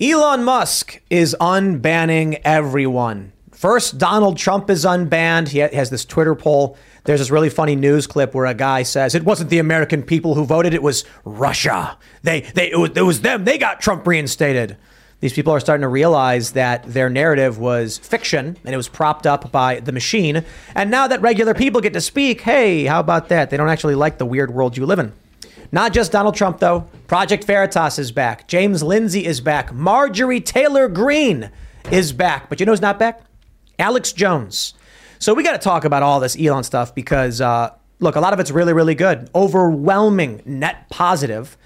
Elon Musk is unbanning everyone. First, Donald Trump is unbanned. He has this Twitter poll. There's this really funny news clip where a guy says it wasn't the American people who voted; it was Russia. They, they, it was, it was them. They got Trump reinstated. These people are starting to realize that their narrative was fiction and it was propped up by the machine. And now that regular people get to speak, hey, how about that? They don't actually like the weird world you live in. Not just Donald Trump, though. Project Veritas is back. James Lindsay is back. Marjorie Taylor Greene is back. But you know who's not back? Alex Jones. So we got to talk about all this Elon stuff because, uh, look, a lot of it's really, really good. Overwhelming net positive.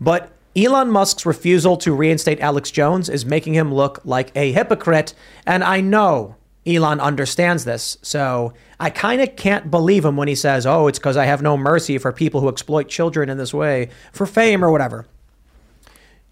But Elon Musk's refusal to reinstate Alex Jones is making him look like a hypocrite. And I know Elon understands this. So I kind of can't believe him when he says, oh, it's because I have no mercy for people who exploit children in this way for fame or whatever.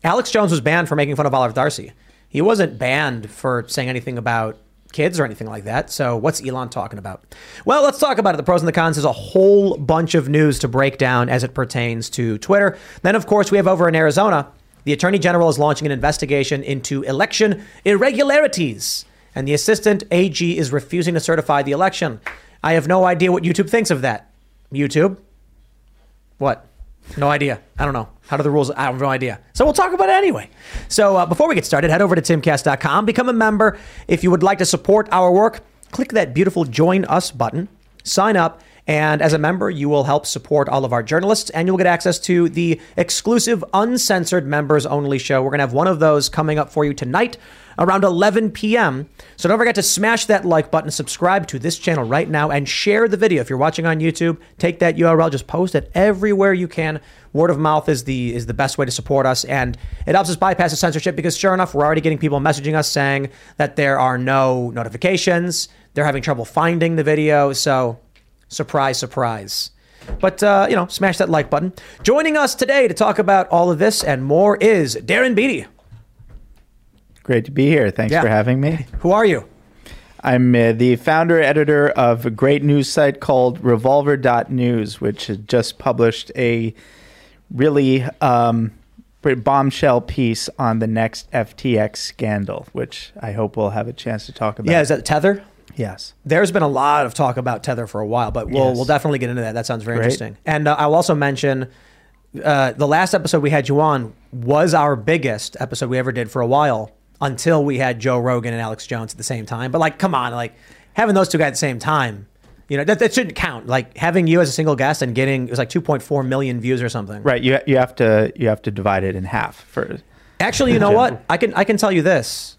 Alex Jones was banned for making fun of Oliver Darcy. He wasn't banned for saying anything about kids or anything like that. So what's Elon talking about? Well, let's talk about it. The pros and the cons. There's a whole bunch of news to break down as it pertains to Twitter. Then, of course, we have over in Arizona, the Attorney General is launching an investigation into election irregularities, and the Assistant AG is refusing to certify the election. I have no idea what YouTube thinks of that. YouTube? What? No idea. I don't know. How do the rules? I have no idea. So we'll talk about it anyway. So uh, before we get started, head over to timcast.com, become a member. If you would like to support our work, click that beautiful join us button, sign up, and as a member, you will help support all of our journalists and you'll get access to the exclusive uncensored members only show. We're going to have one of those coming up for you tonight around 11 p.m. So don't forget to smash that like button, subscribe to this channel right now, and share the video. If you're watching on YouTube, take that URL, just post it everywhere you can. Word of mouth is the is the best way to support us, and it helps us bypass the censorship because sure enough, we're already getting people messaging us saying that there are no notifications. They're having trouble finding the video. So, surprise, surprise. But, uh, you know, smash that like button. Joining us today to talk about all of this and more is Darren Beattie. Great to be here. Thanks Yeah. for having me. Who are you? I'm uh, the founder editor of a great news site called Revolver.news, which has just published a really um, bombshell piece on the next FTX scandal, which I hope we'll have a chance to talk about. Yeah, is that Tether? yes. There's been a lot of talk about Tether for a while, but we'll, Yes. we'll definitely get into that. That sounds very Great. interesting. And uh, I'll also mention uh, the last episode we had you on was our biggest episode we ever did for a while until we had Joe Rogan and Alex Jones at the same time. But like, come on, like having those two guys at the same time, you know, that, that shouldn't count. Like having you as a single guest and getting it was like 2.4 million views or something. Right. You, you have to you have to divide it in half for Actually, you know what? I can I can tell you this.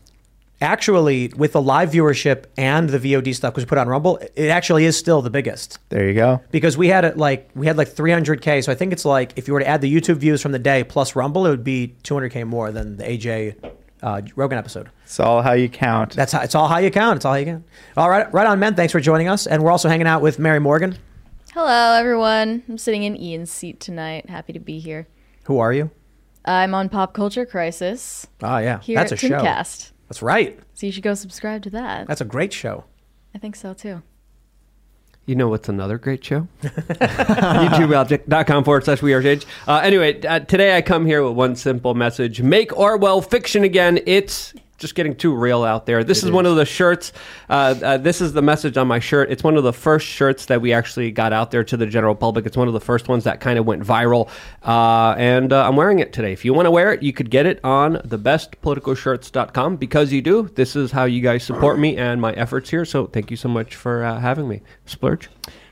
Actually, with the live viewership and the VOD stuff because we put on Rumble, it actually is still the biggest. there you go. because we had it like we had like 300k so i think it's like if you were to add the youtube views from the day plus rumble it would be 200k more than the aj uh, rogan episode It's all how you count. that's how it's all how you count it's all how you count all right right on men thanks for joining us and we're also hanging out with mary morgan Hello, everyone. I'm sitting in Ian's seat tonight. Happy to be here. who are you I'm on Pop Culture Crisis oh yeah here that's a at show Timcast. that's right So you should go subscribe to that. that's a great show I think so too. You know what's another great show? YouTubeobject.com forward slash we are change. Uh, anyway, uh, today I come here with one simple message Make Orwell fiction again. It's just getting too real out there. This is, one of the shirts. Uh, uh, this is the message on my shirt. It's one of the first shirts that we actually got out there to the general public. It's one of the first ones that kind of went viral. Uh, and uh, I'm wearing it today. If you want to wear it, you could get it on thebestpoliticalshirts.com because you do. This is how you guys support me and my efforts here. So thank you so much for uh, having me. Splurge.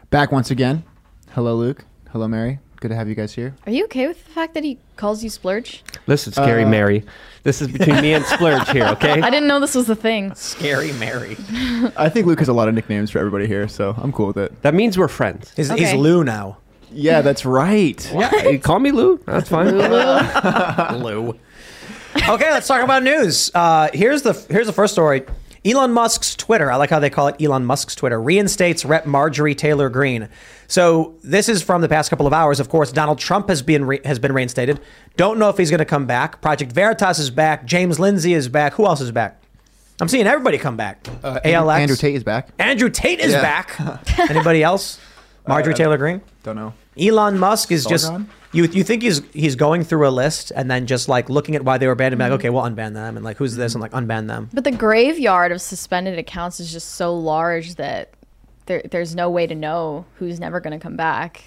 Back once again. Hello, Luke. Hello, Mary. Good to have you guys here. Are you okay with the fact that he calls you Splurge? Listen, Scary Uh, Mary. This is between me and Splurge here, okay? I didn't know this was a thing. scary mary I think Luke has a lot of nicknames for everybody here, so I'm cool with it. That means we're friends. he's, he's lou now Yeah, that's right. Yeah, you call me Lou. That's fine. Lou. okay, let's talk about news. Uh, here's the here's the first story. Elon Musk's Twitter, I like how they call it Elon Musk's Twitter, reinstates Rep. Marjorie Taylor Greene. So this is from the past couple of hours. Of course, Donald Trump has been re- has been reinstated. Don't know if he's going to come back. Project Veritas is back. James Lindsay is back. Who else is back? I'm seeing everybody come back. Uh, ALX. Andrew Tate is back. Andrew Tate is Yeah. back. Anybody else? Marjorie Uh, Taylor Greene. Don't know. Elon Musk is just? You you think he's he's going through a list and then just like looking at why they were banned and be like, mm-hmm. okay, we'll unban them and like who's this and like unban them. But the graveyard of suspended accounts is just so large that there, there's no way to know who's never going to come back.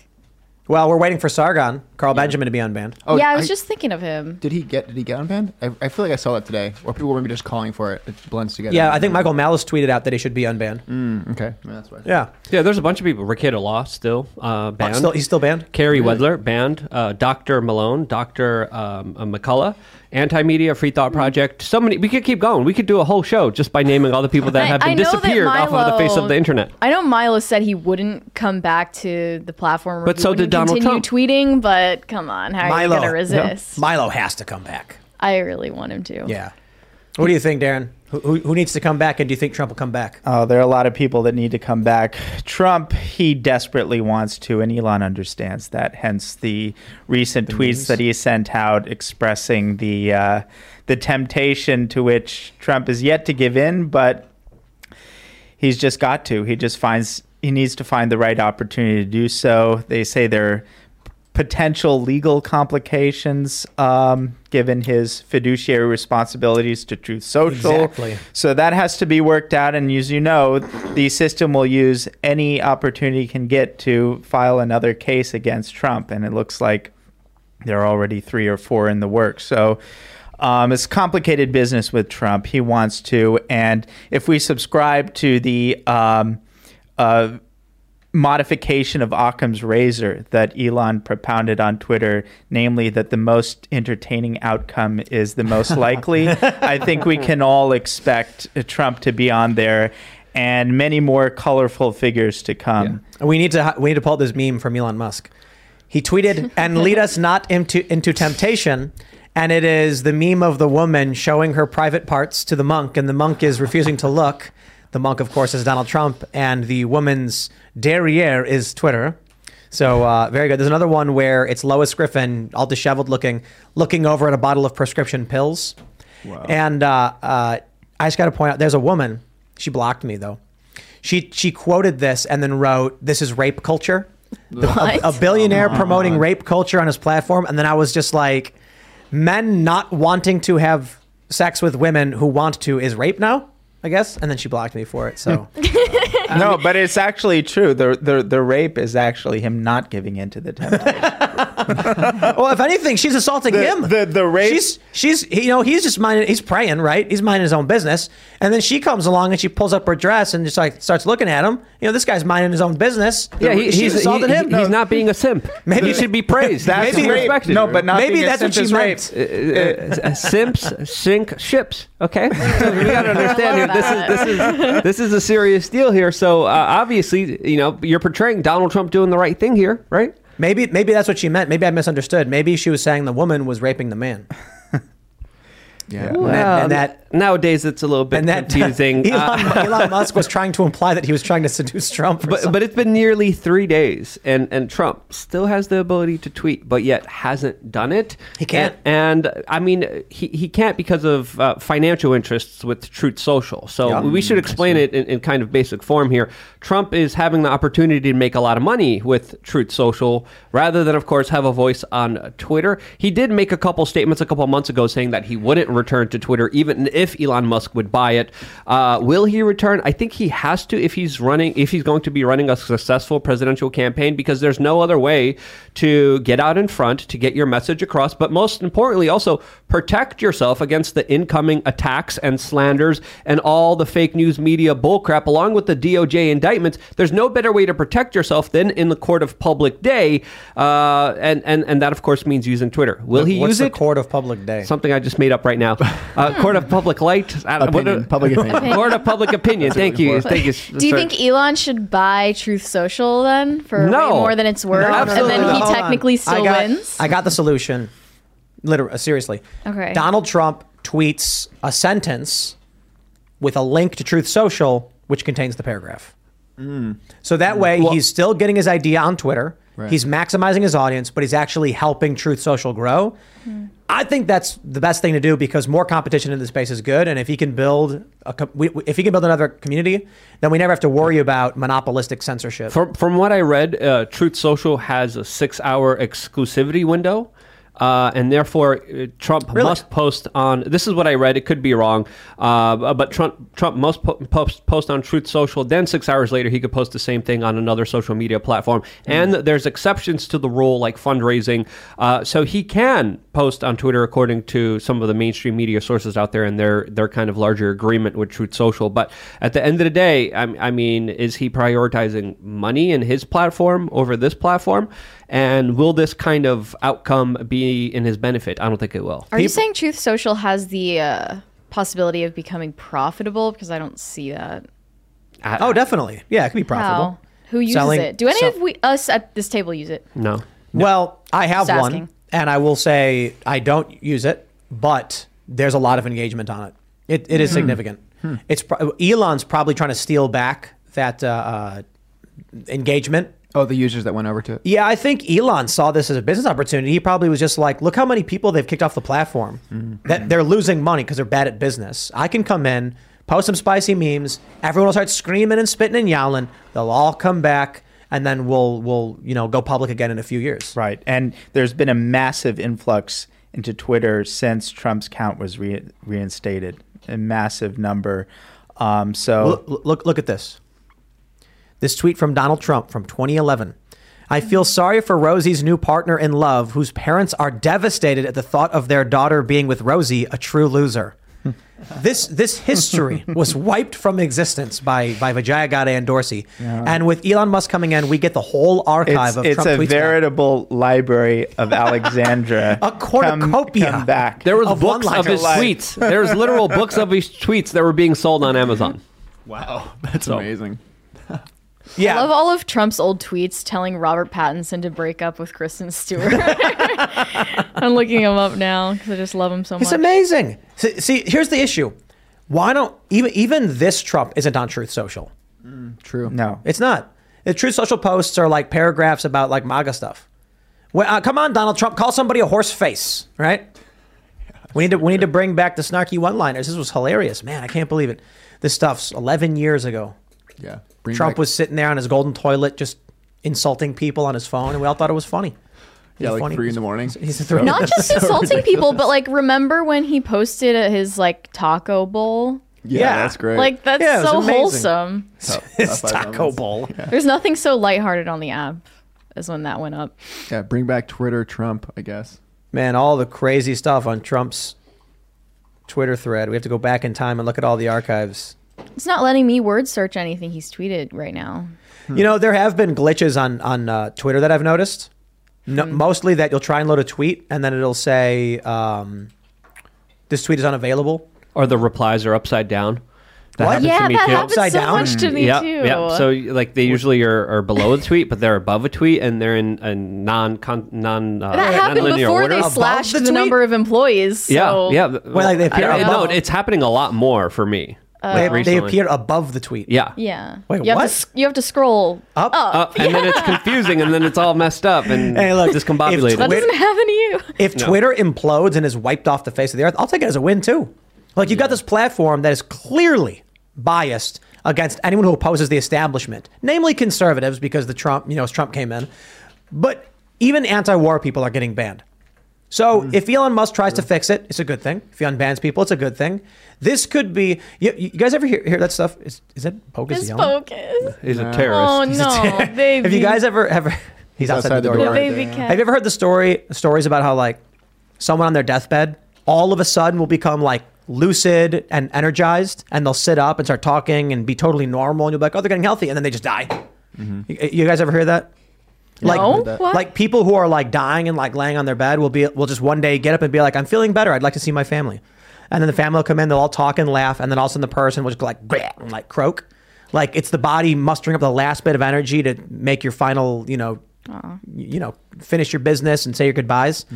Well, we're waiting for Sargon, Carl Benjamin, to be unbanned. Oh, yeah, I was just thinking of him. Did he get? Did he get unbanned? I, I feel like I saw that today, or people were maybe just calling for it. It blends together. Yeah, I think Michael Malice tweeted out that he should be unbanned. Mm, okay, yeah, that's why. Yeah, Yeah, there's a bunch of people. Rekieta Law still uh, banned. still, he's still banned. Carey Wedler banned. Uh, Dr. Malone, Dr. Um, uh, McCullough, Anti Media, Free Thought mm-hmm. Project. So many. We could keep going. We could do a whole show just by naming all the people that I- have I been know that disappeared off of the face of the internet. I know Milo said he wouldn't come back to the platform, or But he so did wouldn't Donald continue Trump. tweeting. But come on, how are you Milo, going to resist? Milo has to come back. I really want him to. Yeah. What do you think, Darren? Who, who, needs to come back, and do you think Trump will come back? Oh, there are a lot of people that need to come back. Trump, he desperately wants to, and Elon understands that. Hence the recent tweets that he sent out expressing the uh, the temptation to which Trump is yet to give in, but he's just got to. He just finds he needs to find the right opportunity to do so. They say there are potential legal complications um, given his fiduciary responsibilities to Truth Social. Exactly. So that has to be worked out. And as you know, the system will use any opportunity it can get to file another case against Trump. And it looks like there are already three or four in the works. So um, it's complicated business with Trump. He wants to. And if we subscribe to the um, uh, modification of Occam's razor that Elon propounded on Twitter, namely that the most entertaining outcome is the most likely, I think we can all expect Trump to be on there and many more colorful figures to come. We need to we need to pull this meme from Elon Musk. He tweeted, "And lead us not into into temptation." And it is the meme of the woman showing her private parts to the monk, and the monk is refusing to look. The monk, of course, is Donald Trump, and the woman's derriere is Twitter. So uh, very good. There's another one where it's Lois Griffin, all disheveled looking, looking over at a bottle of prescription pills. Wow. And uh, uh, I just got to point out, there's a woman. She blocked me though. She she quoted this and then wrote, "This is rape culture." The- a, a What? billionaire promoting rape culture on his platform, and then I was just like, "Men not wanting to have sex with women who want to is rape now." I guess, and then she blocked me for it. So no, but it's actually true. The, the the rape is actually him not giving in to the temptation. well, if anything, she's assaulting The- him. the- the rape- She's she's you know he's just minding he's praying right. He's minding his own business, and then she comes along and she pulls up her dress and just like starts looking at him. You know, this guy's minding his own business. Yeah, he, she's he's, assaulted he- him. he's not being a simp. Maybe- he should be praised. That's Maybe rape. respected. No, but not Maybe being a that's what simp she is meant. Uh, uh, simps sink ships. Okay, we got to understand here. This is this is this is a serious deal here. So uh, obviously, you know, you're portraying Donald Trump doing the right thing here, right? Maybe maybe that's what she meant. Maybe I misunderstood. Maybe she was saying the woman was raping the man. Yeah. And that- and that- um, nowadays it's a little bit And that confusing. Elon, Uh, Elon Musk was trying to imply that he was trying to seduce Trump. but something. but it's been nearly three days, and and Trump still has the ability to tweet, but yet hasn't done it. He can't. And, and, I mean, he, he can't because of uh, financial interests with Truth Social. So Yeah. we should explain it in, in kind of basic form here. Trump is having the opportunity to make a lot of money with Truth Social, rather than, of course, have a voice on Twitter. He did make a couple statements a couple months ago saying that he wouldn't return to Twitter, even if Elon Musk would buy it. Uh, will he return? I think he has to if he's running, if he's going to be running a successful presidential campaign, because there's no other way to get out in front, to get your message across, but most importantly, also protect yourself against the incoming attacks and slanders and all the fake news media bullcrap, along with the DOJ indictments. There's no better way to protect yourself than in the court of public day, uh, and and and that of course means using Twitter. Will he What's use the it? court of public day? Something I just made up right now. Uh, court of public light. I don't- what Opinion, are- public opinion. Court of public opinion. Thank you. Thank you. Do you sir. think Elon should buy Truth Social then for No. way more than it's worth, No, and then he not. Hold on. technically I still got, wins? I got the solution. Literally, uh, seriously. Okay. Donald Trump tweets a sentence with a link to Truth Social, which contains the paragraph. So that way, he's still getting his idea on Twitter. Right. He's maximizing his audience, but he's actually helping Truth Social grow. I think that's the best thing to do because more competition in the space is good. And if he can build a, co- we, we- if he can build another community, then we never have to worry about monopolistic censorship. From from what I read, uh, Truth Social has a six-hour exclusivity window, uh, and therefore uh, Trump Really? must post on. This is what I read. It could be wrong, uh, but Trump Trump must po- post post on Truth Social. Then six hours later, he could post the same thing on another social media platform. And there's exceptions to the rule, like fundraising. Uh, so he can post on Twitter, according to some of the mainstream media sources out there, and their their kind of larger agreement with Truth Social. But at the end of the day, I, I mean, is he prioritizing money in his platform over this platform? And will this kind of outcome be in his benefit? I don't think it will. Are you saying Truth Social has the uh, possibility of becoming profitable? Because I don't see that. oh, definitely. Yeah, it could be profitable. How? Who uses Selling- it? Do any so- of we us at this table use it? No. Well, I have Just one, asking. And I will say I don't use it, but there's a lot of engagement on it. It, it is Hmm. significant. It's pro- Elon's probably trying to steal back that uh, uh, engagement. Oh, the users that went over to it. Yeah, I think Elon saw this as a business opportunity. He probably was just like, look how many people they've kicked off the platform. That they're losing money because they're bad at business. I can come in, post some spicy memes. Everyone will start screaming and spitting and yowling. They'll all come back, and then we'll we'll you know go public again in a few years. Right. And there's been a massive influx into Twitter since Trump's count was re- reinstated. A massive number. Um, so Look, look, look at this. This tweet from Donald Trump from 2011. I feel sorry for Rosie's new partner in love, whose parents are devastated at the thought of their daughter being with Rosie, a true loser. This this history was wiped from existence by by Vijaya Gadde and Dorsey, and with Elon Musk coming in, we get the whole archive it's, of it's Trump a tweets. back. veritable library of Alexandria. A cornucopia. Come, come back. There was Of books of one-liners. his tweets. There was literal books of his tweets that were being sold on Amazon. Wow, that's So- amazing. Yeah, I love all of Trump's old tweets telling Robert Pattinson to break up with Kristen Stewart. I'm looking him up now because I just love him so much. It's amazing. See, see, here's the issue. Why don't even even this Trump isn't on Truth Social? True. no. It's not. The Truth Social posts are like paragraphs about like MAGA stuff. Well, uh, come on, Donald Trump, call somebody a horse face, right? We need to we need to bring back the snarky one-liners. This was hilarious, man. I can't believe it. This stuff's 11 years ago. Yeah. Bring Trump back- was sitting there on his golden toilet, just insulting people on his phone, and we all thought it was funny. Yeah, was like three in the morning. He's a. Not just insulting people, but like remember when he posted his like taco bowl? Yeah, Yeah. that's great. Like that's Yeah, so amazing. wholesome. Top- his taco moments. bowl. There's nothing so lighthearted on the app as when that went up. Yeah, bring back Twitter Trump, I guess. Man, all the crazy stuff on Trump's Twitter thread. We have to go back in time and look at all the archives. It's not letting me word search anything he's tweeted right now. You know, there have been glitches on on uh, Twitter that I've noticed. No, Mostly that you'll try and load a tweet and then it'll say, um, "This tweet is unavailable." Or the replies are upside down. That What? happens yeah, to me that too. happens Upside so down? much to me yeah, too. yeah. So like they usually are, are below the tweet, but they're above a tweet, and they're in a non con non uh, that happened non-linear before order. they Above slashed the the, number of employees. yeah, so- yeah. Well, like they appear I- no, it's happening a lot more for me. They, like, they recently. appear above the tweet. Yeah. Yeah. Wait, you have what? To, you have to scroll Up? Up, and then it's confusing, and then it's all messed up and Hey, look, discombobulated. if That Twi- doesn't happen to you. If Twitter implodes and is wiped off the face of the earth, I'll take it as a win too. Like you've got this platform that is clearly biased against anyone who opposes the establishment, namely conservatives, because the Trump, you know, as Trump came in. But even anti-war people are getting banned. So if Elon Musk tries to fix it, it's a good thing. If he unbans people, it's a good thing. This could be. You, you guys ever hear, hear that stuff? Is is that Pocus His yelling? focus. He's a terrorist. Oh no, baby. Have you guys ever ever? He's outside, the door. the right baby there. cat. Have you ever heard the story stories about how like someone on their deathbed all of a sudden will become like lucid and energized and they'll sit up and start talking and be totally normal and you'll be like, oh, they're getting healthy and then they just die. Mm-hmm. You, you guys ever hear that? Like, no? heard that. What? like people who are like dying and like laying on their bed will be will just one day get up and be like, I'm feeling better. I'd like to see my family. And then the family will come in, they'll all talk and laugh, and then all of a sudden the person will just go like and like croak. Like it's the body mustering up the last bit of energy to make your final, you know, you know, finish your business and say your goodbyes.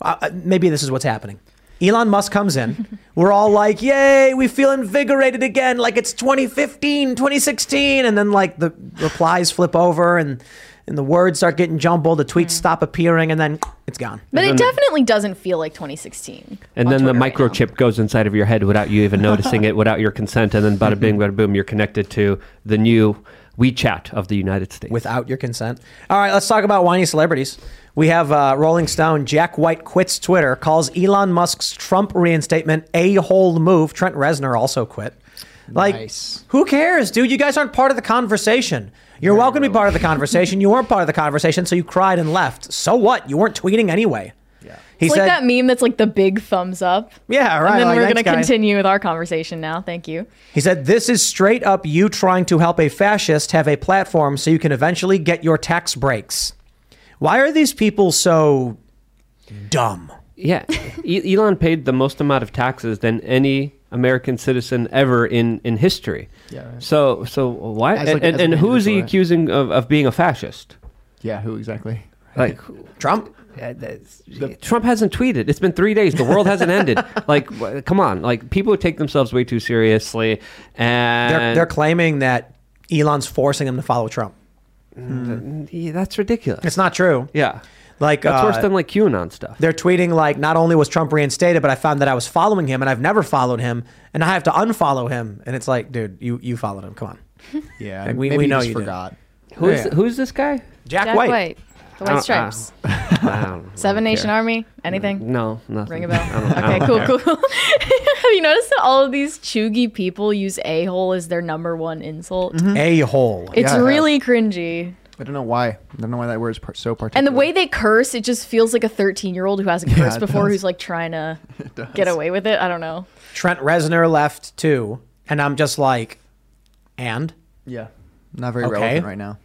Uh, Uh, maybe this is what's happening. Elon Musk comes in. We're all like, yay, we feel invigorated again, like it's 2015, 2016. And then, like, the replies flip over and and the words start getting jumbled, the tweets stop appearing, and then it's gone. But it definitely doesn't feel like 2016. And on then the Twitter right microchip goes inside of your head without you even noticing it, without your consent, and then bada bing, bada boom, you're connected to the new WeChat of the United States. without your consent. All right, let's talk about whiny celebrities. We have uh, Rolling Stone. Jack White quits Twitter, calls Elon Musk's Trump reinstatement a hole move. Trent Reznor also quit. Like, Nice. who cares, dude? You guys aren't part of the conversation. You're welcome to be part of the conversation. You weren't part of the conversation, so you cried and left. So what? You weren't tweeting anyway. Yeah. He It's said, like that meme that's like the big thumbs up. "Yeah, right." And then like, we're going to continue with our conversation now. Thank you. He said, This is straight up you trying to help a fascist have a platform so you can eventually get your tax breaks. Why are these people so dumb? Yeah, E- Elon paid the most amount of taxes than any American citizen ever in, in history. Yeah, right. So so why As like- and, and who is he right? accusing of, of being a fascist? Yeah, who exactly? Like Trump? uh, that's- Trump hasn't tweeted. It's been three days. The world hasn't ended. Like, wh- come on. Like, people take themselves way too seriously, and They're, they're claiming that Elon's forcing them to follow Trump. Yeah, that's ridiculous. It's not true. yeah, Like, that's uh, worse than like QAnon stuff. they're tweeting like, not only was Trump reinstated, but I found that I was following him and I've never followed him and I have to unfollow him. And it's like, dude, you, you followed him. Come on. Yeah, Like, we- maybe we know you forgot. Who's yeah. who's this guy? Jack, Jack White. White. The White don't- uh, Stripes. I don't- I Seven don't Nation care. Army. Anything? No, nothing. Ring a bell. I don't- I Okay, cool, care. cool. Have you noticed that all of these chuggy people use a hole as their number one insult? A hole. It's Yeah, I have. really cringy. I don't know why. I don't know why that word is par- so particular. And the way they curse, it just feels like a 13 year old who hasn't cursed it before does. who's like trying to get away with it. I don't know. Trent Reznor left too. And I'm just like, and? yeah, not very Okay. relevant right now.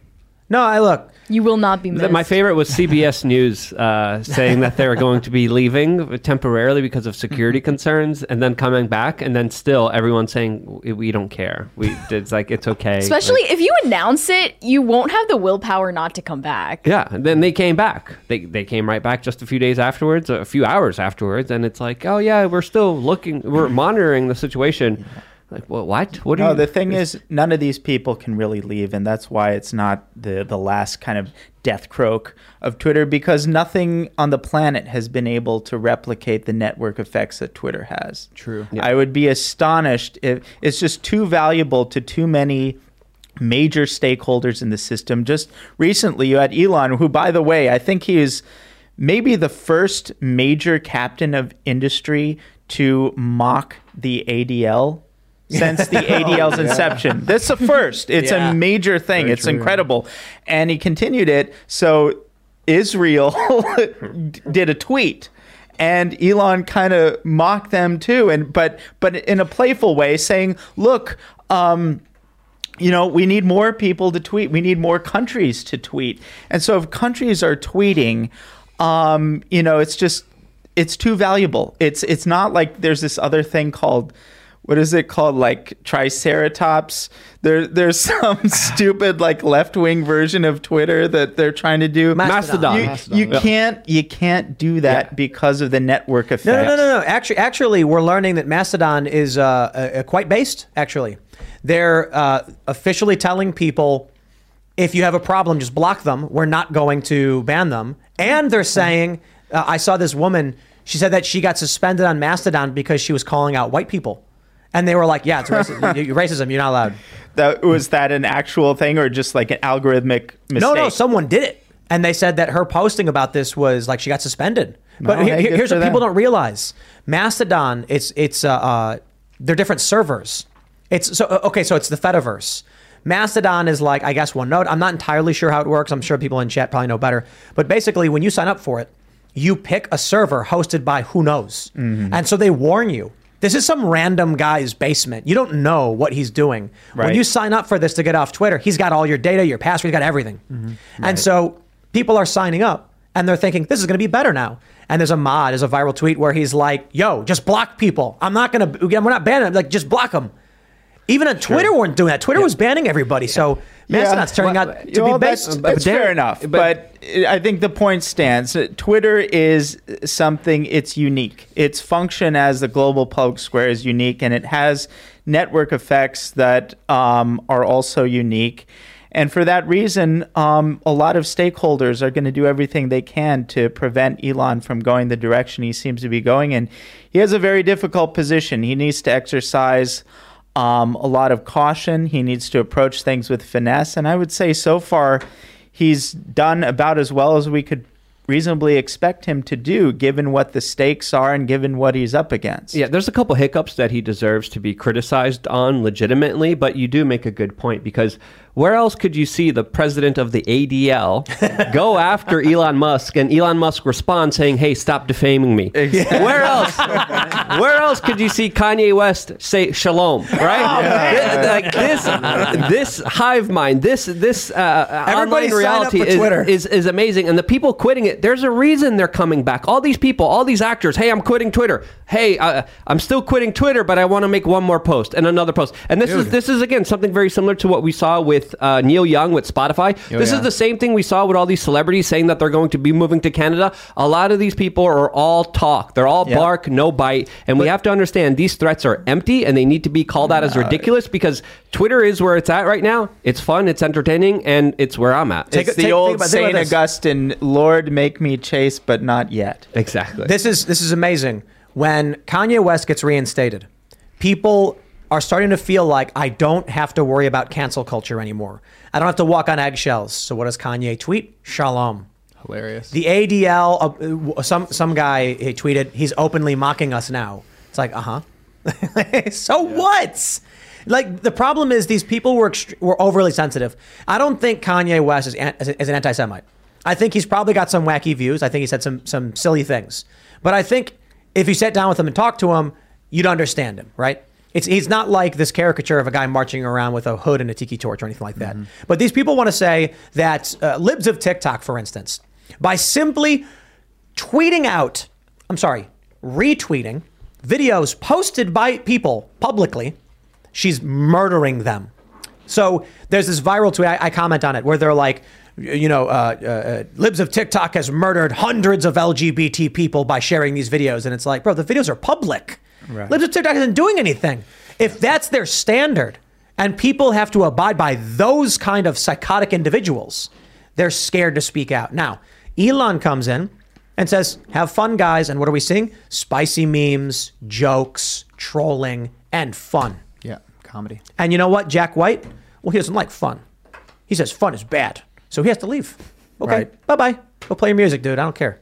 No, I look. You will not be missed. My favorite was CBS News uh, saying that they were going to be leaving temporarily because of security concerns, and then coming back, and then still everyone saying we, don't care. We it's like it's okay. Especially Like, if you announce it, you won't have the willpower not to come back. yeah. And then they came back. They they came right back just a few days afterwards, a few hours afterwards, and it's like, oh yeah, we're still looking, we're monitoring the situation. Like, well, what? What are No, you? the thing is, none of these people can really leave, and that's why it's not the the last kind of death croak of Twitter because nothing on the planet has been able to replicate the network effects that Twitter has. True. Yeah. I would be astonished if it's just too valuable to too many major stakeholders in the system. Just recently, you had Elon, who, by the way, I think he is maybe the first major captain of industry to mock the ADL since the ADL's inception. That's the first. It's a major thing. Very it's true, incredible. And he continued it. So Israel did a tweet and Elon kind of mocked them too and but but in a playful way saying, "Look, um you know, we need more people to tweet. We need more countries to tweet. And so if countries are tweeting, um, you know, it's just it's too valuable. It's it's not like there's this other thing called what is it called like triceratops there there's some stupid like left-wing version of twitter that they're trying to do Mastodon. you, Mastodon, you yeah. can't you can't do that Yeah. because of the network effect No, no, no, no, no. Actually, actually, we're learning that Mastodon is uh, uh, uh, quite based. Actually, they're uh, officially telling people if you have a problem, just block them. We're not going to ban them. And they're saying, uh, I saw this woman. She said that she got suspended on Mastodon because she was calling out white people, and they were like, "Yeah, it's racism. You- racism. You're not allowed." that was that an actual thing or just like an algorithmic mistake No, no, someone did it. And they said that her posting about this was like she got suspended. But No, here- hey, good here's what people don't realize: Mastodon, it's it's uh, uh they're different servers. It's so uh, okay, so it's the Fediverse. Mastodon is like I guess one node. I'm not entirely sure how it works. I'm sure people in chat probably know better. But basically, when you sign up for it, you pick a server hosted by who knows, Mm-hmm. and so they warn you. This is some random guy's basement. You don't know what he's doing. When you sign up for this to get off Twitter, he's got all your data, your password, he's got everything. Mm-hmm. And so people are signing up and they're thinking, this is going to be better now. And there's a mod, there's a viral tweet where he's like, yo, just block people. I'm not going to, we're not banning them. Like, just block them. Even on Twitter weren't doing that. Twitter was banning everybody. So Mastodon's turning Well, out to well, be that's, based. that's there- fair enough, but- but, I think the point stands. Twitter is something. It's unique. Its function as the global public square is unique, and it has network effects that um, are also unique. And for that reason, um, a lot of stakeholders are going to do everything they can to prevent Elon from going the direction he seems to be going in. He has a very difficult position. He needs to exercise um, a lot of caution. He needs to approach things with finesse. And I would say so far, he's done about as well as we could reasonably expect him to do given what the stakes are and given what he's up against. Yeah, there's a couple hiccups that he deserves to be criticized on legitimately, but you do make a good point because where else could you see the president of the ADL go after Elon Musk and Elon Musk respond saying, "Hey, stop defaming me"? Where else? where else could you see Kanye West say shalom? Right? Th- like this, this hive mind, this this uh, Everybody online reality is, Twitter. is is amazing, and the people quitting it. There's a reason they're coming back. All these people, all these actors. Hey, I'm quitting Twitter. Hey, uh, I'm still quitting Twitter, but I want to make one more post and another post. And this is this is again something very similar to what we saw with uh, Neil Young with Spotify. this yeah. is the same thing we saw with all these celebrities saying that they're going to be moving to Canada. A lot of these people are all talk. They're all Yeah. bark, no bite. And we have to understand these threats are empty and they need to be called out as ridiculous because Twitter is where it's at right now. It's fun, it's entertaining, and it's where I'm at. Take It's the take- old think about- think Saint. Augustine, Lord, make me chase, but not yet. exactly. This is this is amazing. When Kanye West gets reinstated, people are starting to feel like I don't have to worry about cancel culture anymore. I don't have to walk on eggshells. So what does Kanye tweet? Shalom. Hilarious. The ADL, uh, some some guy he tweeted, he's openly mocking us now. It's like, uh huh. so what? Like the problem is these people were ext- were overly sensitive. I don't think Kanye West is, an, is an anti-Semite. I think he's probably got some wacky views. I think he said some some silly things. But I think if you sat down with him and talked to him, you'd understand him, right? It's he's not like this caricature of a guy marching around with a hood and a tiki torch or anything like that. But these people want to say that uh, libs of TikTok, for instance, by simply tweeting out, I'm sorry, retweeting videos posted by people publicly, she's murdering them. So there's this viral tweet, I, I comment on it, where they're like, you know, uh, uh, uh, Libs of TikTok has murdered hundreds of LGBT people by sharing these videos. And it's like, bro, the videos are public. Right. Libs of TikTok isn't doing anything. If that's their standard and people have to abide by those kind of psychotic individuals, they're scared to speak out. Now, Elon comes in and says, have fun, guys. And what are we seeing? Spicy memes, jokes, trolling, and fun. yeah, comedy. And you know what? Jack White, well, he doesn't like fun. He says fun is bad. So he has to leave. Okay, Right. bye bye. Go play your music, dude. I don't care.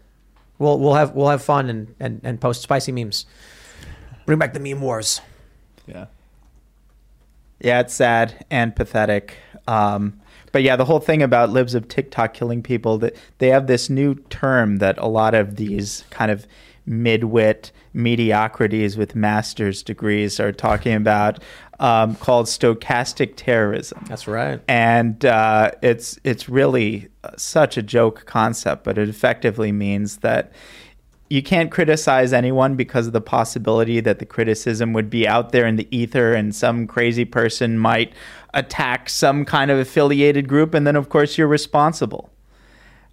We'll we'll have we'll have fun and, and, and post spicy memes. Bring back the meme wars. Yeah. Yeah, it's sad and pathetic. Um, but yeah, the whole thing about libs of TikTok killing people that they have this new term that a lot of these kind of midwit mediocrities with master's degrees are talking about um, called stochastic terrorism. That's right. and uh, it's it's really such a joke concept, but it effectively means that you can't criticize anyone because of the possibility that the criticism would be out there in the ether and some crazy person might attack some kind of affiliated group, and then of course you're responsible.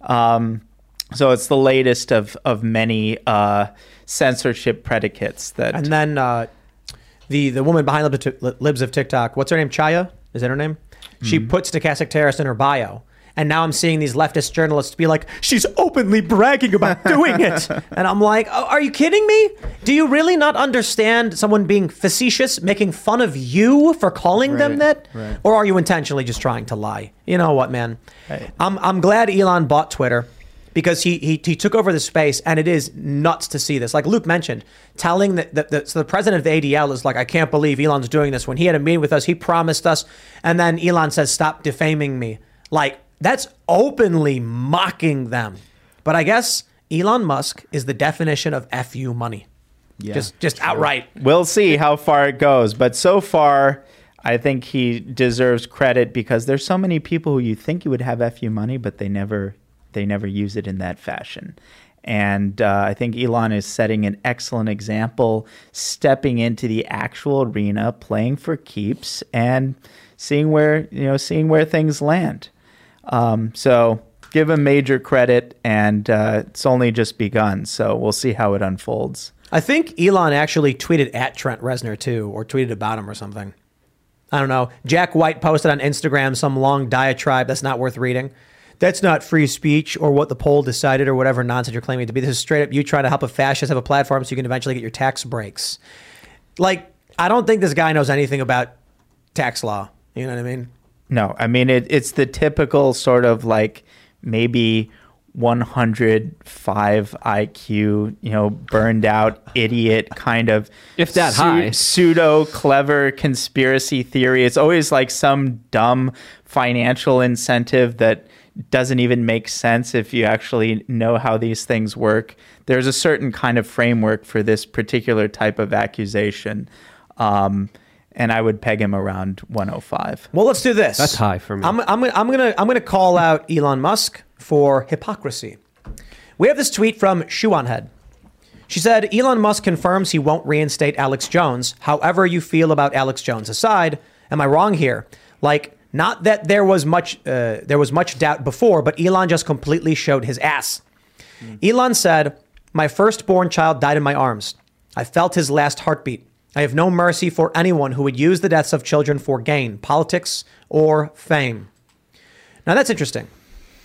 Um, so it's the latest of of many uh, censorship predicates that And then uh, the the woman behind Libs of, Libs of TikTok, what's her name? Chaya? Is that her name? She Mm-hmm. put stochastic terrorist in her bio. And now I'm seeing these leftist journalists be like, she's openly bragging about doing it. and I'm like, oh, are you kidding me? Do you really not understand someone being facetious, making fun of you for calling them that? right. Or are you intentionally just trying to lie? You know what, man? I'm, I'm glad Elon bought Twitter because he, he he took over the space and it is nuts to see this. Like Luke mentioned, telling that the, the, so the president of the ADL is like, I can't believe Elon's doing this. When he had a meeting with us, he promised us, and then Elon says, "Stop defaming me." Like that's openly mocking them. But I guess Elon Musk is the definition of fu money. Yeah. just just outright. We'll see how far it goes, but so far, I think he deserves credit because there's so many people who you think you would have fu money, but they never they never use it in that fashion. And uh, I think Elon is setting an excellent example, stepping into the actual arena, playing for keeps, and seeing where you know seeing where things land. Um, so give him major credit, and uh, it's only just begun. So we'll see how it unfolds. I think Elon actually tweeted at Trent Reznor too, or tweeted about him or something. I don't know. Jack White posted on Instagram some long diatribe that's not worth reading. That's not free speech or what the poll decided or whatever nonsense you're claiming to be. This is straight up you trying to help a fascist have a platform so you can eventually get your tax breaks. Like, I don't think this guy knows anything about tax law. You know what I mean? No, I mean it, it's the typical sort of like maybe 105 IQ, you know, burned out idiot kind of If that high. pseudo clever conspiracy theory. It's always like some dumb financial incentive that doesn't even make sense if you actually know how these things work. There's a certain kind of framework for this particular type of accusation. Um, and I would peg him around 105. Well, let's do this. That's high for me. I'm, I'm, I'm gonna I'm gonna call out Elon Musk for hypocrisy. We have this tweet from Shoe on Head. She said Elon Musk confirms he won't reinstate Alex Jones. However you feel about Alex Jones aside, am I wrong here? Like, not that there was much uh, there was much doubt before, but Elon just completely showed his ass. Elon said, "My firstborn child died in my arms. I felt his last heartbeat. I have no mercy for anyone who would use the deaths of children for gain, politics, or fame." Now that's interesting.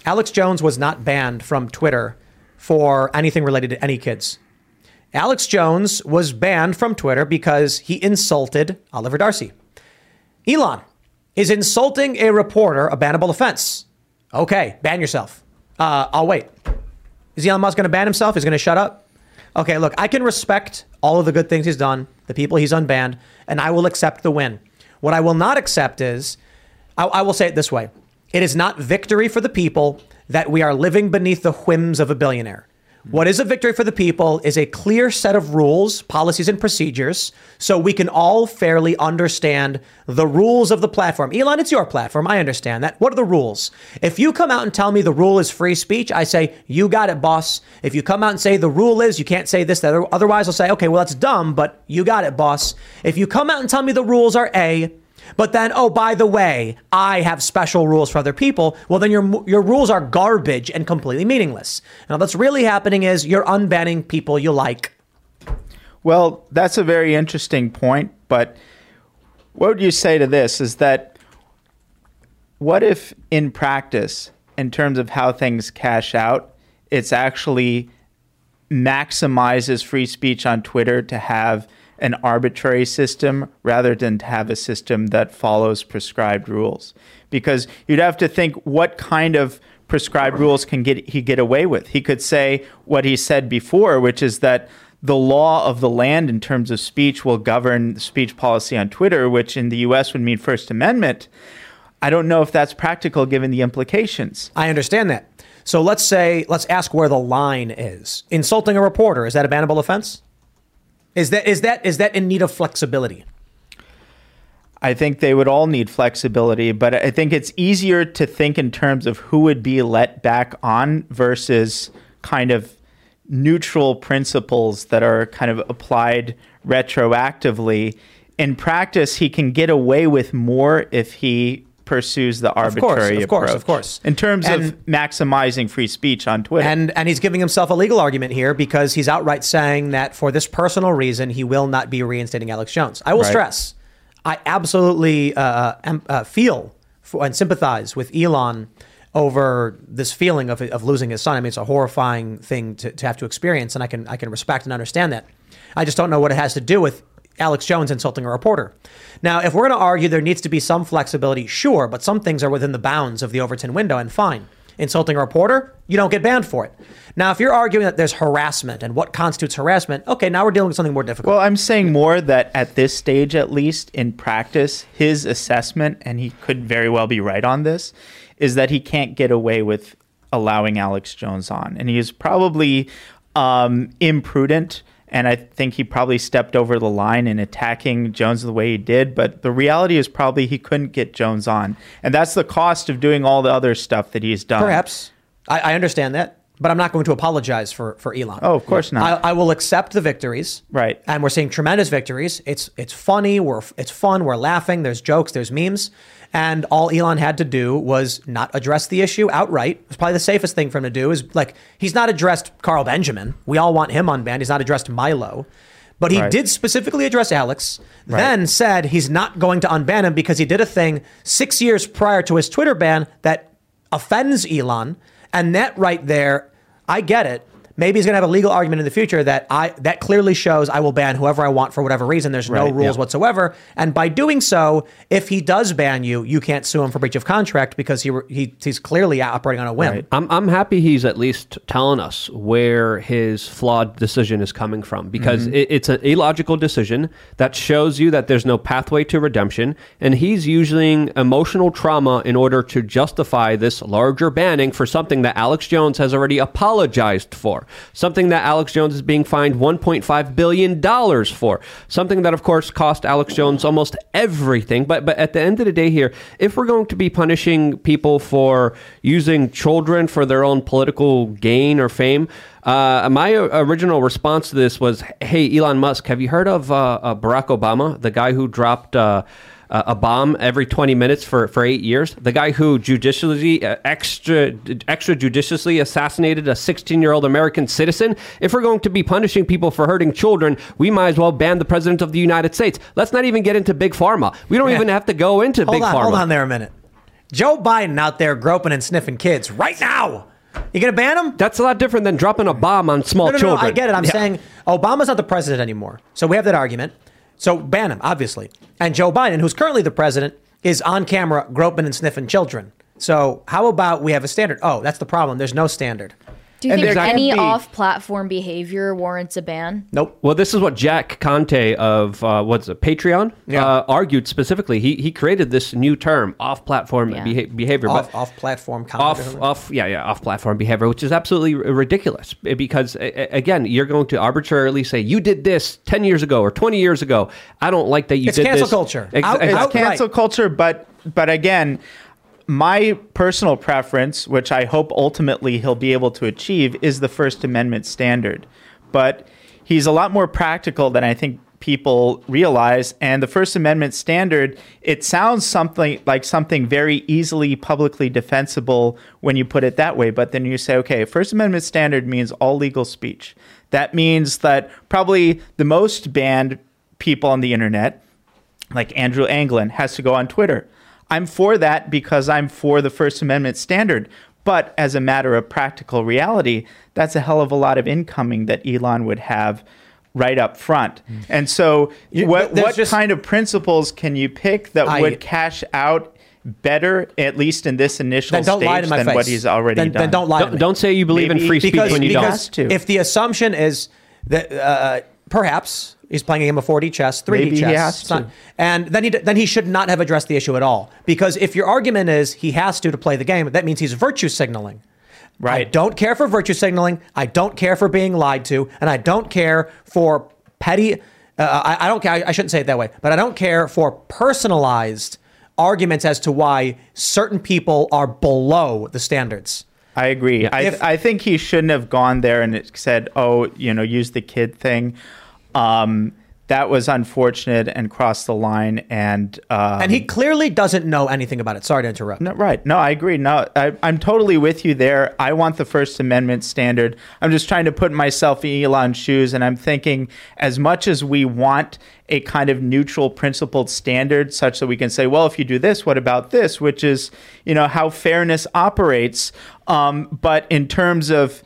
Alex Jones was not banned from Twitter for anything related to any kids. Alex Jones was banned from Twitter because he insulted Oliver Darcy. Elon is insulting a reporter a bannable offense. Okay, ban yourself. Uh, I'll wait. Is Elon Musk going to ban himself? He's going to shut up? Okay, look, I can respect all of the good things he's done, the people he's unbanned, and I will accept the win. What I will not accept is, I, I will say it this way it is not victory for the people that we are living beneath the whims of a billionaire. What is a victory for the people is a clear set of rules, policies, and procedures so we can all fairly understand the rules of the platform. Elon, it's your platform. I understand that. What are the rules? If you come out and tell me the rule is free speech, I say, you got it, boss. If you come out and say the rule is you can't say this, that, otherwise I'll say, okay, well, that's dumb, but you got it, boss. If you come out and tell me the rules are A, but then, oh, by the way, I have special rules for other people. Well, then your your rules are garbage and completely meaningless. Now, what's really happening is you're unbanning people you like. Well, that's a very interesting point, but what would you say to this is that what if in practice, in terms of how things cash out, it's actually maximizes free speech on Twitter to have an arbitrary system rather than to have a system that follows prescribed rules because you'd have to think what kind of prescribed rules can get he get away with he could say what he said before which is that the law of the land in terms of speech will govern speech policy on Twitter which in the US would mean first amendment I don't know if that's practical given the implications I understand that. So let's say, let's ask where the line is. Insulting a reporter, is that a bannable offense? Is that is that is that in need of flexibility? I think they would all need flexibility, but I think it's easier to think in terms of who would be let back on versus kind of neutral principles that are kind of applied retroactively. In practice, he can get away with more if he pursues the arbitrary of course, approach. of course. Of course. In terms of maximizing free speech on Twitter. And and he's giving himself a legal argument here because he's outright saying that for this personal reason he will not be reinstating Alex Jones. I will Right. stress, I absolutely uh, em- uh, feel for, and sympathize with Elon over this feeling of, of losing his son. I mean, it's a horrifying thing to, to have to experience, and I can I can respect and understand that. I just don't know what it has to do with Alex Jones insulting a reporter. Now, if we're going to argue there needs to be some flexibility, sure, but some things are within the bounds of the Overton window, and fine. Insulting a reporter, you don't get banned for it. Now, if you're arguing that there's harassment and what constitutes harassment, okay, now we're dealing with something more difficult. Well, I'm saying more that at this stage, at least in practice, his assessment, and he could very well be right on this, is that he can't get away with allowing Alex Jones on. And he is probably um, imprudent. And I think he probably stepped over the line in attacking Jones the way he did. But the reality is probably he couldn't get Jones on. And that's the cost of doing all the other stuff that he's done. Perhaps. I, I understand that, but I'm not going to apologize for, for Elon. Oh, of course not. I, I will accept the victories. Right. And we're seeing tremendous victories. It's it's funny. We're it's fun. We're laughing. There's jokes. There's memes. And all Elon had to do was not address the issue outright. It's probably the safest thing for him to do. Is like he's not addressed Carl Benjamin. We all want him unbanned. He's not addressed Milo. But he Right. did specifically address Alex, then said he's not going to unban him because he did a thing six years prior to his Twitter ban that offends Elon. And that right there, I get it. Maybe he's going to have a legal argument in the future that I that clearly shows I will ban whoever I want for whatever reason. There's no Right, rules yeah. whatsoever, and by doing so, if he does ban you, you can't sue him for breach of contract because he, he he's clearly operating on a whim. Right. I'm, I'm happy he's at least telling us where his flawed decision is coming from because Mm-hmm. it, it's an illogical decision that shows you that there's no pathway to redemption. And he's using emotional trauma in order to justify this larger banning for something that Alex Jones has already apologized for, something that Alex Jones is being fined $1.5 billion for, something that, of course, cost Alex Jones almost everything. But, but at the end of the day, here, if we're going to be punishing people for using children for their own political gain or fame, uh, my original response to this was, "Hey, Elon Musk, have you heard of uh, uh, Barack Obama, the guy who dropped uh, a bomb every 20 minutes for, for eight years? The guy who judicially, uh, extra extrajudiciously assassinated a 16 year old American citizen? If we're going to be punishing people for hurting children, we might as well ban the president of the United States. Let's not even get into big pharma. We don't Yeah. even have to go into Hold big on, pharma. hold on there a minute. Joe Biden out there groping and sniffing kids right now. You gonna ban him? That's a lot different than dropping a bomb on small No, no, no, children. I get it. I'm Yeah. saying Obama's not the president anymore. So we have that argument. So ban him, obviously. And Joe Biden, who's currently the president, is on camera groping and sniffing children. So how about we have a standard? Oh, that's the problem. There's no standard. Do you And think there any off-platform behavior warrants a ban? Nope. Well, this is what Jack Conte of uh, what's it, Patreon, Yeah. uh, argued specifically. He he created this new term, off-platform Yeah. beha- behavior, Off, but off platform content. off off yeah yeah off-platform behavior, which is absolutely r- ridiculous eh, because a- a- again, you're going to arbitrarily say you did this ten years ago or twenty years ago. I don't like that you It's did cancel this. culture. Ex- Out- it's outright. cancel culture but but again my personal preference which i hope ultimately he'll be able to achieve is the first amendment standard. But he's a lot more practical than i think people realize. And the first amendment standard it sounds something like something very easily publicly defensible when you put it that way. But then you say okay first amendment standard means all legal speech. That means that probably the most banned people on the internet like Andrew Anglin has to go on Twitter. I'm for that because I'm for the First Amendment standard. But as a matter of practical reality, that's a hell of a lot of incoming that Elon would have right up front. And so, Mm. You- what, what just- kind of principles can you pick that I- would cash out better, at least in this initial then don't stage, lie to my than face. what he's already then, done? Then don't lie to don't, me. don't say you believe in free speech because, when you because don't. If the assumption is that uh, perhaps he's playing a game of 4D chess, 3D Maybe he chess, not- and then he then he should not have addressed the issue at all. Because if your argument is he has to to play the game, that means he's virtue signaling. Right. I don't care for virtue signaling. I don't care for being lied to, and I don't care for petty. Uh, I, I don't care. I, I shouldn't say it that way, but I don't care for personalized arguments as to why certain people are below the standards. I agree. I, If- I think he shouldn't have gone there and said, "Oh, you know, use the kid thing." Um, that was unfortunate and crossed the line. And um, And he clearly doesn't know anything about it. Sorry to interrupt. no, right? No, I agree. No, I, I'm totally with you there. I want the First Amendment standard. I'm just trying to put myself in Elon's shoes, and I'm thinking, as much as we want a kind of neutral, principled standard, such that we can say, well, if you do this, what about this? Which is, you know, how fairness operates. Um, but in terms of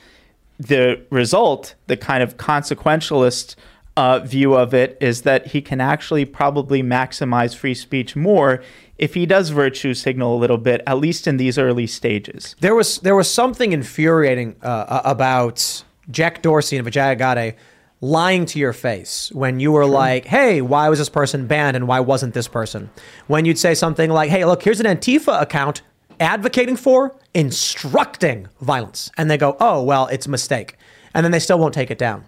the result, the kind of consequentialist uh, view of it is that he can actually probably maximize free speech more if he does virtue signal a little bit, at least in these early stages. There was there was something infuriating uh, about Jack Dorsey and Vijay Gadde lying to your face when you were like, "Hey, why was this person banned and why wasn't this person?" When you'd say something like, "Hey, look, here's an Antifa account advocating for instructing violence," and they go, "Oh, well, it's a mistake," and then they still won't take it down.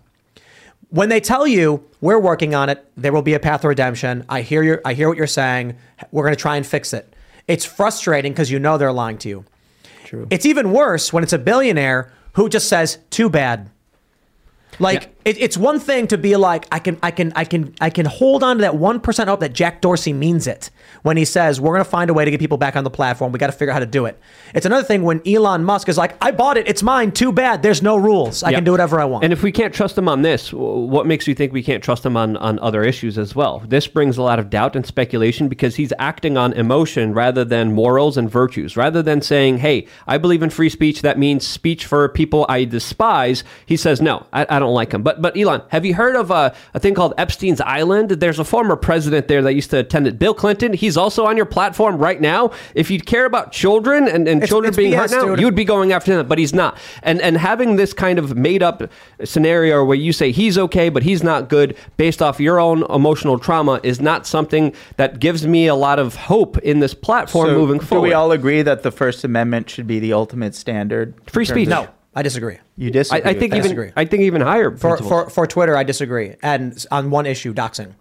When they tell you we're working on it, there will be a path to redemption. I hear your, I hear what you're saying. We're going to try and fix it. It's frustrating because you know they're lying to you. True. It's even worse when it's a billionaire who just says, "Too bad." Like It, it's one thing to be like, I can, I can, I can, I can hold on to that one percent hope that Jack Dorsey means it when he says we're going to find a way to get people back on the platform. We got to figure out how to do it. It's another thing when Elon Musk is like, I bought it, it's mine. Too bad. There's no rules. I Yeah. can do whatever I want. And if we can't trust him on this, what makes you think we can't trust him on, on other issues as well? This brings a lot of doubt and speculation because he's acting on emotion rather than morals and virtues. Rather than saying, hey, I believe in free speech, that means speech for people I despise, he says, no, I, I don't like him. But, but Elon, have you heard of a, a thing called Epstein's Island? There's a former president there that used to attend it, Bill Clinton. He's also on your platform right now. If you care about children and, and It's- children it's being BS, hurt now, dude. you would be going after him, but he's not. And and having this kind of made up scenario where you say he's okay, but he's not good, based off your own emotional trauma, is not something that gives me a lot of hope in this platform So moving forward. do we all agree that the First Amendment should be the ultimate standard? Free speech. no, I disagree. You I, disagree. I with think that? even disagree. I think even higher For, for, for Twitter, I disagree. And on one issue, doxing.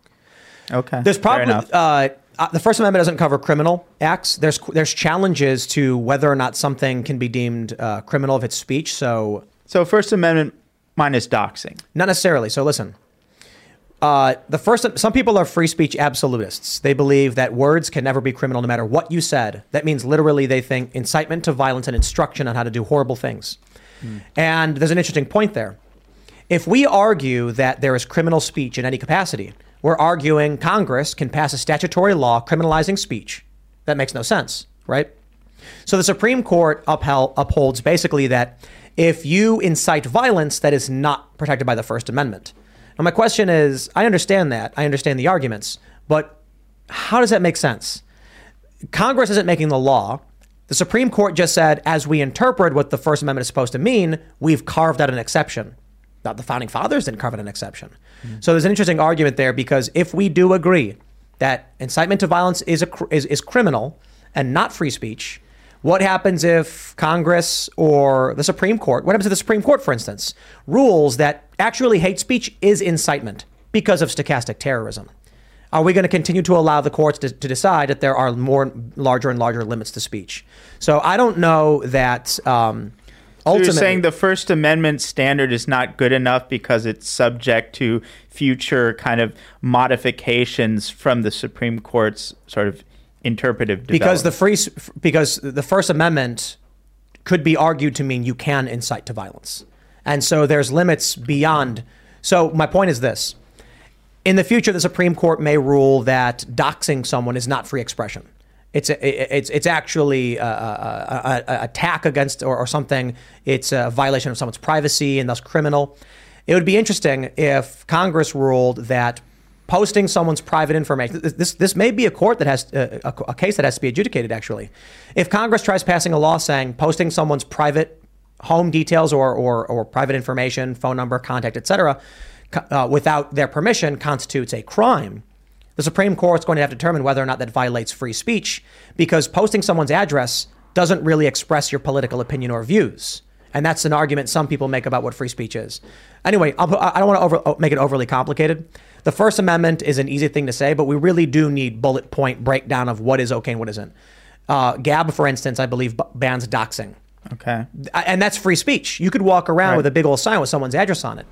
okay. There's fair probably enough. uh, uh, the First Amendment doesn't cover criminal acts. There's there's challenges to whether or not something can be deemed uh, criminal if it's speech. So so First Amendment minus doxing. not necessarily. So listen. Uh, the first, some people are free speech absolutists. They believe that words can never be criminal, no matter what you said. That means literally they think incitement to violence and instruction on how to do horrible things. And there's an interesting point there. If we argue that there is criminal speech in any capacity, we're arguing Congress can pass a statutory law criminalizing speech. That makes no sense, right? So the Supreme Court upheld, upholds basically that if you incite violence, that is not protected by the First Amendment. Now, my question is I understand that. I understand the arguments, but how does that make sense? Congress isn't making the law. The Supreme Court just said, as we interpret what the First Amendment is supposed to mean, we've carved out an exception. Now, the founding fathers didn't carve out an exception. Mm-hmm. So there's an interesting argument there because if we do agree that incitement to violence is, a, is, is criminal and not free speech, what happens if Congress or the Supreme Court, what happens if the Supreme Court, for instance, rules that actually hate speech is incitement because of stochastic terrorism? Are we going to continue to allow the courts to, to decide that there are more larger and larger limits to speech? So I don't know that um, So you're saying the First Amendment standard is not good enough because it's subject to future kind of modifications from the Supreme Court's sort of interpretive because the free because the First Amendment could be argued to mean you can incite to violence, and so there's limits beyond. So my point is this: in the future, the Supreme Court may rule that doxing someone is not free expression. It's a, it's it's actually a, a, a, a attack against or, or something. It's a violation of someone's privacy and thus criminal. It would be interesting if Congress ruled that posting someone's private information. This this, may be a court that has uh, a, a case that has to be adjudicated. Actually, if Congress tries passing a law saying posting someone's private home details or or, or private information, phone number, contact, etc., uh, without their permission constitutes a crime. The Supreme Court's going to have to determine whether or not that violates free speech because posting someone's address doesn't really express your political opinion or views. And that's an argument some people make about what free speech is. Anyway, I'll, I don't want to over, make it overly complicated. The First Amendment is an easy thing to say, but we really do need bullet point breakdown of what is okay and what isn't. Uh, Gab, for instance, I believe b- bans doxing. okay. And that's free speech. You could walk around Right. with a big old sign with someone's address on it.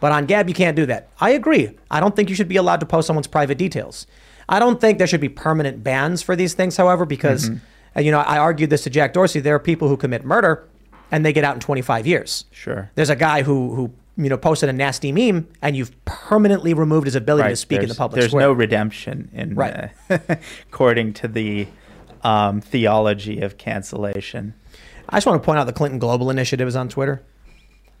But on Gab, you can't do that. I agree. I don't think you should be allowed to post someone's private details. I don't think there should be permanent bans for these things, however, because, uh, you know, I argued this to Jack Dorsey. There are people who commit murder and they get out in 25 years. Sure. There's a guy who, who you know, posted a nasty meme and you've permanently removed his ability to speak in the public There's square. no redemption in Right. uh, according to the um, theology of cancellation. I just want to point out the Clinton Global Initiative is on Twitter.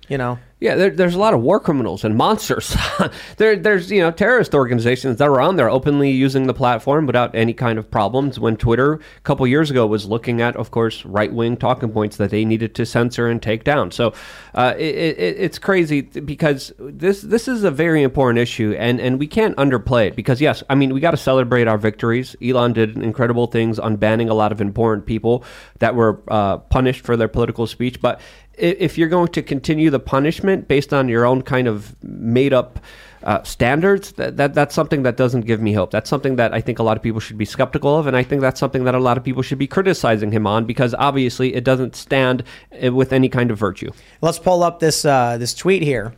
You know, Yeah, there, there's a lot of war criminals and monsters. there, there's you know terrorist organizations that are on there openly using the platform without any kind of problems. When Twitter a couple years ago was looking at, of course, right wing talking points that they needed to censor and take down. So uh, it, it, it's crazy because this this is a very important issue, and and we can't underplay it because yes, I mean we got to celebrate our victories. Elon did incredible things on banning a lot of important people that were uh, punished for their political speech, but if you're going to continue the punishment based on your own kind of made up uh, standards, that, that that's something that doesn't give me hope. That's something that I think a lot of people should be skeptical of, and I think that's something that a lot of people should be criticizing him on because obviously it doesn't stand uh, with any kind of virtue. let's pull up this uh, this tweet here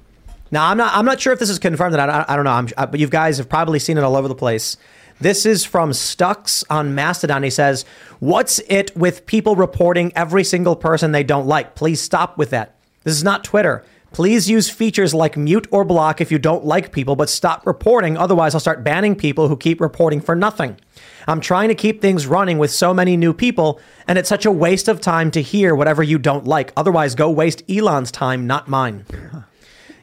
Now I'm not I'm not sure if this is confirmed. That I, I don't know. I'm, uh, but you guys have probably seen it all over the place. This is from Stux on Mastodon. He says, "What's it with people reporting every single person they don't like? Please stop with that. This is not Twitter." Please use features like mute or block if you don't like people, but stop reporting. Otherwise, I'll start banning people who keep reporting for nothing. I'm trying to keep things running with so many new people, and it's such a waste of time to hear whatever you don't like. Otherwise, go waste Elon's time, not mine.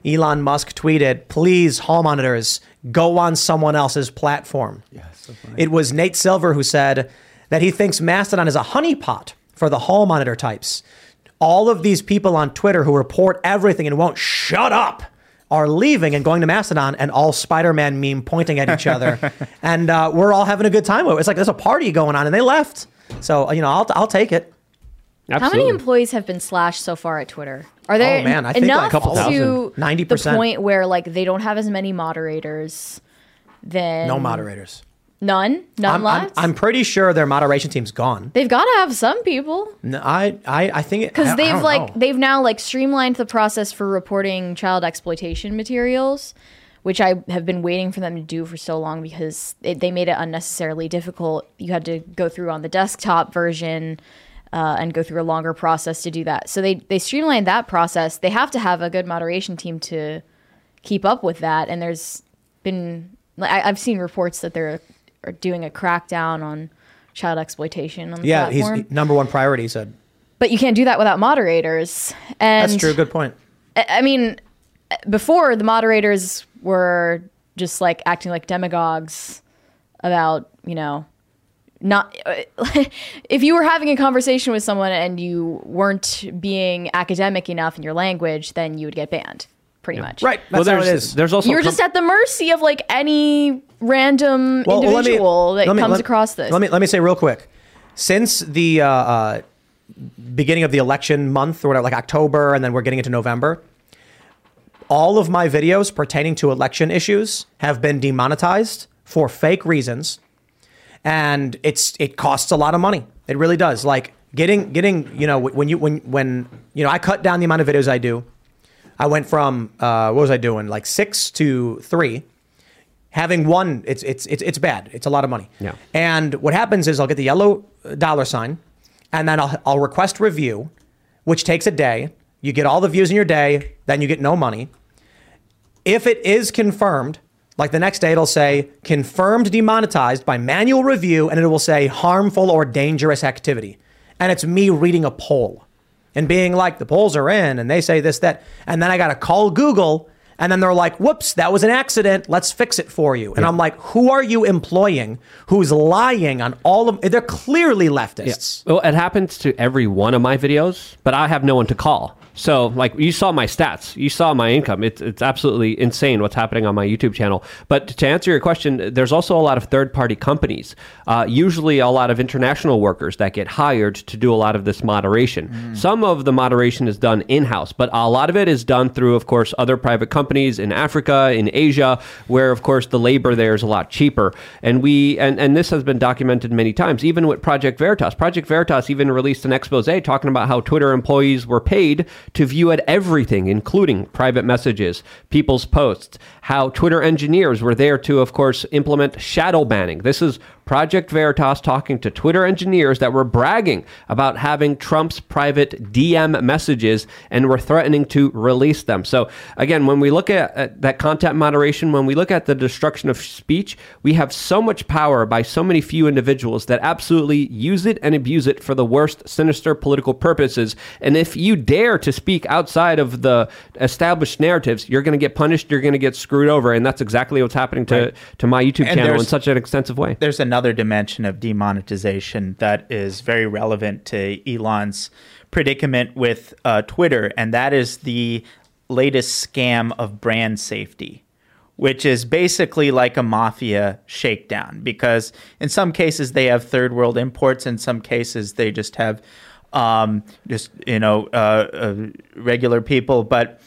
Elon Musk tweeted, please, hall monitors, go on someone else's platform. so it was Nate Silver who said that he thinks Mastodon is a honeypot for the hall monitor types. All of these people on Twitter who report everything and won't shut up are leaving and going to Mastodon and all Spider-Man meme pointing at each other. and uh, we're all having a good time with it. It's like there's a party going on and they left. So, you know, I'll, I'll take it. How many employees have been slashed so far at Twitter? Are there Oh, man, I think like a enough couple thousand. 90%. the point where like they don't have as many moderators? Then No moderators. None. None I'm, I'm, left. I'm pretty sure their moderation team's gone. They've got to have some people No, I, I, I think because they've don't like know. they've now like streamlined the process for reporting child exploitation materials, which I have been waiting for them to do for so long because it, they made it unnecessarily difficult. You had to go through on the desktop version. Uh, and go through a longer process to do that. So they they streamlined that process. They have to have a good moderation team to keep up with that. And there's been like, I, I've seen reports that they're are doing a crackdown on child exploitation on the yeah, he's number one priority. He said but you can't do that without moderators. And that's true. Good point. I I mean, before the moderators were just like acting like demagogues about, you know, not if you were having a conversation with someone and you weren't being academic enough in your language, then you would get banned, pretty much. Right. Well, That's how it is. there's also You're com- just at the mercy of like any random Well, well, me- individual that me- comes let- across this. Let me let me say real quick. Since the uh, uh, beginning of the election month or whatever, like October, and then we're getting into November, all of my videos pertaining to election issues have been demonetized for fake reasons, and it's it costs a lot of money. It really does. Like getting getting you know when you when when you know I cut down the amount of videos I do. I went from uh, what was I doing like six to three having one it's it's it's it's bad it's a lot of money Yeah. and what happens is i'll get the yellow dollar sign and then i'll, I'll request review which takes a day you get all the views in your day then you get no money if it is confirmed like the next day it'll say confirmed demonetized by manual review and it will say harmful or dangerous activity. And it's me reading a poll and being like the polls are in and they say this that. And then i got to call google and then they're like whoops that was an accident. Let's fix it for you. And i'm like who are you employing who's lying on all of they're clearly leftists. Well, it happens to every one of my videos, but I have no one to call. So, like, you saw my stats, you saw my income. It's, it's absolutely insane what's happening on my YouTube channel. But to answer your question, there's also a lot of third party companies, uh, usually a lot of international workers that get hired to do a lot of this moderation. Some of the moderation is done in house, but a lot of it is done through, of course, other private companies in Africa, in Asia, where, of course, the labor there is a lot cheaper. And we, and, and this has been documented many times, even with Project Veritas. Project Veritas even released an expose talking about how Twitter employees were paid to view at everything, including private messages, people's posts, how Twitter engineers were there to, of course, implement shadow banning. This is Project Veritas talking to Twitter engineers that were bragging about having Trump's private DM messages and were threatening to release them. So, again, when we look at, at that content moderation, when we look at the destruction of speech, we have so much power by so many few individuals that absolutely use it and abuse it for the worst, sinister political purposes. And if you dare to speak outside of the established narratives, you're going to get punished, you're going to get screwed over. And that's exactly what's happening to, Right. to my YouTube And channel in such an extensive way. there's another dimension of demonetization that is very relevant to Elon's predicament with uh, Twitter, and that is the latest scam of brand safety, which is basically like a mafia shakedown. Because in some cases they have third world imports, in some cases they just have um, just you know uh, uh, regular people, but.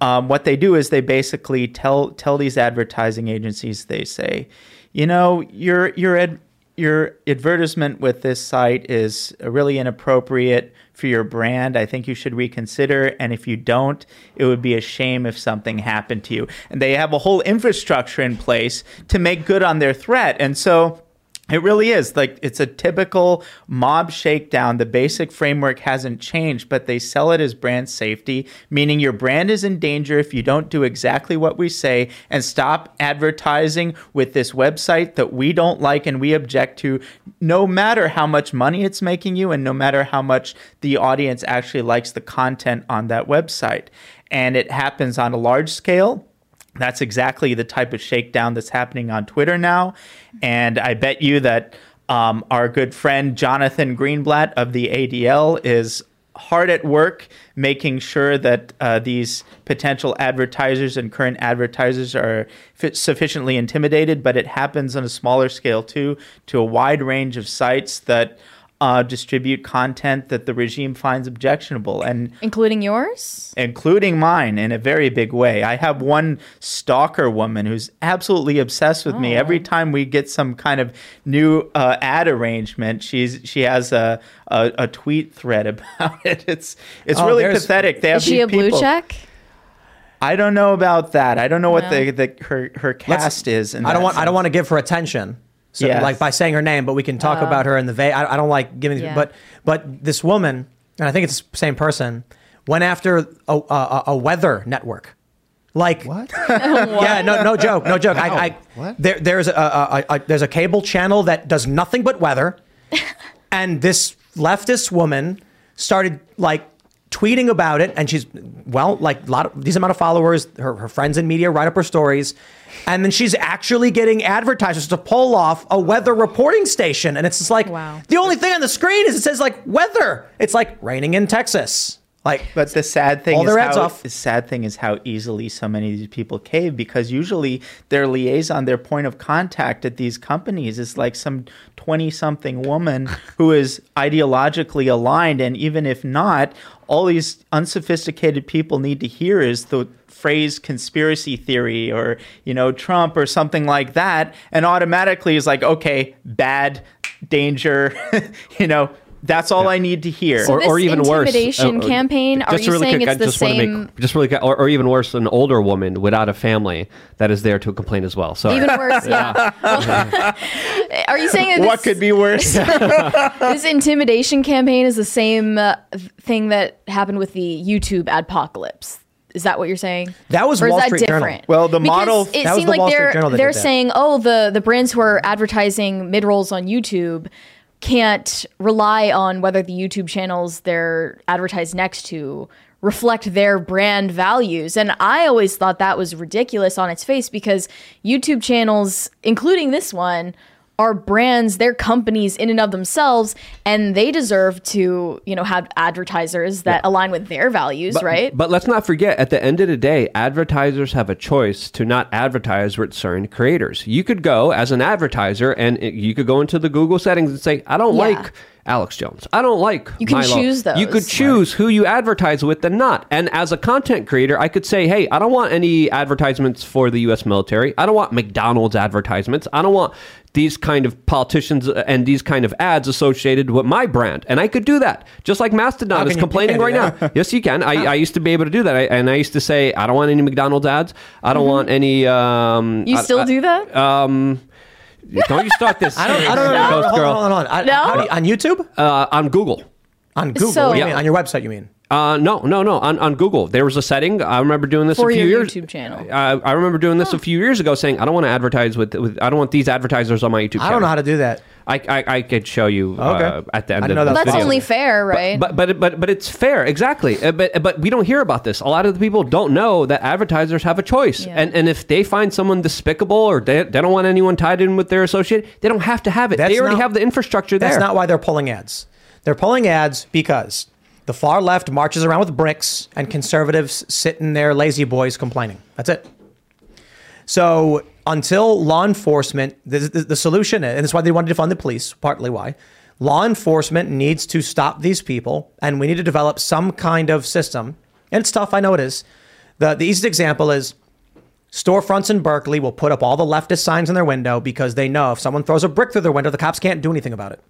Um, what they do is they basically tell tell these advertising agencies they say, you know, your your ad, your advertisement with this site is really inappropriate for your brand. I think you should reconsider. And if you don't, it would be a shame if something happened to you. And they have a whole infrastructure in place to make good on their threat. And so it really is like it's a typical mob shakedown. The basic framework hasn't changed, but they sell it as brand safety, meaning your brand is in danger if you don't do exactly what we say and stop advertising with this website that we don't like and we object to, no matter how much money it's making you and no matter how much the audience actually likes the content on that website. And it happens on a large scale that's exactly the type of shakedown that's happening on Twitter now. And I bet you that um, our good friend Jonathan Greenblatt of the ADL is hard at work making sure that uh, these potential advertisers and current advertisers are sufficiently intimidated. But it happens on a smaller scale too, to a wide range of sites that uh, distribute content that the regime finds objectionable, and including yours, including mine, in a very big way. I have one stalker woman who's absolutely obsessed with oh. me. Every time we get some kind of new uh, ad arrangement, she's she has a, a, a tweet thread about it. It's it's oh, really pathetic. They is she a blue check? I don't know about that. I don't know what the, the her her cast Let's, is. I don't want sense. I don't want to give her attention. So yes. like by saying her name, but we can talk uh, about her in the va- I, I don't like giving, yeah. but but this woman, and I think it's the same person, went after a, a, a weather network. Like what? yeah, no, no joke, no joke. I, I what? There, there's a, a, a, there's a cable channel that does nothing but weather, and this leftist woman started like tweeting about it, and she's well, like a lot of these amount of followers. Her, her friends in media write up her stories, and then she's actually getting advertisers to pull off a weather reporting station, and it's just like wow. the only thing on the screen is it says like weather. It's like raining in Texas. Like, but the sad thing—all is how off. the sad thing is how easily so many of these people cave because usually their liaison, their point of contact at these companies is like some twenty-something woman who is ideologically aligned, and even if not, all these unsophisticated people need to hear is the phrase conspiracy theory or you know Trump or something like that, and automatically is like, okay, bad, danger, you know, that's all yeah. I need to hear. So or, or even worse, intimidation uh, campaign. Are you really saying quick, it's the same? Make, just really, or, or, even worse, an older woman without a family that is there to complain as well. So even worse, yeah. are you saying this, what could be worse? this intimidation campaign is the same uh, thing that happened with the YouTube adpocalypse. Is that what you're saying? That was or Wall Street different? Journal. Well, the because model it seemed the like they're they're saying, oh, the the brands who are advertising mid rolls on YouTube can't rely on whether the YouTube channels they're advertised next to reflect their brand values. And I always thought that was ridiculous on its face because YouTube channels, including this one, are brands, they're companies in and of themselves, and they deserve to, you know, have advertisers that yeah. align with their values, but, right? But let's not forget, at the end of the day, advertisers have a choice to not advertise with certain creators. You could go as an advertiser and you could go into the Google settings and say, I don't yeah. like Alex Jones. I don't like You can Milo. choose those. You could choose right. who you advertise with and not. And as a content creator, I could say, hey, I don't want any advertisements for the US military. I don't want McDonald's advertisements. I don't want these kind of politicians and these kind of ads associated with my brand. And I could do that. Just like Mastodon is complaining right now. yes, you can. I, I, used to be able to do that. I, and I used to say, I don't want any McDonald's ads. I don't mm-hmm. want any. Um, you still I, do that? Um, don't you start this? I don't. I don't know. Hold on, hold on. I, no? You, on YouTube? Uh, on Google. On Google. So, yeah. On your website, you mean? Uh, no, no, no. On, on Google, there was a setting. I remember doing this For a few your years. YouTube channel. I, I remember doing this huh. a few years ago, saying I don't want to advertise with, with. I don't want these advertisers on my YouTube. Channel. I don't know how to do that. I, I, I could show you uh, okay. uh, at the end of this That's video. only fair, right? But, but but but it's fair, exactly. Uh, but but we don't hear about this. A lot of the people don't know that advertisers have a choice, yeah. and and if they find someone despicable or they, they don't want anyone tied in with their associate, they don't have to have it. That's they already not, have the infrastructure there. That's not why they're pulling ads. They're pulling ads because the far left marches around with bricks, and conservatives sit in their lazy boys complaining. That's it. So until law enforcement, the, the, the solution, and that's why they wanted to fund the police, partly why, law enforcement needs to stop these people, and we need to develop some kind of system. And it's tough, I know it is. The, the easiest example is Storefronts in Berkeley will put up all the leftist signs in their window because they know if someone throws a brick through their window, the cops can't do anything about it.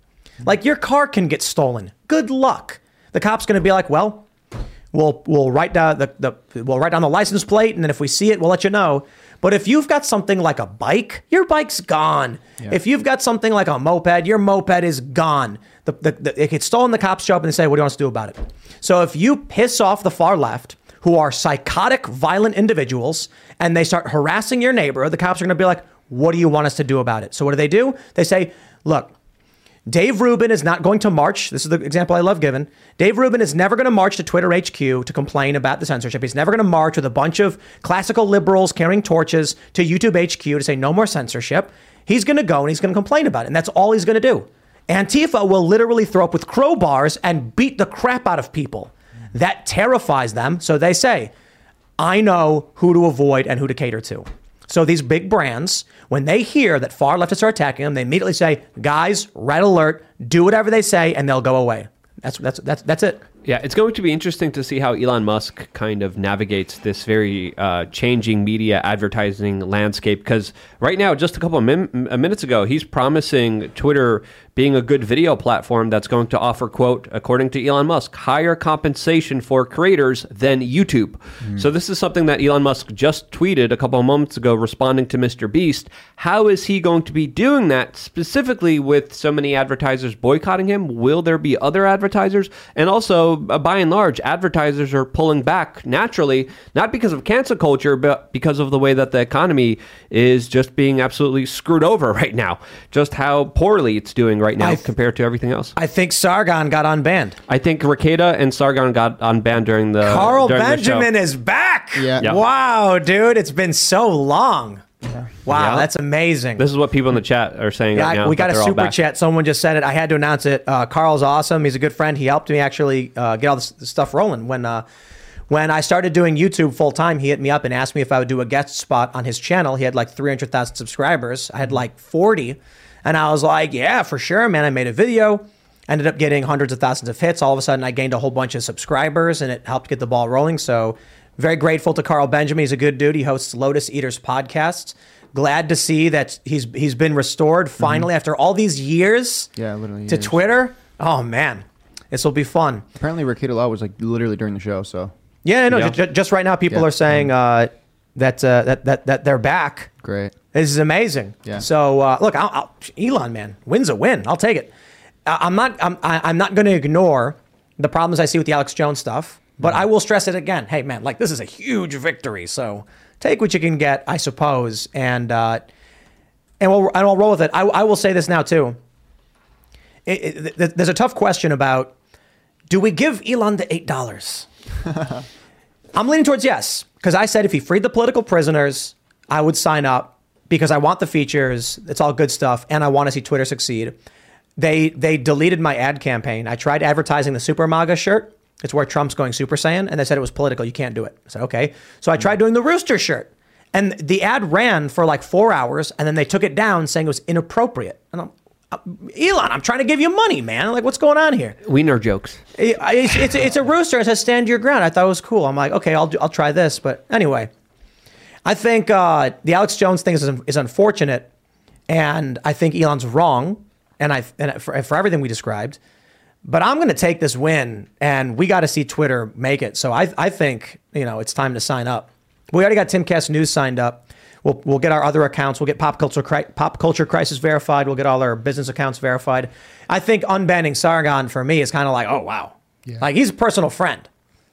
Like your car can get stolen. Good luck. The cop's going to be like, well, we'll we'll write down the, the we'll write down the license plate, and then if we see it, we'll let you know. But if you've got something like a bike, your bike's gone. If you've got something like a moped, your moped is gone. The, the, the, it gets stolen. The cops show up and they say, "What do you want us to do about it?" So if you piss off the far left, who are psychotic, violent individuals, and they start harassing your neighbor, the cops are going to be like, "What do you want us to do about it?" So what do they do? They say, "Look." Dave Rubin is not going to march. This is the example I love giving. Dave Rubin is never going to march to Twitter HQ to complain about the censorship. He's never going to march with a bunch of classical liberals carrying torches to YouTube HQ to say no more censorship. He's going to go and he's going to complain about it. And that's all he's going to do. Antifa will literally throw up with crowbars and beat the crap out of people. That terrifies them. So they say, I know who to avoid and who to cater to. So these big brands, when they hear that far leftists are attacking them, they immediately say, "Guys, red alert! Do whatever they say, and they'll go away." That's that's that's that's it. Yeah, it's going to be interesting to see how Elon Musk kind of navigates this very uh, changing media advertising landscape. Because right now, just a couple of min- uh, minutes ago, he's promising Twitter being a good video platform that's going to offer, quote, according to Elon Musk, higher compensation for creators than YouTube. So this is something that Elon Musk just tweeted a couple of moments ago, responding to Mr. Beast. How is he going to be doing that specifically with so many advertisers boycotting him? Will there be other advertisers? And also, uh, by and large, advertisers are pulling back naturally, not because of cancel culture, but because of the way that the economy is just being absolutely screwed over right now. Just how poorly it's doing right now I- compared to everything else. I think Sargon got unbanned. I think Rekieta and Sargon got unbanned during the Carl during the show. Benjamin is back. Yeah. Yeah. Wow, dude, it's been so long. Wow, Yeah. that's amazing. This is what people in the chat are saying Yeah, right now. we got a super chat. Someone just said it. I had to announce it. Uh, Carl's awesome. He's a good friend. He helped me actually uh, get all this, this stuff rolling. When uh, when I started doing YouTube full time, he hit me up and asked me if I would do a guest spot on his channel. He had like 300,000 subscribers. I had like 40. And I was like, yeah, for sure, man. I made a video. Ended up getting hundreds of thousands of hits. All of a sudden, I gained a whole bunch of subscribers and it helped get the ball rolling. So, very grateful to Carl Benjamin. He's a good dude. He hosts Lotus Eaters podcast. Glad to see that he's he's been restored finally after all these years Yeah, literally to years. Twitter. Oh man, this will be fun. Apparently, Rekieta Law was like literally during the show. So Yeah, no, Yeah. ju- just right now, people Yeah. are saying uh, that, uh, that that that they're back. great. This is amazing. Yeah. So uh, look, I'll, I'll, Elon, man, wins a win. I'll take it. I- I'm not. I'm. I'm not going to ignore the problems I see with the Alex Jones stuff, but I will stress it again. Hey, man, like this is a huge victory. So take what you can get, I suppose, and uh, and we'll and we'll roll with it. I, I will say this now too. It, it, th- there's a tough question about do we give Elon the eight dollars? I'm leaning towards yes because I said if he freed the political prisoners, I would sign up because I want the features. It's all good stuff, and I want to see Twitter succeed. They they deleted my ad campaign. I tried advertising the Super MAGA shirt. It's where Trump's going Super Saiyan, and they said it was political. You can't do it. I said okay. So I tried doing the Rooster shirt, and the ad ran for like four hours, and then they took it down saying it was inappropriate. And I'm, uh, Elon, I'm trying to give you money, man. Like, what's going on here? Wiener jokes. It- it's, it's, it's a rooster. It says stand your ground. I thought it was cool. I'm like, okay, I'll do, I'll try this. But anyway, I think uh, the Alex Jones thing is, is unfortunate, and I think Elon's wrong, and I and for, for everything we described. But I'm going to take this win, and we got to see Twitter make it. So I I think you know it's time to sign up. We already got Timcast News signed up. We'll, we'll get our other accounts. We'll get pop culture Cri- pop culture crisis verified. We'll get all our business accounts verified. I think unbanning Sargon for me is kind of like, oh wow, like he's a personal friend,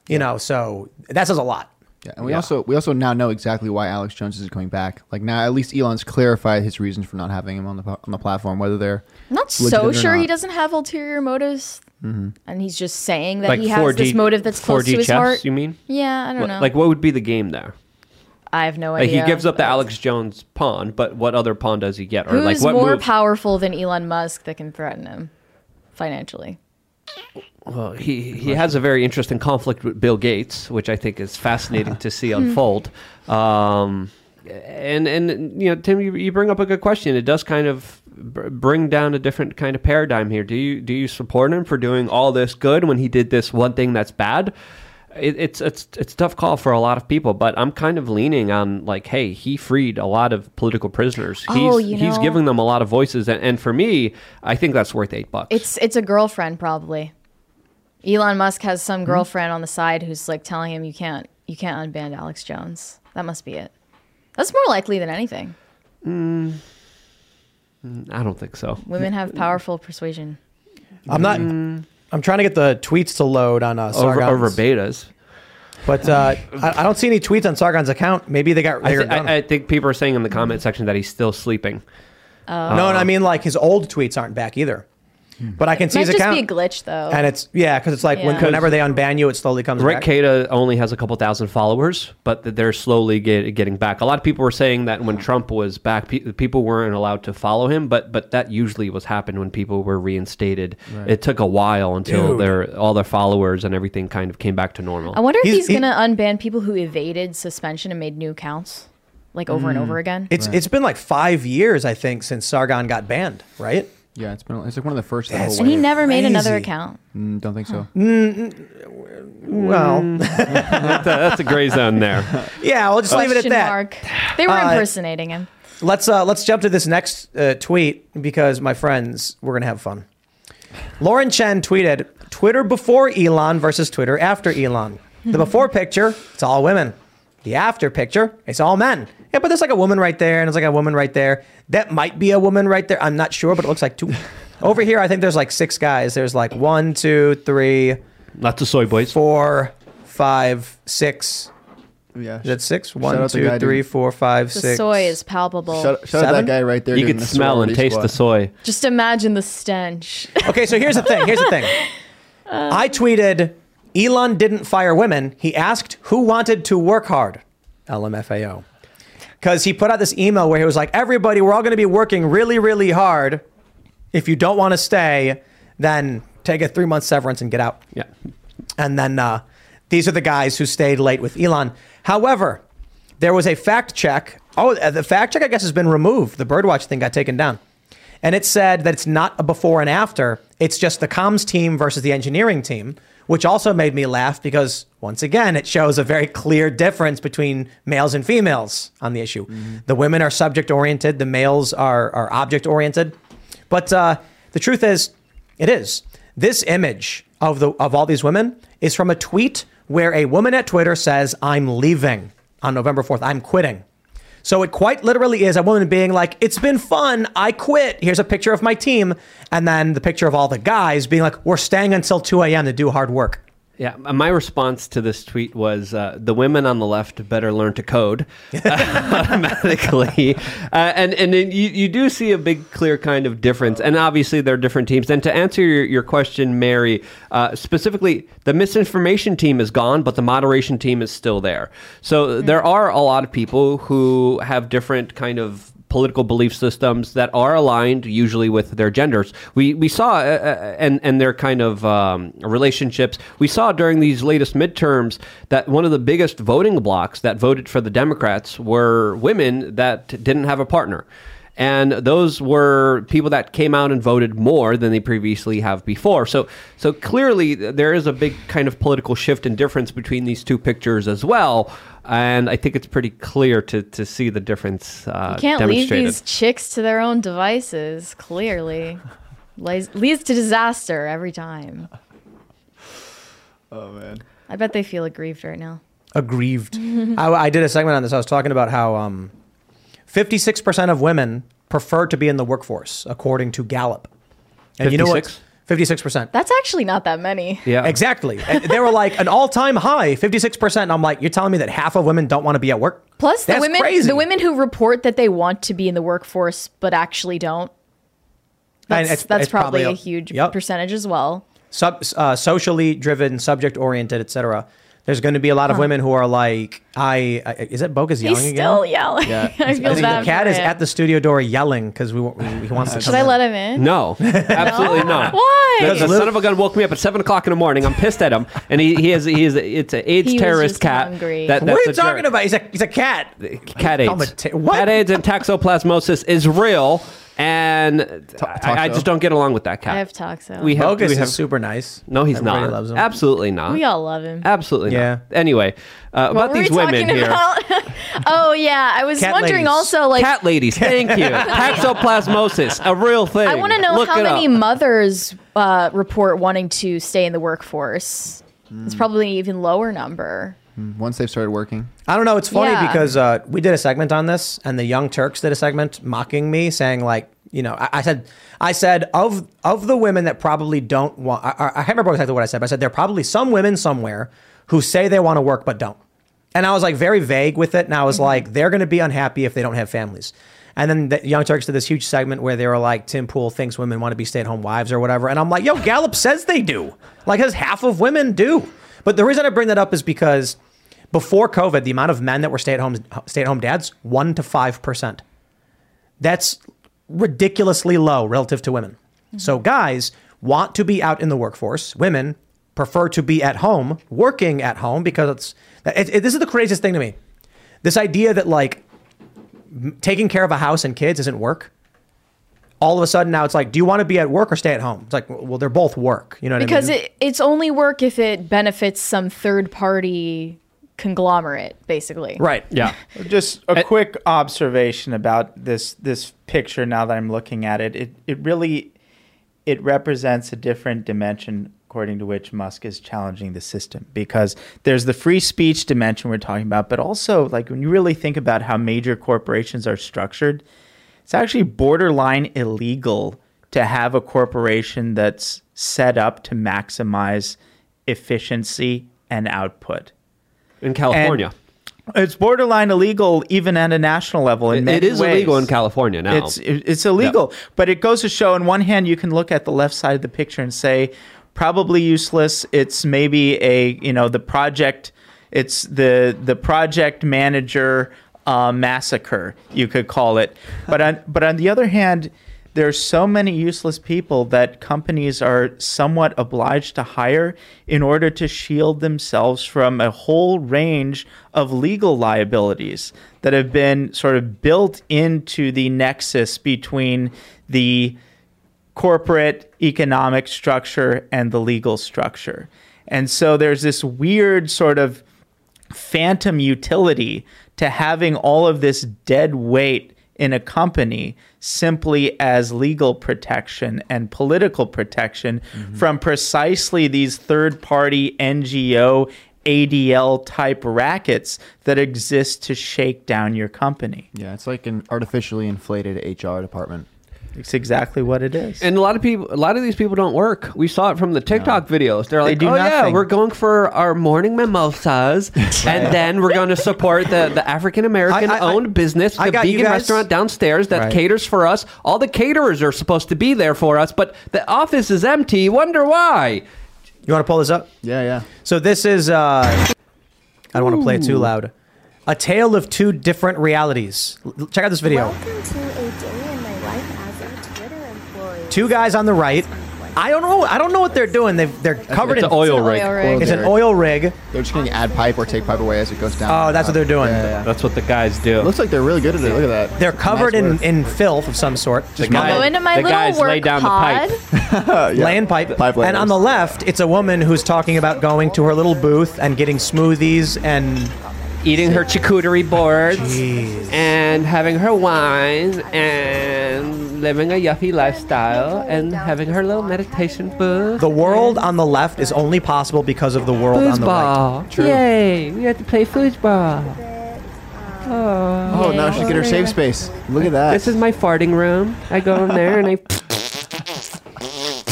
you know. So that says a lot. Yeah, and we also we also now know exactly why Alex Jones isn't coming back. Like now, at least Elon's clarified his reasons for not having him on the on the platform, whether they're I'm not so or sure he doesn't have ulterior motives, mm-hmm. and he's just saying that Like he has 4D, this motive that's close 4D to his chess, heart. you mean? Yeah, I don't What- know. Like, what would be the game there? I have no Like, idea. he gives up the Alex Jones pawn, but what other pawn does he get? Or Who's like, what more move? powerful than Elon Musk that can threaten him financially? Well, he he has a very interesting conflict with Bill Gates, which I think is fascinating to see unfold. Um, and and you know, Tim, you, you bring up a good question. It does kind of br- bring down a different kind of paradigm here. Do you do you support him for doing all this good when he did this one thing that's bad? it, it's it's it's a tough call for a lot of people, but I'm kind of leaning on like, hey, he freed a lot of political prisoners. Oh, he's you he's giving them a lot of voices, and, and for me, I think that's worth eight bucks. It's it's a girlfriend probably. Elon Musk has Hmm? some girlfriend on the side who's like telling him you can't you can't unban Alex Jones. That must be it. That's more likely than anything. I don't think so. Women have powerful persuasion. I'm not. I'm trying to get the tweets to load on uh, Over, Sargon's, over betas. but uh, I, I don't see any tweets on Sargon's account. Maybe they got. I, They thi- got. I, I think people are saying in the comment section that he's still sleeping. no, no, I mean like his old tweets aren't back either. Hmm. But I can see Might his just account, be a glitch though. and it's yeah, because it's like when, Yeah. whenever they unban you, it slowly comes back. Rick back. Cada only has a couple thousand followers, but th- they're slowly get, getting back. A lot of people were saying that when Trump was back, pe- people weren't allowed to follow him, but but that usually was happened when people were reinstated. It took a while until Dude. their all their followers and everything kind of came back to normal. I wonder if He's- he's, he- gonna unban people who evaded suspension and made new accounts, like over and over hmm. again. It's it's been like five years, I think, since Sargon got banned, right? Yeah, it's been. It's like one of the first. the That's and he way. never made another crazy. account. Mm, don't think so. Well, that's, a, that's a gray zone there. yeah, we'll just leave it at Question that. mark. They were Uh, impersonating him. Let's uh, let's jump to this next uh, tweet because my friends, we're gonna have fun. Lauren Chen tweeted Twitter before Elon versus Twitter after Elon. The before picture, it's all women. The after picture, it's all men. Yeah, but there's like a woman right there, and there's like a woman right there. That might be a woman right there. I'm not sure, but it looks like two. Over here, I think there's like six guys. There's like one, two, three, Lots of soy boys. four, five, six. Yeah. Is that six? Shout One, out the two, guy three, doing- four, five, The six. soy is palpable. Shout, shout out Seven? that guy right there. You doing can the smell and sorority taste the soy. Just imagine the stench. Okay, so here's the thing. Here's the thing. Um, I tweeted, Elon didn't fire women. He asked who wanted to work hard. LMFAO. Because he put out this email where he was like, everybody, we're all going to be working really, really hard. If you don't want to stay, then take a three month severance and get out. Yeah. And then uh, these are the guys who stayed late with Elon. However, there was a fact check. Oh, uh, the fact check, I guess, has been removed. The Birdwatch thing got taken down. And it said that it's not a before and after. It's just the comms team versus the engineering team, which also made me laugh because, once again, it shows a very clear difference between males and females on the issue. The women are subject oriented, the males are, are object oriented. But uh, the truth is, it is. This image of the of all these women is from a tweet where a woman at Twitter says, "I'm leaving on November 4th. I'm quitting." So it quite literally is a woman being like, "It's been fun. I quit. Here's a picture of my team." And then the picture of all the guys being like, "We're staying until 2 a.m. to do hard work." Yeah, my response to this tweet was uh, the women on the left better learn to code automatically, uh, and and then you you do see a big clear kind of difference, and obviously they're different teams. And to answer your, your question, Mary, uh, specifically, the misinformation team is gone, but the moderation team is still there. So there are a lot of people who have different kind of political belief systems that are aligned usually with their genders. We we saw uh, uh, and and their kind of um, relationships. We saw during these latest midterms that one of the biggest voting blocks that voted for the Democrats were women that didn't have a partner. And those were people that came out and voted more than they previously have before. So, so clearly there is a big kind of political shift and difference between these two pictures as well. And I think it's pretty clear to, to see the difference uh, You can't leave these chicks to their own devices. Clearly, leads, leads to disaster every time. Oh man. I bet they feel aggrieved right now. Aggrieved. I, I did a segment on this. I was talking about how um, 56% of women prefer to be in the workforce, according to Gallup. And you know what? 56? 56%. That's actually not that many. Yeah. Exactly. And they were like an all-time high, 56%. And I'm like, you're telling me that half of women don't want to be at work? Plus, the That's women, crazy. the women who report that they want to be in the workforce but actually don't. That's, it's- that's it's probably, probably a a- huge Yep. percentage as well. Sub, uh, socially driven, subject oriented, etc. There's going to be a lot of women who are like, I, I is it Bogus yelling He's again? still yelling. Yeah. I I feel think bad the cat for is him. at the studio door yelling because we, we he wants to. Should come I in. let him in? No, absolutely not. Why? The, the son of a gun woke me up at seven o'clock in the morning. I'm pissed at him, and he, he is he is it's an AIDS He was terrorist just cat. hungry. That, What are you that's a talking jerk. about? He's a he's a cat. Cat Call him AIDS. ta- what? Cat AIDS and toxoplasmosis is real, and Ta- I, I Toxo? just don't get along with that cat. I have Toxo. we have, Bogus we have is super nice. no, he's Everybody not. loves him. Absolutely not. we all love him. Absolutely Yeah. not. Anyway, uh, What about were these we women talking here. about? oh yeah, I was Cat wondering ladies. also like Cat ladies, thank you. Toxoplasmosis, a real thing. I want to know Look how it many up. mothers uh, report wanting to stay in the workforce. Hmm. It's probably an even lower number. Once they've started working, I don't know. It's funny Yeah. because uh, we did a segment on this, and the Young Turks did a segment mocking me, saying like, you know, I, I said, I said of of the women that probably don't want. I, I I can't remember exactly what I said, but I said there are probably some women somewhere who say they want to work but don't. And I was like very vague with it, and I was like, they're going to be unhappy if they don't have families. And then the Young Turks did this huge segment where they were like, Tim Pool thinks women want to be stay at home wives or whatever. And I'm like, yo, Gallup says they do. Like, as half of women do. But the reason I bring that up is because before COVID, the amount of men that were stay at home stay at home dads, one to five percent. That's ridiculously low relative to women. Mm-hmm. So guys want to be out in the workforce. Women prefer to be at home, working at home because it's. It, it- this is the craziest thing to me. This idea that like m- taking care of a house and kids isn't work. All of a sudden now it's like, do you want to be at work or stay at home? It's like, well, they're both work. You know what Because I mean? it, it's only work if it benefits some third party conglomerate, basically. right. Yeah. Just a quick observation about this this picture. Now that I'm looking at it, it it really it represents a different dimension according to which Musk is challenging the system because there's the free speech dimension we're talking about, but also like when you really think about how major corporations are structured, it's actually borderline illegal to have a corporation that's set up to maximize efficiency and output. In California. It's borderline illegal even at a national level. In It- is illegal in California now. It's it's illegal, but it goes to show. On one hand, you can look at the left side of the picture and say, probably useless. It's maybe a you know the project. It's the the project manager uh, massacre. You could call it. But on but on the other hand. There's so many useless people that companies are somewhat obliged to hire in order to shield themselves from a whole range of legal liabilities that have been sort of built into the nexus between the corporate economic structure and the legal structure. And so there's this weird sort of phantom utility to having all of this dead weight in a company simply as legal protection and political protection mm-hmm. from precisely these third party NGO ADL type rackets that exist to shake down your company. yeah, it's like an artificially inflated HR department. It's exactly what it is. And a lot of people, a lot of these people don't work. We saw it from the TikTok videos. They're They like, do "Oh yeah, we're going for our morning mimosas, and then we're going to support the, the African American I- I- owned business, I the vegan restaurant downstairs that Right. caters for us. All the caterers are supposed to be there for us, but the office is empty. Wonder why? You want to pull this up? Yeah, yeah. So this is uh I don't want to play it too loud. A tale of two different realities. Check out this video. Welcome to a day in my life as a Twitter employee. Two guys on the right. I don't know. I don't know what they're doing. They've, they're covered It's in an oil It's an rig. oil rig. It's an oil rig. They're just going to add pipe or take pipe away as it goes down. Oh, that's what they're doing. Yeah, yeah. That's what the guys do. It looks like they're really good at it. Look at that. They're covered Nice in, in filth of some sort. Just guy- Go into my The little guys work lay down the pipe. Yeah. laying pipe. Pipe and on the left, it's a woman who's talking about going to her little booth and getting smoothies and Eating her charcuterie boards Jeez. and having her wine and living a yuppie lifestyle and having her little meditation booth. the world on the left is only possible because of the world on the right. Foosball. Yay! We have to play foosball. Oh, oh now she's get her safe space. Look at that. This is my farting room. I go in there and I.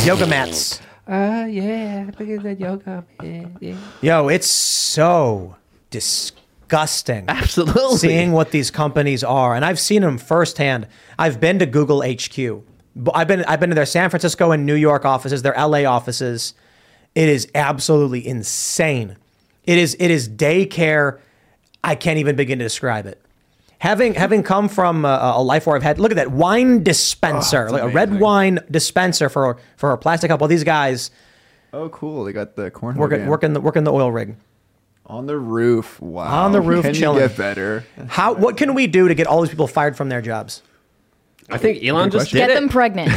Yoga mats. Ah, yeah. Look at that yoga. Yeah, yeah. Yo, it's so disgusting. Absolutely. seeing what these companies are, and I've seen them firsthand. I've been to Google HQ. I've been I've been to their San Francisco and New York offices, their LA offices. It is absolutely insane. It is it is daycare. I can't even begin to describe it. Having having come from a, a life where I've had look at that wine dispenser, oh, like a red wine dispenser for for a plastic cup. Well, these guys oh, cool. They got the corn. working working the working the oil rig. On the roof. Wow. On the roof, Can chilling. you get better? How what can we do to get all these people fired from their jobs? I think Elon just did Get it. them pregnant.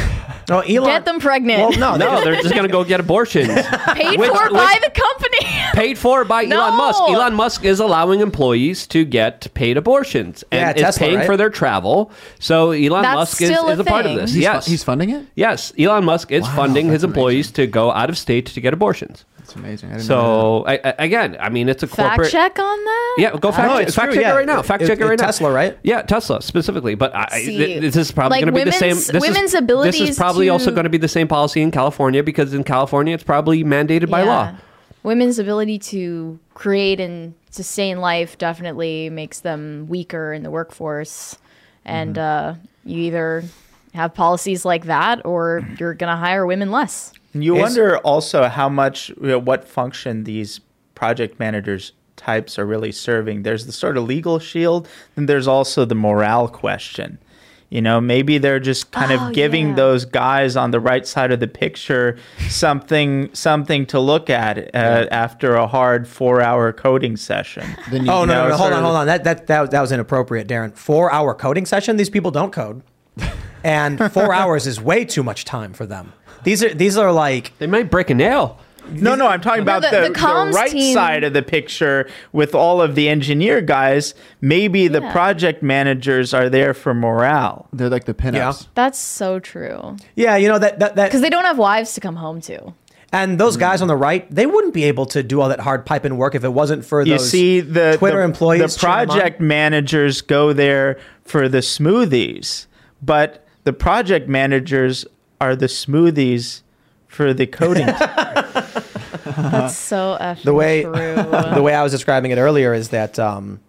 No, oh, Elon. Get them pregnant. Well, no, no, they're just going to go get abortions. Paid Which- for which- by the company. paid for by No. Elon Musk. Elon Musk is allowing employees to get paid abortions and Yeah, is Tesla, paying right? for their travel. So Elon That's Musk is, still a is a part of thing. this. He's, yes. fu- he's funding it. yes, Elon Musk is Wow, funding his employees amazing. to go out of state to get abortions. That's amazing. I didn't know So I, I, again, I mean, it's a Fact corporate. check on that. Yeah, go fact, No, check, fact true, check yeah. it right now. Fact It- check it it- right now. Tesla, right? Yeah, Tesla specifically. But I, I- See, th- this is probably like going to be the same. women's- This women's is, This is probably also going to be the same policy in California because in California it's probably mandated by law. Women's ability to create and sustain life definitely makes them weaker in the workforce. And Mm-hmm. uh, you either have policies like that or you're going to hire women less. You wonder also how much, you know, what function these project managers types are really serving. There's the sort of legal shield, and there's also the morale question. You know, maybe they're just kind Oh, of giving yeah. those guys on the right side of the picture something something to look at uh, after a hard four-hour coding session. that. Then you Oh no, no, no, hold on, hold on. That that that, that was inappropriate, Darren. Four hour coding session. These people don't code, and four hours is way too much time for them. These are these are like They might break a nail. No, no, I'm talking about the- the, the the, right team- side of the picture with all of the engineer guys. Maybe the project managers are there for morale. they're like the pinups. Yeah. That's so true. yeah, you know that that that Because they don't have wives to come home to. and those guys on the right, they wouldn't be able to do all that hard piping work if it wasn't for You those see, the Twitter the, employees. the cheering them on. project managers go there for the smoothies, but the project managers are the smoothies for the coding. That's so effing the way true. the way I was describing it earlier is that um,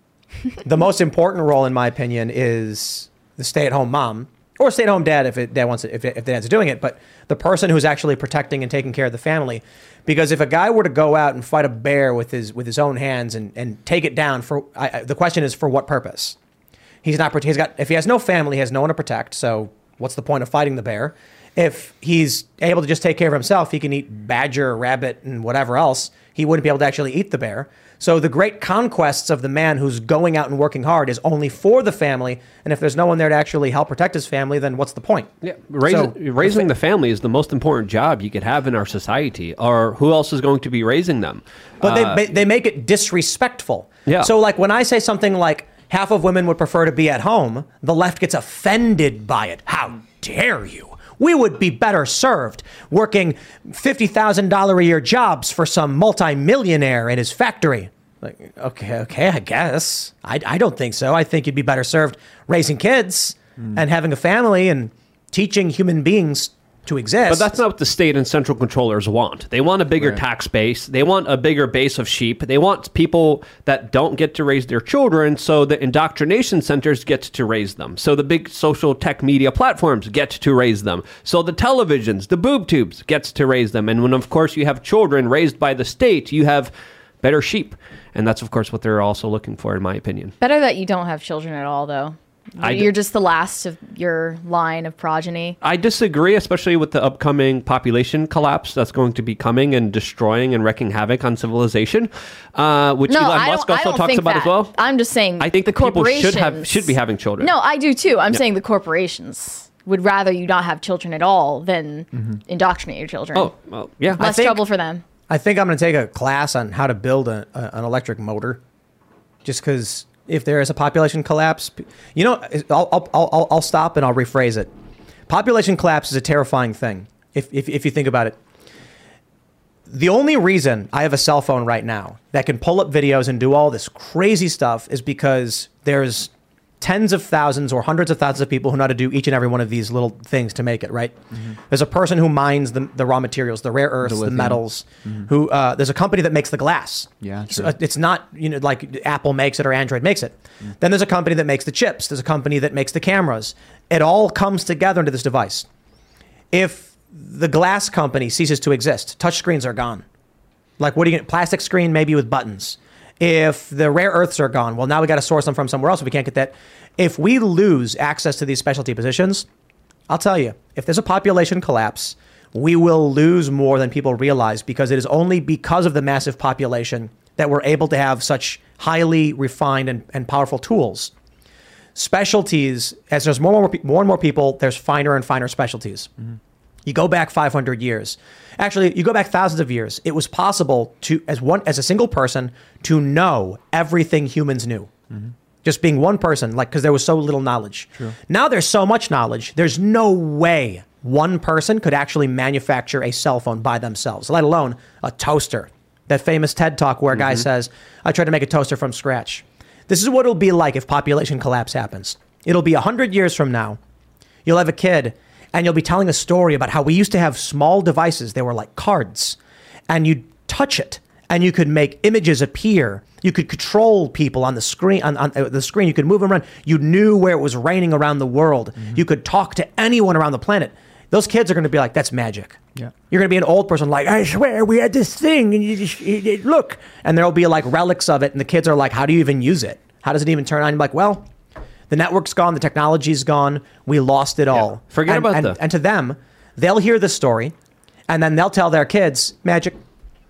the most important role, in my opinion, is the stay-at-home mom or stay-at-home dad if it, dad wants it, if, if dad's doing it, but the person who's actually protecting and taking care of the family. Because if a guy were to go out and fight a bear with his with his own hands and, and take it down for, I, I, the question is for what purpose? He's not. He's got. If he has no family, he has no one to protect. So what's the point of fighting the bear? If he's able to just take care of himself, he can eat badger, rabbit, and whatever else. He wouldn't be able to actually eat the bear. So the great conquests of the man who's going out and working hard is only for the family. And if there's no one there to actually help protect his family, then what's the point? Yeah, raising, So- raising the family is the most important job you could have in our society. Or who else is going to be raising them? But Uh, they, they make it disrespectful. Yeah. So like when I say something like half of women would prefer to be at home, the left gets offended by it. How dare you? We would be better served working $50,000 a year jobs for some multimillionaire in his factory. Like, okay, okay, I guess. I, I don't think so. I think you'd be better served raising kids hmm. and having a family and teaching human beings to exist. But that's not what the state and central controllers want. They want a bigger Right. tax base. They want a bigger base of sheep. They want people that don't get to raise their children, so the indoctrination centers get to raise them. So the big social tech media platforms get to raise them. So the televisions, the boob tubes gets to raise them. And when of course you have children raised by the state, you have better sheep. And that's of course what they're also looking for in my opinion. Better that you don't have children at all, though. I d- You're just the last of your line of progeny. I disagree, especially with the upcoming population collapse that's going to be coming and destroying and wrecking havoc on civilization, uh, which No, Elon I Musk also talks think about that. as well. I'm just saying. I think the that people should have corporations- should be having children. No, I do too. I'm saying the corporations would rather you not have children at all than indoctrinate your children. Oh, well, yeah. less think- trouble for them. I think I'm going to take a class on how to build a, a, an electric motor, just because if there is a population collapse, you know, I'll, I'll, I'll, I'll stop and I'll rephrase it. Population collapse is a terrifying thing if, if, if you think about it. The only reason I have a cell phone right now that can pull up videos and do all this crazy stuff is because there's tens of thousands or hundreds of thousands of people who know how to do each and every one of these little things to make it, right? There's a person who mines the, the raw materials, the rare earths, the, lithium. metals, who, uh, there's a company that makes the glass. Yeah, So, uh, it's not, you know, like Apple makes it or Android makes it. Then there's a company that makes the chips. There's a company that makes the cameras. It all comes together into this device. If the glass company ceases to exist, touch screens are gone. Like, what are you to, plastic screen maybe with buttons. If the rare earths are gone, well, now we got to source them from somewhere else if we can't get that. If we lose access to these specialty positions, I'll tell you, if there's a population collapse, we will lose more than people realize because it is only because of the massive population that we're able to have such highly refined and, and powerful tools. specialties as there's more and more, more and more people. There's finer and finer specialties. Mm-hmm. You go back 500 years. Actually, you go back thousands of years. It was possible to, as one, as a single person, to know everything humans knew. Mm-hmm. Just being one person, like because there was so little knowledge. Now there's so much knowledge. There's no way one person could actually manufacture a cell phone by themselves, let alone a toaster. That famous TED talk where a guy mm-hmm. says, "I tried to make a toaster from scratch." This is what it'll be like if population collapse happens. It'll be 100 years from now you'll have a kid and you'll be telling a story about how we used to have small devices. They were like cards. And you'd touch it. And you could make images appear. You could control people on the screen on, on uh, the screen. You could move them around. You knew where it was raining around the world. You could talk to anyone around the planet. Those kids are going to be like that's magic. Yeah. you're going to be an old person like i swear we had this thing and you just you- you- look. And there'll be like relics of it and the kids are like how do you even use it? How does it even turn on? You're like well the network's gone, the technology's gone, we lost it all. Forget and, about and, the- and to them, they'll hear the story and then they'll tell their kids magic.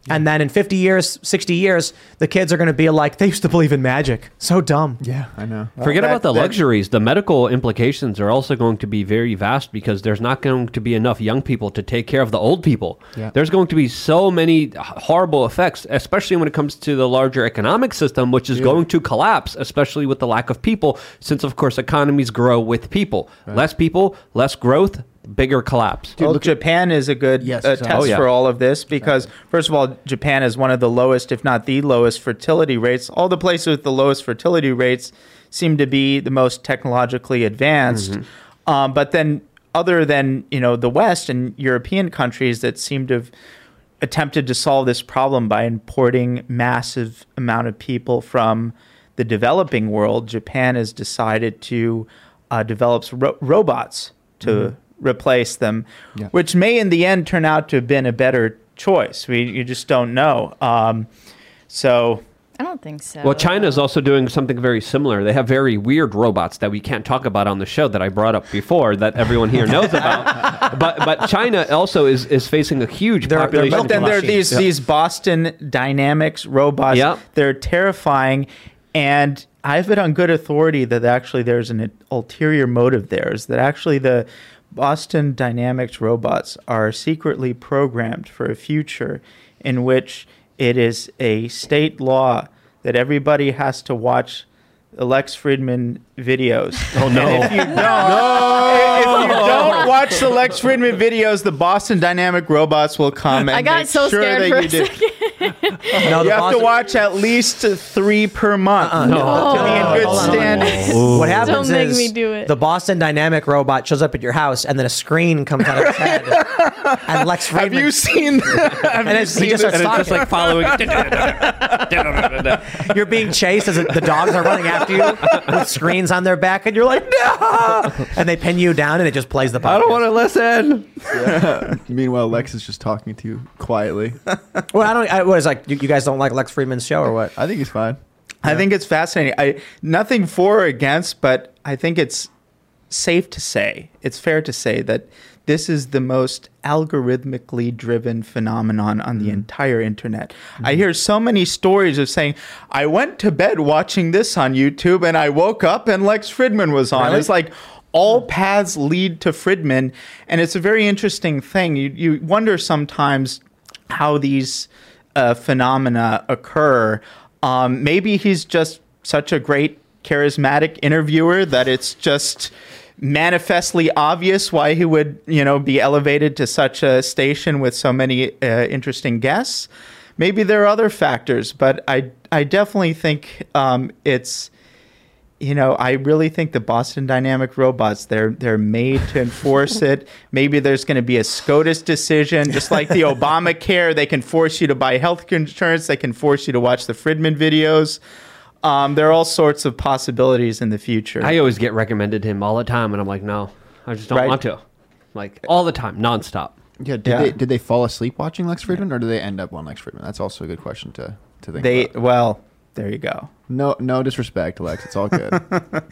And then in 50 years, 60 years, the kids are going to be like, they used to believe in magic. So dumb. Yeah, I know. Forget that- about the that- luxuries. The medical implications are also going to be very vast because there's not going to be enough young people to take care of the old people. Yeah. There's going to be so many horrible effects, especially when it comes to the larger economic system, which is going to collapse, especially with the lack of people, since, of course, economies grow with people. Less people, less growth, bigger collapse. well, Japan is a good Yes, uh, exactly. test Oh, yeah. for all of this because, first of all, Japan is one of the lowest, if not the lowest, fertility rates. All the places with the lowest fertility rates seem to be the most technologically advanced. Mm-hmm. Um, but then, other than you know the West and European countries that seem to have attempted to solve this problem by importing massive amount of people from the developing world, Japan has decided to uh, develop ro- robots to replace them, Yeah. which may in the end turn out to have been a better choice. We you just don't know. Um, so I don't think so. Well, China is also doing something very similar. They have very weird robots that we can't talk about on the show that I brought up before that everyone here knows about. but but China also is, is facing a huge They're- they're population. But then there are these Yeah. these Boston Dynamics robots. Yeah. They're terrifying, and I've it on good authority that actually there's an ulterior motive there. Is that actually the Boston Dynamics robots are secretly programmed for a future in which it is a state law that everybody has to watch the Lex Fridman videos. Oh no! if you don't, if you don't watch the Lex Fridman videos, the Boston Dynamic robots will come. And I got make so sure scared that for you a do. Second. No, You have to watch at least three per month uh-uh, to be in good Hold on, hold standing. What happens Don't make is me do it. the Boston Dynamic robot shows up at your house, and then a screen comes out of its head, and Lex Have Fridman. you seen? have and you it's, he just starts and it's just like following. You're being chased as the dogs are running after you with screens on their back, and you're like, no! And they pin you down, and it just plays the podcast. I don't want to listen. Meanwhile, Lex is just talking to you quietly. Well, I don't. I, what is like? You, you guys don't like Lex Fridman's show, or what? I think he's fine. I think it's fascinating. I nothing for or against, but I think it's safe to say, it's fair to say that this is the most algorithmically driven phenomenon on the mm-hmm. entire internet. I mm-hmm. hear so many stories of saying, I went to bed watching this on YouTube and I woke up and Lex Fridman was on. Really? It's like all hmm. paths lead to Fridman. And it's a very interesting thing. You, you wonder sometimes how these uh, phenomena occur. Um, maybe he's just such a great charismatic interviewer that it's just manifestly obvious why he would you know be elevated to such a station with so many uh, interesting guests maybe there are other factors but i i definitely think um, it's you know, I really think the Boston Dynamic robots they're they're made to enforce it. Maybe there's going to be a SCOTUS decision, just like the Obamacare. They can force you to buy health insurance. They can force you to watch the Fridman videos. Um, there are all sorts of possibilities in the future. I always get recommended him all the time, and I'm like, no, I just don't Right. want to. Like all the time, nonstop. Yeah. Did Yeah. they did they fall asleep watching Lex Fridman, or do they end up on Lex Fridman? That's also a good question to to think. they about. well, there you go. No no disrespect, Lex. It's all good.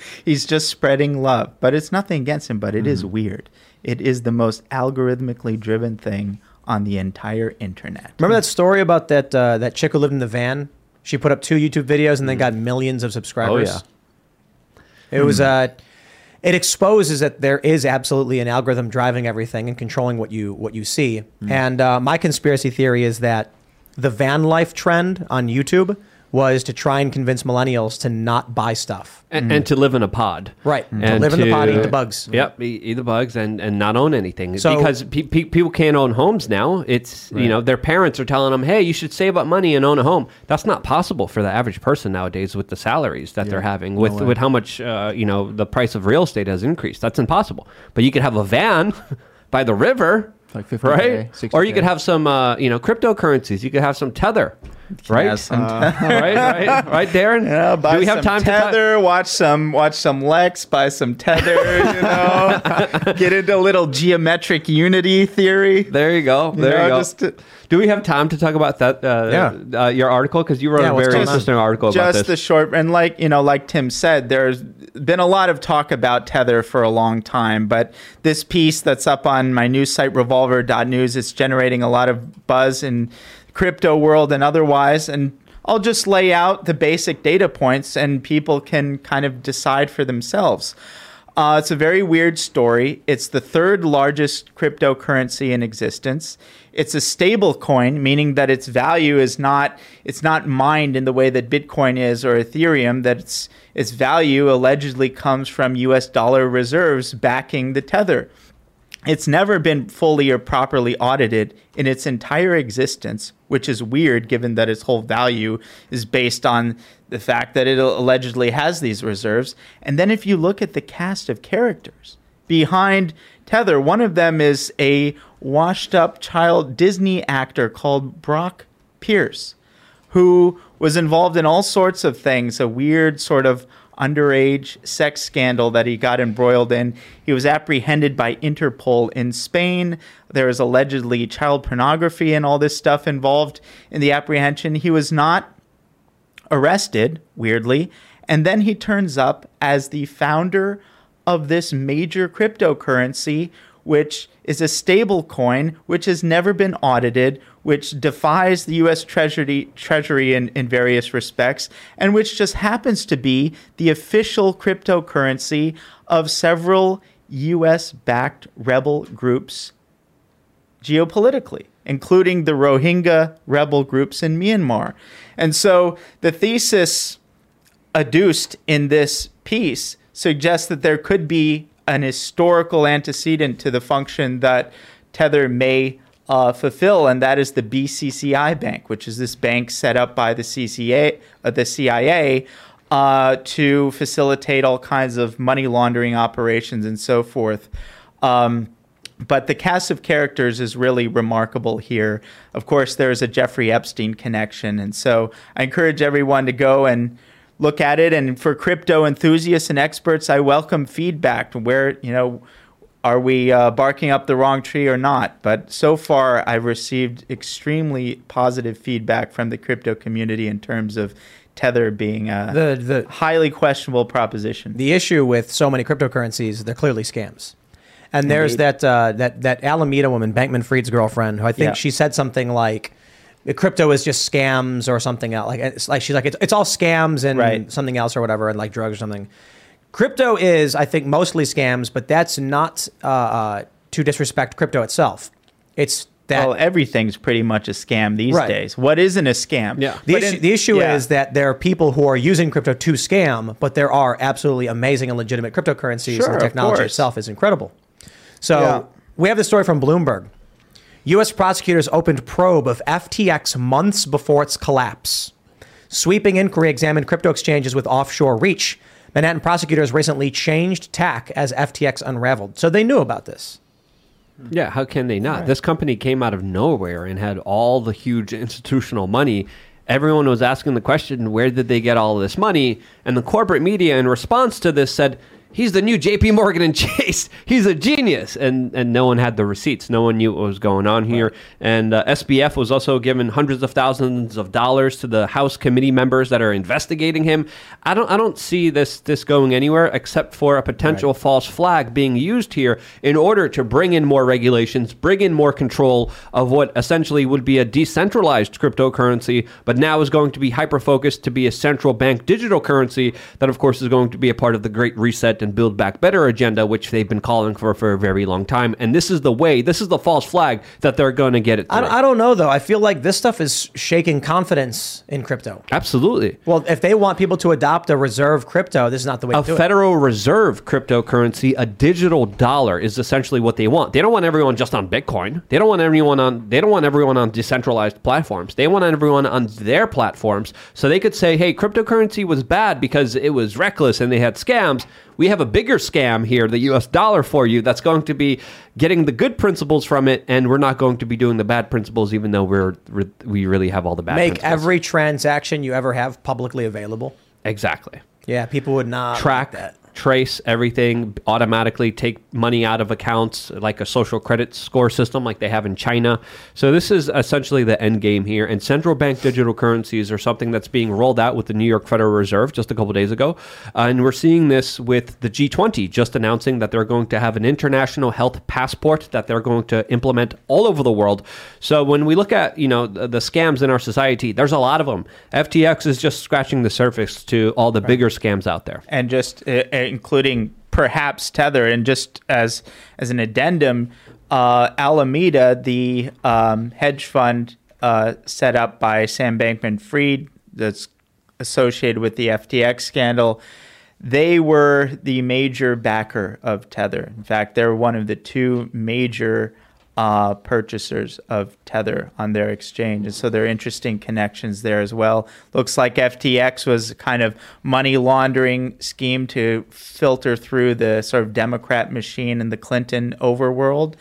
He's just spreading love, but it's nothing against him. But it is Mm-hmm. weird. It is the most algorithmically driven thing on the entire internet. Remember that story about that uh, that chick who lived in the van? She put up two YouTube videos and then got millions of subscribers. Oh, yeah. It was uh, it exposes that there is absolutely an algorithm driving everything and controlling what you what you see. And uh, my conspiracy theory is that the van life trend on YouTube was to try and convince millennials to not buy stuff. and, and to live in a pod. Right. To And live in the pod, eat the bugs. Yep, eat, eat the bugs and, and not own anything. So- because pe- pe- people can't own homes now. It's, you know, their parents are telling them, hey, you should save up money and own a home. That's not possible for the average person nowadays with the salaries that they're having, with, with how much, uh, you know, the price of real estate has increased. That's impossible. But you could have a van by the river. Like 50K, right? 60K. Or you could have some, uh, you know, cryptocurrencies. You could have some tether, right? have some right, right, right, Darren. Yeah, buy Do we have some time to talk? tether, watch some watch some Lex, buy some tether, you know. Get into a little geometric unity theory. There you go. There know, you go. just to- Do we have time to talk about that? Uh, Yeah. Uh, your article because you wrote Yeah, a very going on? interesting article about just this. the short and like you know like tim said there's been a lot of talk about tether for a long time but this piece that's up on my news site revolver.news is generating a lot of buzz in crypto world and otherwise and i'll just lay out the basic data points and people can kind of decide for themselves uh, it's a very weird story. It's the third largest cryptocurrency in existence. It's a stable coin, meaning that its value is not it's not mined in the way that Bitcoin is or Ethereum. That its its value allegedly comes from U.S. dollar reserves backing the tether. It's never been fully or properly audited in its entire existence, which is weird given that its whole value is based on the fact that it allegedly has these reserves. And then if you look at the cast of characters behind Tether, one of them is a washed up child Disney actor called Brock Pierce who was involved in all sorts of things, a weird sort of underage sex scandal that he got embroiled in. He was apprehended by Interpol in Spain. There was allegedly child pornography and all this stuff involved in the apprehension. He was not arrested, weirdly, and then he turns up as the founder of this major cryptocurrency, which is a stable coin, which has never been audited, which defies the US Treasury, Treasury in, in various respects, and which just happens to be the official cryptocurrency of several US backed rebel groups geopolitically, including the Rohingya rebel groups in Myanmar. And so the thesis adduced in this piece suggests that there could be an historical antecedent to the function that Tether may uh, fulfill, and that is the BCCI Bank, which is this bank set up by the CCA, uh, the CIA, uh, to facilitate all kinds of money laundering operations and so forth. Um, but the cast of characters is really remarkable here. Of course, there's a Jeffrey Epstein connection, and so I encourage everyone to go and look at it. And for crypto enthusiasts and experts, I welcome feedback. Where you know, are we uh, barking up the wrong tree or not? But so far, I've received extremely positive feedback from the crypto community in terms of Tether being a The the highly questionable proposition. the issue with so many cryptocurrencies, they're clearly scams. And there's Indeed. that uh, that that Alameda woman, Bankman Fried's girlfriend, who I think Yeah. she said something like, "Crypto is just scams" or something else. Like it's like she's like it's, it's all scams and Right. something else or whatever, and like drugs or something. Crypto is, I think, mostly scams, but that's not uh, uh, to disrespect crypto itself. It's that well, everything's pretty much a scam these Right. days. What isn't a scam? Yeah. The But issue, in- the issue yeah. is that there are people who are using crypto to scam, but there are absolutely amazing and legitimate cryptocurrencies, Sure, and the technology itself is incredible. So Yeah. we have the story from Bloomberg. U.S. prosecutors opened probe of FTX months before its collapse. Sweeping inquiry examined crypto exchanges with offshore reach. Manhattan prosecutors recently changed tack as FTX unraveled. So they knew about this. Yeah, how can they not? This company came out of nowhere and had all the huge institutional money. Everyone was asking the question, where did they get all this money? And the corporate media, in response to this, said, he's the new JP Morgan and Chase. He's a genius. And and no one had the receipts. No one knew what was going on here. And uh, SBF was also given hundreds of thousands of dollars to the House committee members that are investigating him. I don't I don't see this this going anywhere except for a potential false flag being used here in order to bring in more regulations, bring in more control of what essentially would be a decentralized cryptocurrency, but now is going to be hyper focused to be a central bank digital currency that of course is going to be a part of the great reset and build back better agenda which they've been calling for for a very long time. And this is the way, this is the false flag that they're going to get it I. I don't know though. I feel like this stuff is shaking confidence in crypto. Absolutely. Well, if they want people to adopt a reserve crypto, this is not the way a to do it. Federal Reserve cryptocurrency, a digital dollar, is essentially what they want. They don't want everyone just on Bitcoin. They don't want everyone on. They don't want everyone on decentralized platforms. They want everyone on their platforms, so they could say, "Hey, cryptocurrency was bad because it was reckless and they had scams." We have a bigger scam here, the U.S. dollar, for you. That's going to be getting the good principles from it, and we're not going to be doing the bad principles, even though we're we really have all the bad. Make principles. every transaction you ever have publicly available. exactly Yeah, people would not track like that. Trace everything automatically take money out of accounts like a social credit score system like they have in china. So this is essentially the end game here. And central bank digital currencies are something that's being rolled out with the new york federal reserve just a couple days ago. Uh, and we're seeing this with the g20 just announcing that they're going to have an international health passport that they're going to implement all over the world. So when we look at you know the, the scams in our society there's a lot of them ftx is just scratching the surface to all the bigger scams out there. And just uh, including perhaps Tether, and just as as an addendum, uh, Alameda, the um, hedge fund uh, set up by Sam Bankman-Fried, that's associated with the FTX scandal. They were the major backer of Tether. In fact, they're one of the two major uh, purchasers of Tether on their exchange. And so there are interesting connections there as well. Looks like FTX was kind of money laundering scheme to filter through the sort of Democrat machine in the Clinton overworld.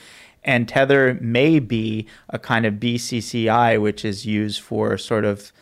And Tether may be a kind of BCCI, which is used for sort of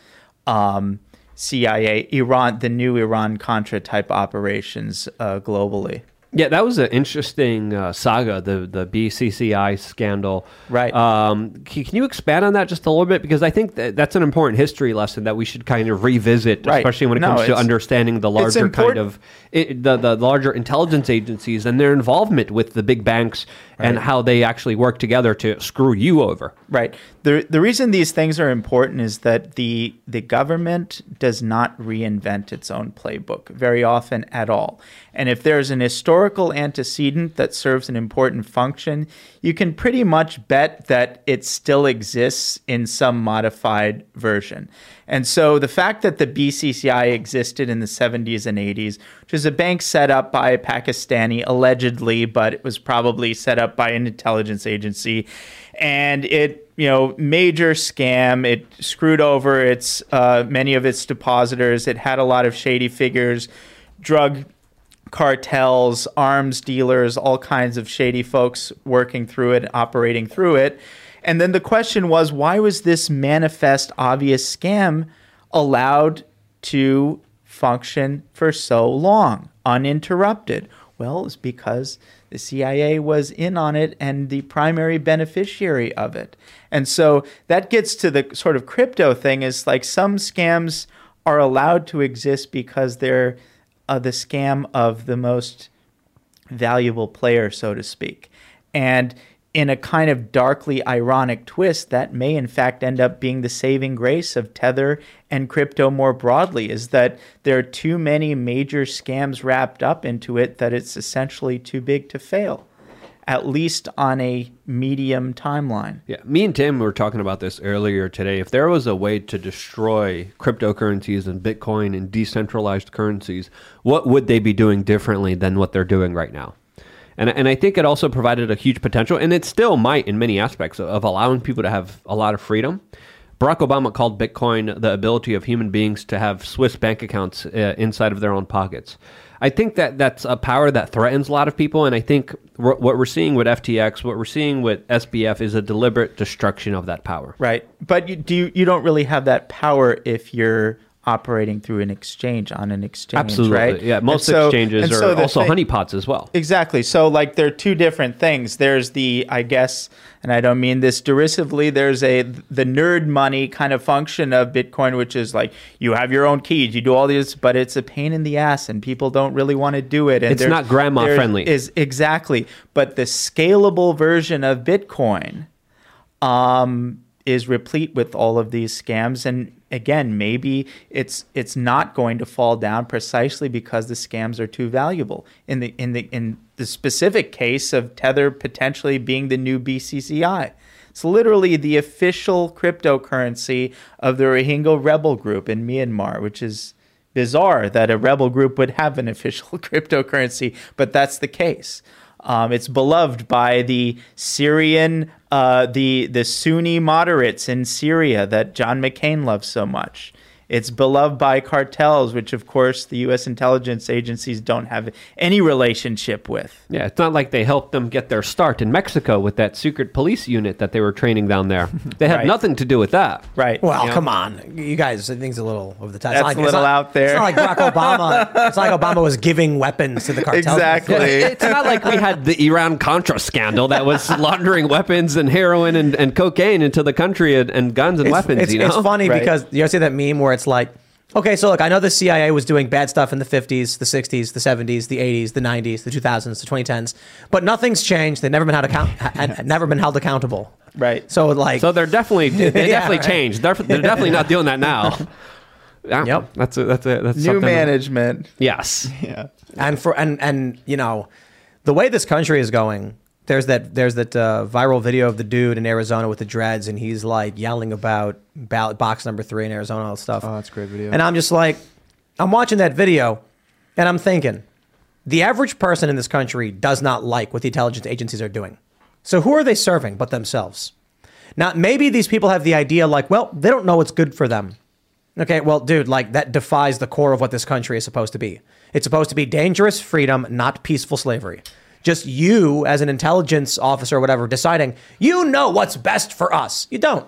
um, CIA, Iran, the new Iran Contra type operations uh, globally. Yeah, that was an interesting uh, saga, the the BCCI scandal. Right. Um, can, can you expand on that just a little bit? Because I think that that's an important history lesson that we should kind of revisit, Right. especially when it No, comes to understanding the larger kind of it, the the larger intelligence agencies and their involvement with the big banks and how they actually work together to screw you over. Right. The the reason these things are important is that the the government does not reinvent its own playbook very often at all. And if there's an historical antecedent that serves an important function, you can pretty much bet that it still exists in some modified version. And so the fact that the BCCI existed in the 70s and 80s, which is a bank set up by a Pakistani allegedly, but it was probably set up by an intelligence agency, and it you know major scam. It screwed over its uh, many of its depositors. It had a lot of shady figures, drug cartels, arms dealers, all kinds of shady folks working through it, operating through it. And then the question was, why was this manifest, obvious scam allowed to function for so long, uninterrupted? Well, it's because the CIA was in on it and the primary beneficiary of it. And so that gets to the sort of crypto thing is like some scams are allowed to exist because they're uh, the scam of the most valuable player, so to speak. And in a kind of darkly ironic twist, that may in fact end up being the saving grace of Tether and crypto more broadly, is that there are too many major scams wrapped up into it that it's essentially too big to fail, at least on a medium timeline. Yeah, me and Tim were talking about this earlier today. If there was a way to destroy cryptocurrencies and Bitcoin and decentralized currencies, what would they be doing differently than what they're doing right now? And, and I think it also provided a huge potential, and it still might in many aspects, of allowing people to have a lot of freedom. Barack Obama called Bitcoin the ability of human beings to have Swiss bank accounts uh, inside of their own pockets. I think that that's a power that threatens a lot of people, and I think r- what we're seeing with FTX, what we're seeing with SBF, is a deliberate destruction of that power. Right. But you do you don't really have that power if you're operating through an exchange on an exchange, Absolutely. right? Yeah, most so- exchanges are so the also thing- honeypots as well. Exactly. So like there are two different things. There's the I guess and I don't mean this derisively, there's a the nerd money kind of function of Bitcoin which is like you have your own keys, you do all these but it's a pain in the ass and people don't really want to do it and It's not grandma friendly. Is exactly. But the scalable version of Bitcoin um, is replete with all of these scams and again maybe it's it's not going to fall down precisely because the scams are too valuable. In the in the in the specific case of tether potentially being the new bcci it's literally the official cryptocurrency of the rohingya rebel group in myanmar which is bizarre that a rebel group would have an official cryptocurrency but that's the case um, it's beloved by the Syrian, uh, the the Sunni moderates in Syria that John McCain loves so much. It's beloved by cartels, which of course the U.S. intelligence agencies don't have any relationship with. Yeah, it's not like they helped them get their start in Mexico with that secret police unit that they were training down there. They had Right. nothing to do with that. Right. Well, Yeah. come on, you guys. I think it's a little over the top. That's it's not a little it's not- out there. It's not like Barack Obama. it's not like Obama was giving weapons to the cartels. Exactly. It's not like we had the Iran Contra scandal that was laundering weapons and heroin and, and cocaine into the country and, and guns and It's, weapons. it's, you know, it's funny Right. because you ever see that meme where it's like, okay, so look, I know the CIA was doing bad stuff in the 50s, the 60s, the 70s, the 80s, the 90s, the 2000s, the 2010s, but nothing's changed. They've never been held account, ha- never been held accountable. Right. So like, So they're definitely they Yeah, definitely right. changed. They're, they're definitely not doing that now. Yeah, Yep. That's a, that's a, that's New something- management. Yes. Yeah. and for and and you know, the way this country is going. There's that there's that uh, viral video of the dude in Arizona with the dreads, and he's like yelling about ballot box number three in Arizona, all that stuff. Oh, that's a great video. And I'm just like, I'm watching that video, and I'm thinking, the average person in this country does not like what the intelligence agencies are doing. So who are they serving but themselves? Now, maybe these people have the idea like, well, they don't know what's good for them. Okay, well, dude, like that defies the core of what this country is supposed to be. It's supposed to be dangerous freedom, not peaceful slavery. Just you, as an intelligence officer or whatever, deciding you know what's best for us. You don't.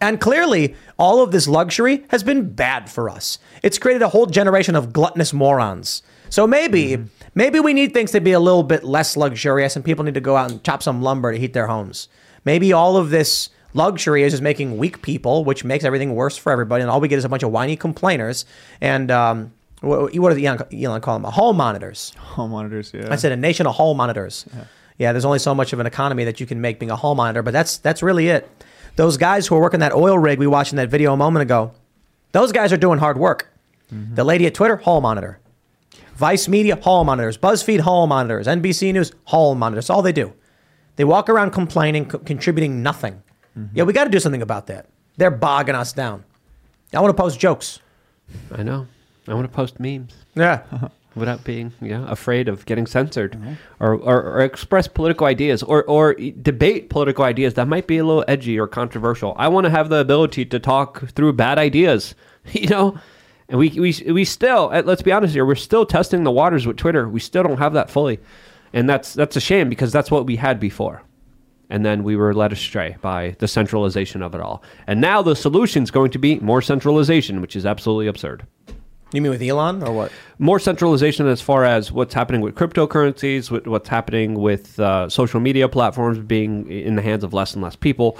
And clearly, all of this luxury has been bad for us. It's created a whole generation of gluttonous morons. So maybe, maybe we need things to be a little bit less luxurious and people need to go out and chop some lumber to heat their homes. Maybe all of this luxury is just making weak people, which makes everything worse for everybody. And all we get is a bunch of whiny complainers. And um, what, what did Elon, Elon call them? Hall monitors. Hall monitors, yeah. I said a nation of hall monitors. Yeah. yeah, there's only so much of an economy that you can make being a hall monitor, but that's that's really it. Those guys who are working that oil rig we watched in that video a moment ago, those guys are doing hard work. Mm-hmm. The lady at Twitter, hall monitor. Vice Media, hall monitors. BuzzFeed, hall monitors. NBC News, hall monitors. That's all they do. They walk around complaining, co- contributing nothing. Mm-hmm. Yeah, we got to do something about that. They're bogging us down. I want to post jokes. I know. I want to post memes. Yeah. without being know, afraid of getting censored or, or, or express political ideas or, or debate political ideas that might be a little edgy or controversial. I want to have the ability to talk through bad ideas, you know? And we, we, we still, uh, let's be honest here, we're still testing the waters with Twitter. We still don't have that fully. And that's, that's a shame because that's what we had before. And then we were led astray by the centralization of it all. And now the solution is going to be more centralization, which is absolutely absurd You mean with Elon or what? more centralization as far as what's happening with cryptocurrencies, with what's happening with uh, social media platforms being in the hands of less and less people,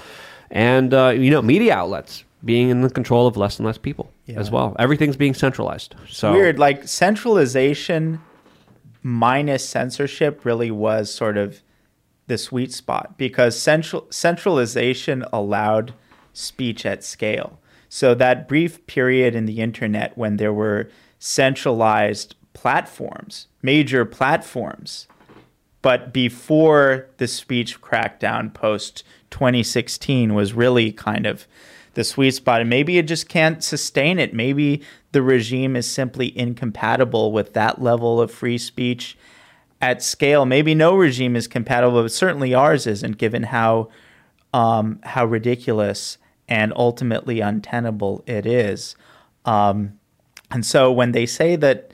and uh, you know media outlets being in the control of less and less people as well. Everything's being centralized. So Weird. Like centralization minus censorship really was sort of the sweet spot because central centralization allowed speech at scale. So that brief period in the internet when there were centralized platforms, major platforms, but before the speech crackdown post 2016 was really kind of the sweet spot. And maybe it just can't sustain it. Maybe the regime is simply incompatible with that level of free speech at scale. Maybe no regime is compatible but certainly ours isn't given how um, how ridiculous and ultimately untenable it is um, and so when they say that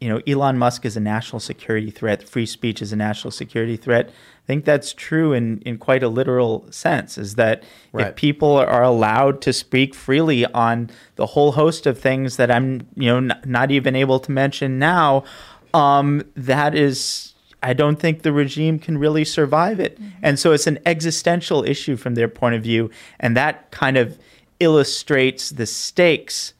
you know, Elon Musk is a national security threat, free speech is a national security threat. I think that's true in, in quite a literal sense, is that Right. if people are allowed to speak freely on the whole host of things that I'm, you know, n- not even able to mention now, um, that is, I don't think the regime can really survive it. And so it's an existential issue from their point of view. And that kind of illustrates the stakes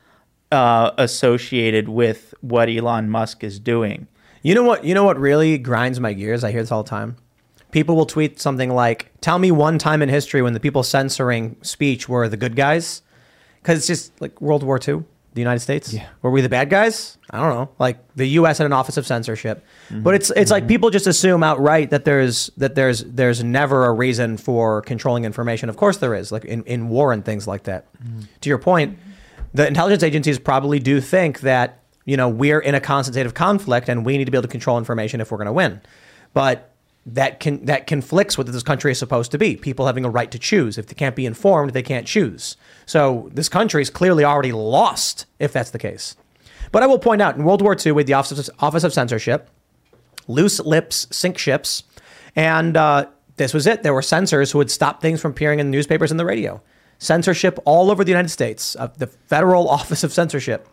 uh, associated with what Elon Musk is doing. You know what? You know what really grinds my gears? I hear this all the time. People will tweet something like, "Tell me one time in history when the people censoring speech were the good guys," because it's just like World War II, the United States. Yeah. Were we the bad guys? I don't know. Like the U.S. had an Office of Censorship, mm-hmm. but it's it's like mm-hmm. people just assume outright that there's that there's there's never a reason for controlling information. Of course there is, like in, in war and things like that. Mm-hmm. To your point, the intelligence agencies probably do think that you know we're in a constant state of conflict and we need to be able to control information if we're going to win but that can that conflicts with what this country is supposed to be people having a right to choose if they can't be informed they can't choose so this country is clearly already lost if that's the case. But i will point out in world war ii with the office of, office of censorship loose lips sink ships and uh, this was it. There were censors who would stop things from appearing in the newspapers and the radio. Censorship all over the united states uh, the federal office of censorship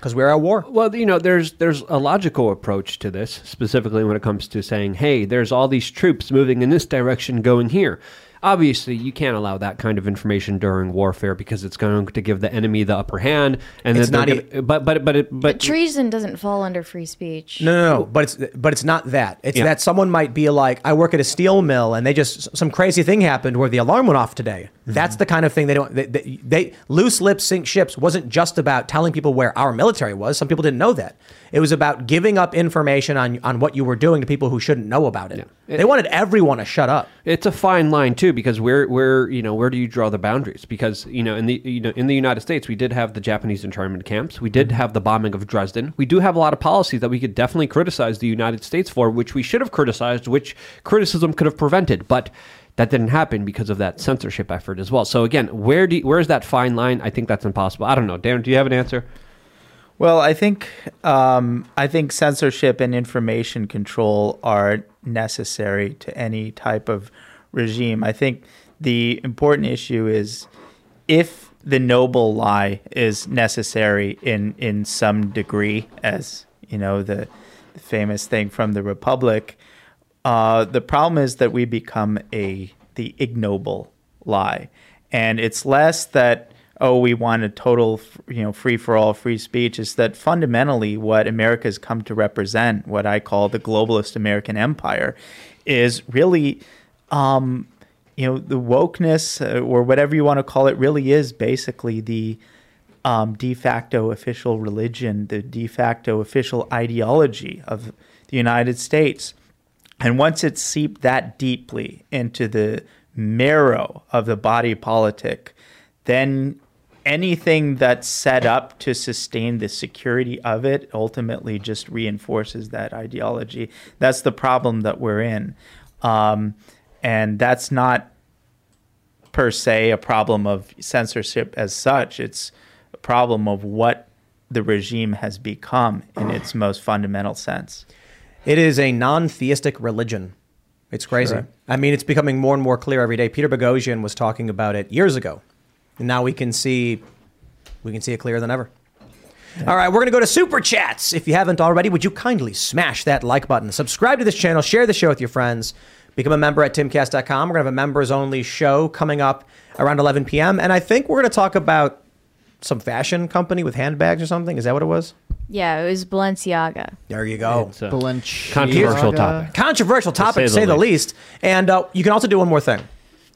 because we're at war. Well, you know, there's there's a logical approach to this, specifically when it comes to saying, "Hey, there's all these troops moving in this direction, going here." Obviously, you can't allow that kind of information during warfare because it's going to give the enemy the upper hand, and It's not e- gonna- but but but it, but But treason doesn't fall under free speech. No, no, no. But it's but it's not that. It's Yeah. that someone might be like, I work at a steel mill, and they just some crazy thing happened where the alarm went off today. Mm-hmm. That's the kind of thing they don't. They, they, they loose lips sink ships wasn't just about telling people where our military was. Some people didn't know that. It was about giving up information on on what you were doing to people who shouldn't know about it. They wanted everyone to shut up. It's a fine line too, because where where you know where do you draw the boundaries? Because you know in the you know in the United States we did have the Japanese internment camps, we did mm-hmm. have the bombing of Dresden. We do have a lot of policies that we could definitely criticize the United States for, which we should have criticized, which criticism could have prevented, but. That didn't happen because of that censorship effort as well. So again, where do you, where's that fine line? I think that's impossible. I don't know, Darren. Do you have an answer? Well, I think um, I think censorship and information control are necessary to any type of regime. I think the important issue is if the noble lie is necessary in in some degree, as you know the, the famous thing from the Republic. Uh, the problem is that we become a the ignoble lie, and it's less that oh we want a total you know free for all free speech. It's that fundamentally what America has come to represent, what I call the globalist American empire, is really. Um, you know the wokeness uh, or whatever you want to call it really is basically the um, de facto official religion, the de facto official ideology of the United States. And once it's seeped that deeply into the marrow of the body politic, then anything that's set up to sustain the security of it ultimately just reinforces that ideology. That's the problem that we're in. Um, and that's not per se a problem of censorship as such. It's a problem of what the regime has become in its most fundamental sense. It is a non-theistic religion. It's crazy. Sure. I mean, it's becoming more and more clear every day. Peter Boghossian was talking about it years ago, and now we can see we can see it clearer than ever. All right, we're going to go to super chats. If you haven't already, would you kindly smash that like button, subscribe to this channel, share the show with your friends, become a member at timcast.com. We're going to have a members only show coming up around 11 p.m. And I think we're going to talk about some fashion company with handbags or something. Is that what it was? Yeah, it was Balenciaga. There you go. It's a Balenciaga. controversial topic. Controversial topic, to say say, the the least. And uh, you can also do one more thing.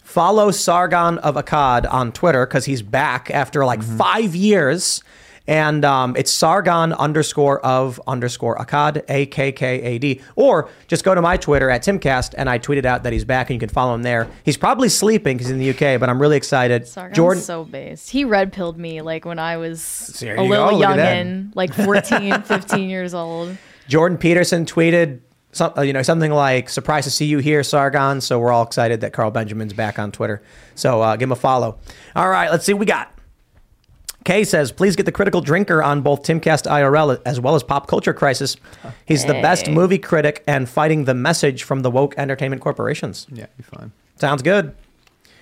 Follow Sargon of Akkad on Twitter because he's back after like five years. And um, it's Sargon underscore of underscore Akkad, A K K A D. Or just go to my Twitter at Timcast and I tweeted out that he's back and you can follow him there. He's probably sleeping because he's in the UK, but I'm really excited. Sargon's Jordan, so based. He red pilled me like when I was There a you little go, look youngin, like 14, 15 years old. Jordan Peterson tweeted some, uh, you know, something like "Surprised to see you here, Sargon." So we're all excited that Carl Benjamin's back on Twitter. So uh, give him a follow. All right, let's see what we got. Kay says, please get the critical drinker on both Timcast IRL as well as Pop Culture Crisis. He's the best movie critic and fighting the message from the woke entertainment corporations. Yeah, be fine. Sounds good.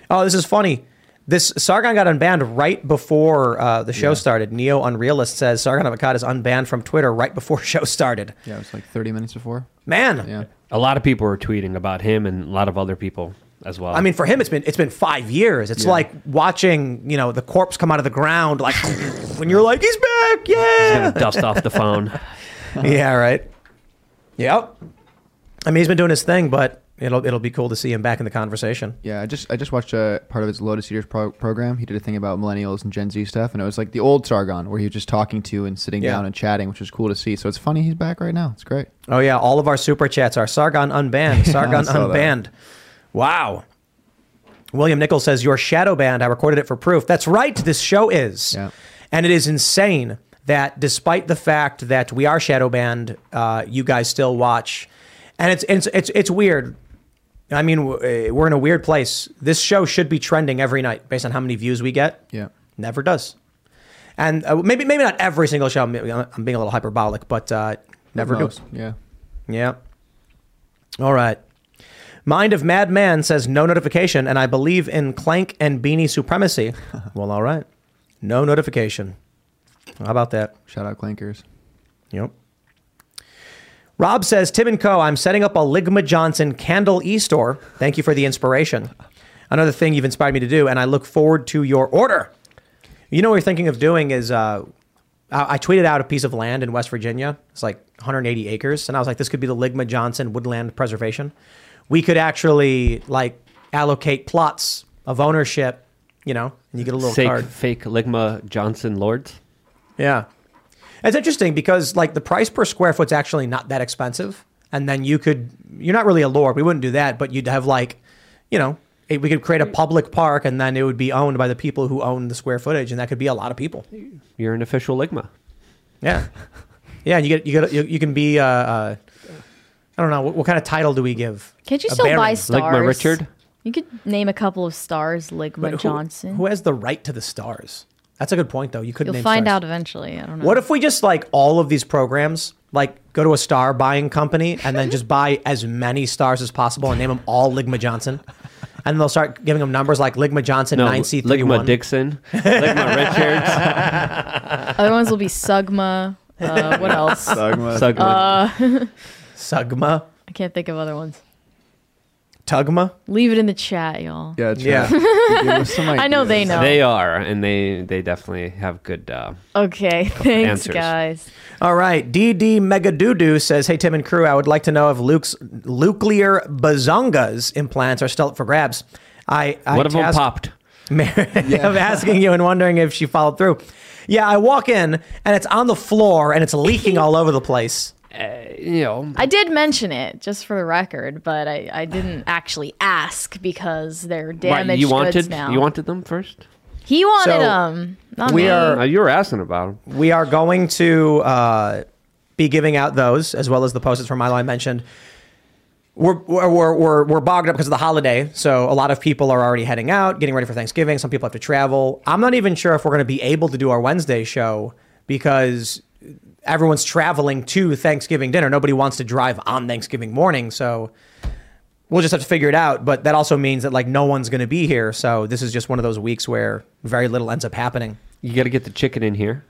Oh, this is funny. This Sargon got unbanned right before uh, the show Yeah. started. Neo Unrealist says Sargon Avocado is unbanned from Twitter right before show started. Yeah, it was like 30 minutes before. Man, Yeah. A lot of people were tweeting about him and a lot of other people as well. I mean, for him, it's been it's been five years. It's Yeah. like watching you know the corpse come out of the ground, like when you're like, he's back, he's yeah, gonna dust off the phone. yeah, right. Yep. I mean, he's been doing his thing, but it'll it'll be cool to see him back in the conversation. Yeah, I just I just watched a part of his Lotus Eaters pro- program. He did a thing about millennials and Gen Z stuff, and it was like the old Sargon, where he was just talking to and sitting Yeah. down and chatting, which was cool to see. So it's funny he's back right now. It's great. Oh yeah, all of our super chats are Sargon unbanned. Sargon saw that. unbanned. Wow. William Nichols says your shadow band. I recorded it for proof. That's right. This show is, Yeah. and it is insane that despite the fact that we are shadow banned, uh, you guys still watch, and it's it's it's it's weird. I mean, uh, we're in a weird place. This show should be trending every night based on how many views we get. Yeah. Never does. And uh, maybe maybe not every single show. I'm being a little hyperbolic, but uh, never do. Most, Yeah. Yeah. All right. Mind of Madman says no notification, and I believe in Clank and Beanie supremacy. well, all right. No notification. How about that? Shout out Clankers. Yep. Rob says, Tim and Co., I'm setting up a Ligma Johnson candle e store. Thank you for the inspiration. Another thing you've inspired me to do, and I look forward to your order. You know what we're thinking of doing is uh, I, I tweeted out a piece of land in West Virginia. It's like 180 acres. And I was like, this could be the Ligma Johnson Woodland Preservation. We could actually like allocate plots of ownership, you know, and you get a little fake, card. fake Ligma Johnson Lords. Yeah. It's interesting because like the price per square foot's actually not that expensive. And then you could you're not really a lord. We wouldn't do that, but you'd have like, you know, it, we could create a public park and then it would be owned by the people who own the square footage and that could be a lot of people. You're an official Ligma. Yeah. Yeah, and you get you get you, you can be uh, uh I don't know what, what kind of title do we give? Can't you A still buy stars? Ligma Richard? You could name a couple of stars, Ligma But who- Johnson. Who has the right to the stars? That's a good point though. You could You'll name find stars. out eventually. I don't know. What if we just like all of these programs, like go to a star buying company and then just buy as many stars as possible and name them all Ligma Johnson? And they'll start giving them numbers like Ligma Johnson No, 9C31. Ligma Dixon, Ligma Richards, Other ones will be Sugma. Uh, what else? Dogma. Sugma. Sugma. I can't think of other ones. Tugma. Leave it in the chat, y'all. yeah, it's Yeah. right. Give us some I know they know. they are, and they they definitely have good. Uh, Okay, thanks, Answers. guys. All right. DD Megadoodoo says, Hey, Tim and crew, I would like to know if Luke's nuclear bazongas implants are still up for grabs. I, I one of them popped. Mary of asking you and wondering if she followed through. Yeah, I walk in and it's on the floor and it's leaking all over the place. You know, I did mention it just for the record, but I, I didn't actually ask because they're Why, damaged you goods wanted now. you wanted them first. he wanted So, them. Not we me. are- Uh, you were asking about them. We are going to uh, be giving out those as well as the post-its from Milo I mentioned. We're, we're, we're, we're, we're bogged up because of the holiday. So a lot of people are already heading out, getting ready for Thanksgiving. Some people have to travel. I'm not even sure if we're going to be able to do our Wednesday show because everyone's traveling to Thanksgiving dinner. Nobody wants to drive on Thanksgiving morning. So we'll just have to figure it out. But that also means that like no one's going to be here. So this is just one of those weeks where very little ends up happening. You got to get the chicken in here.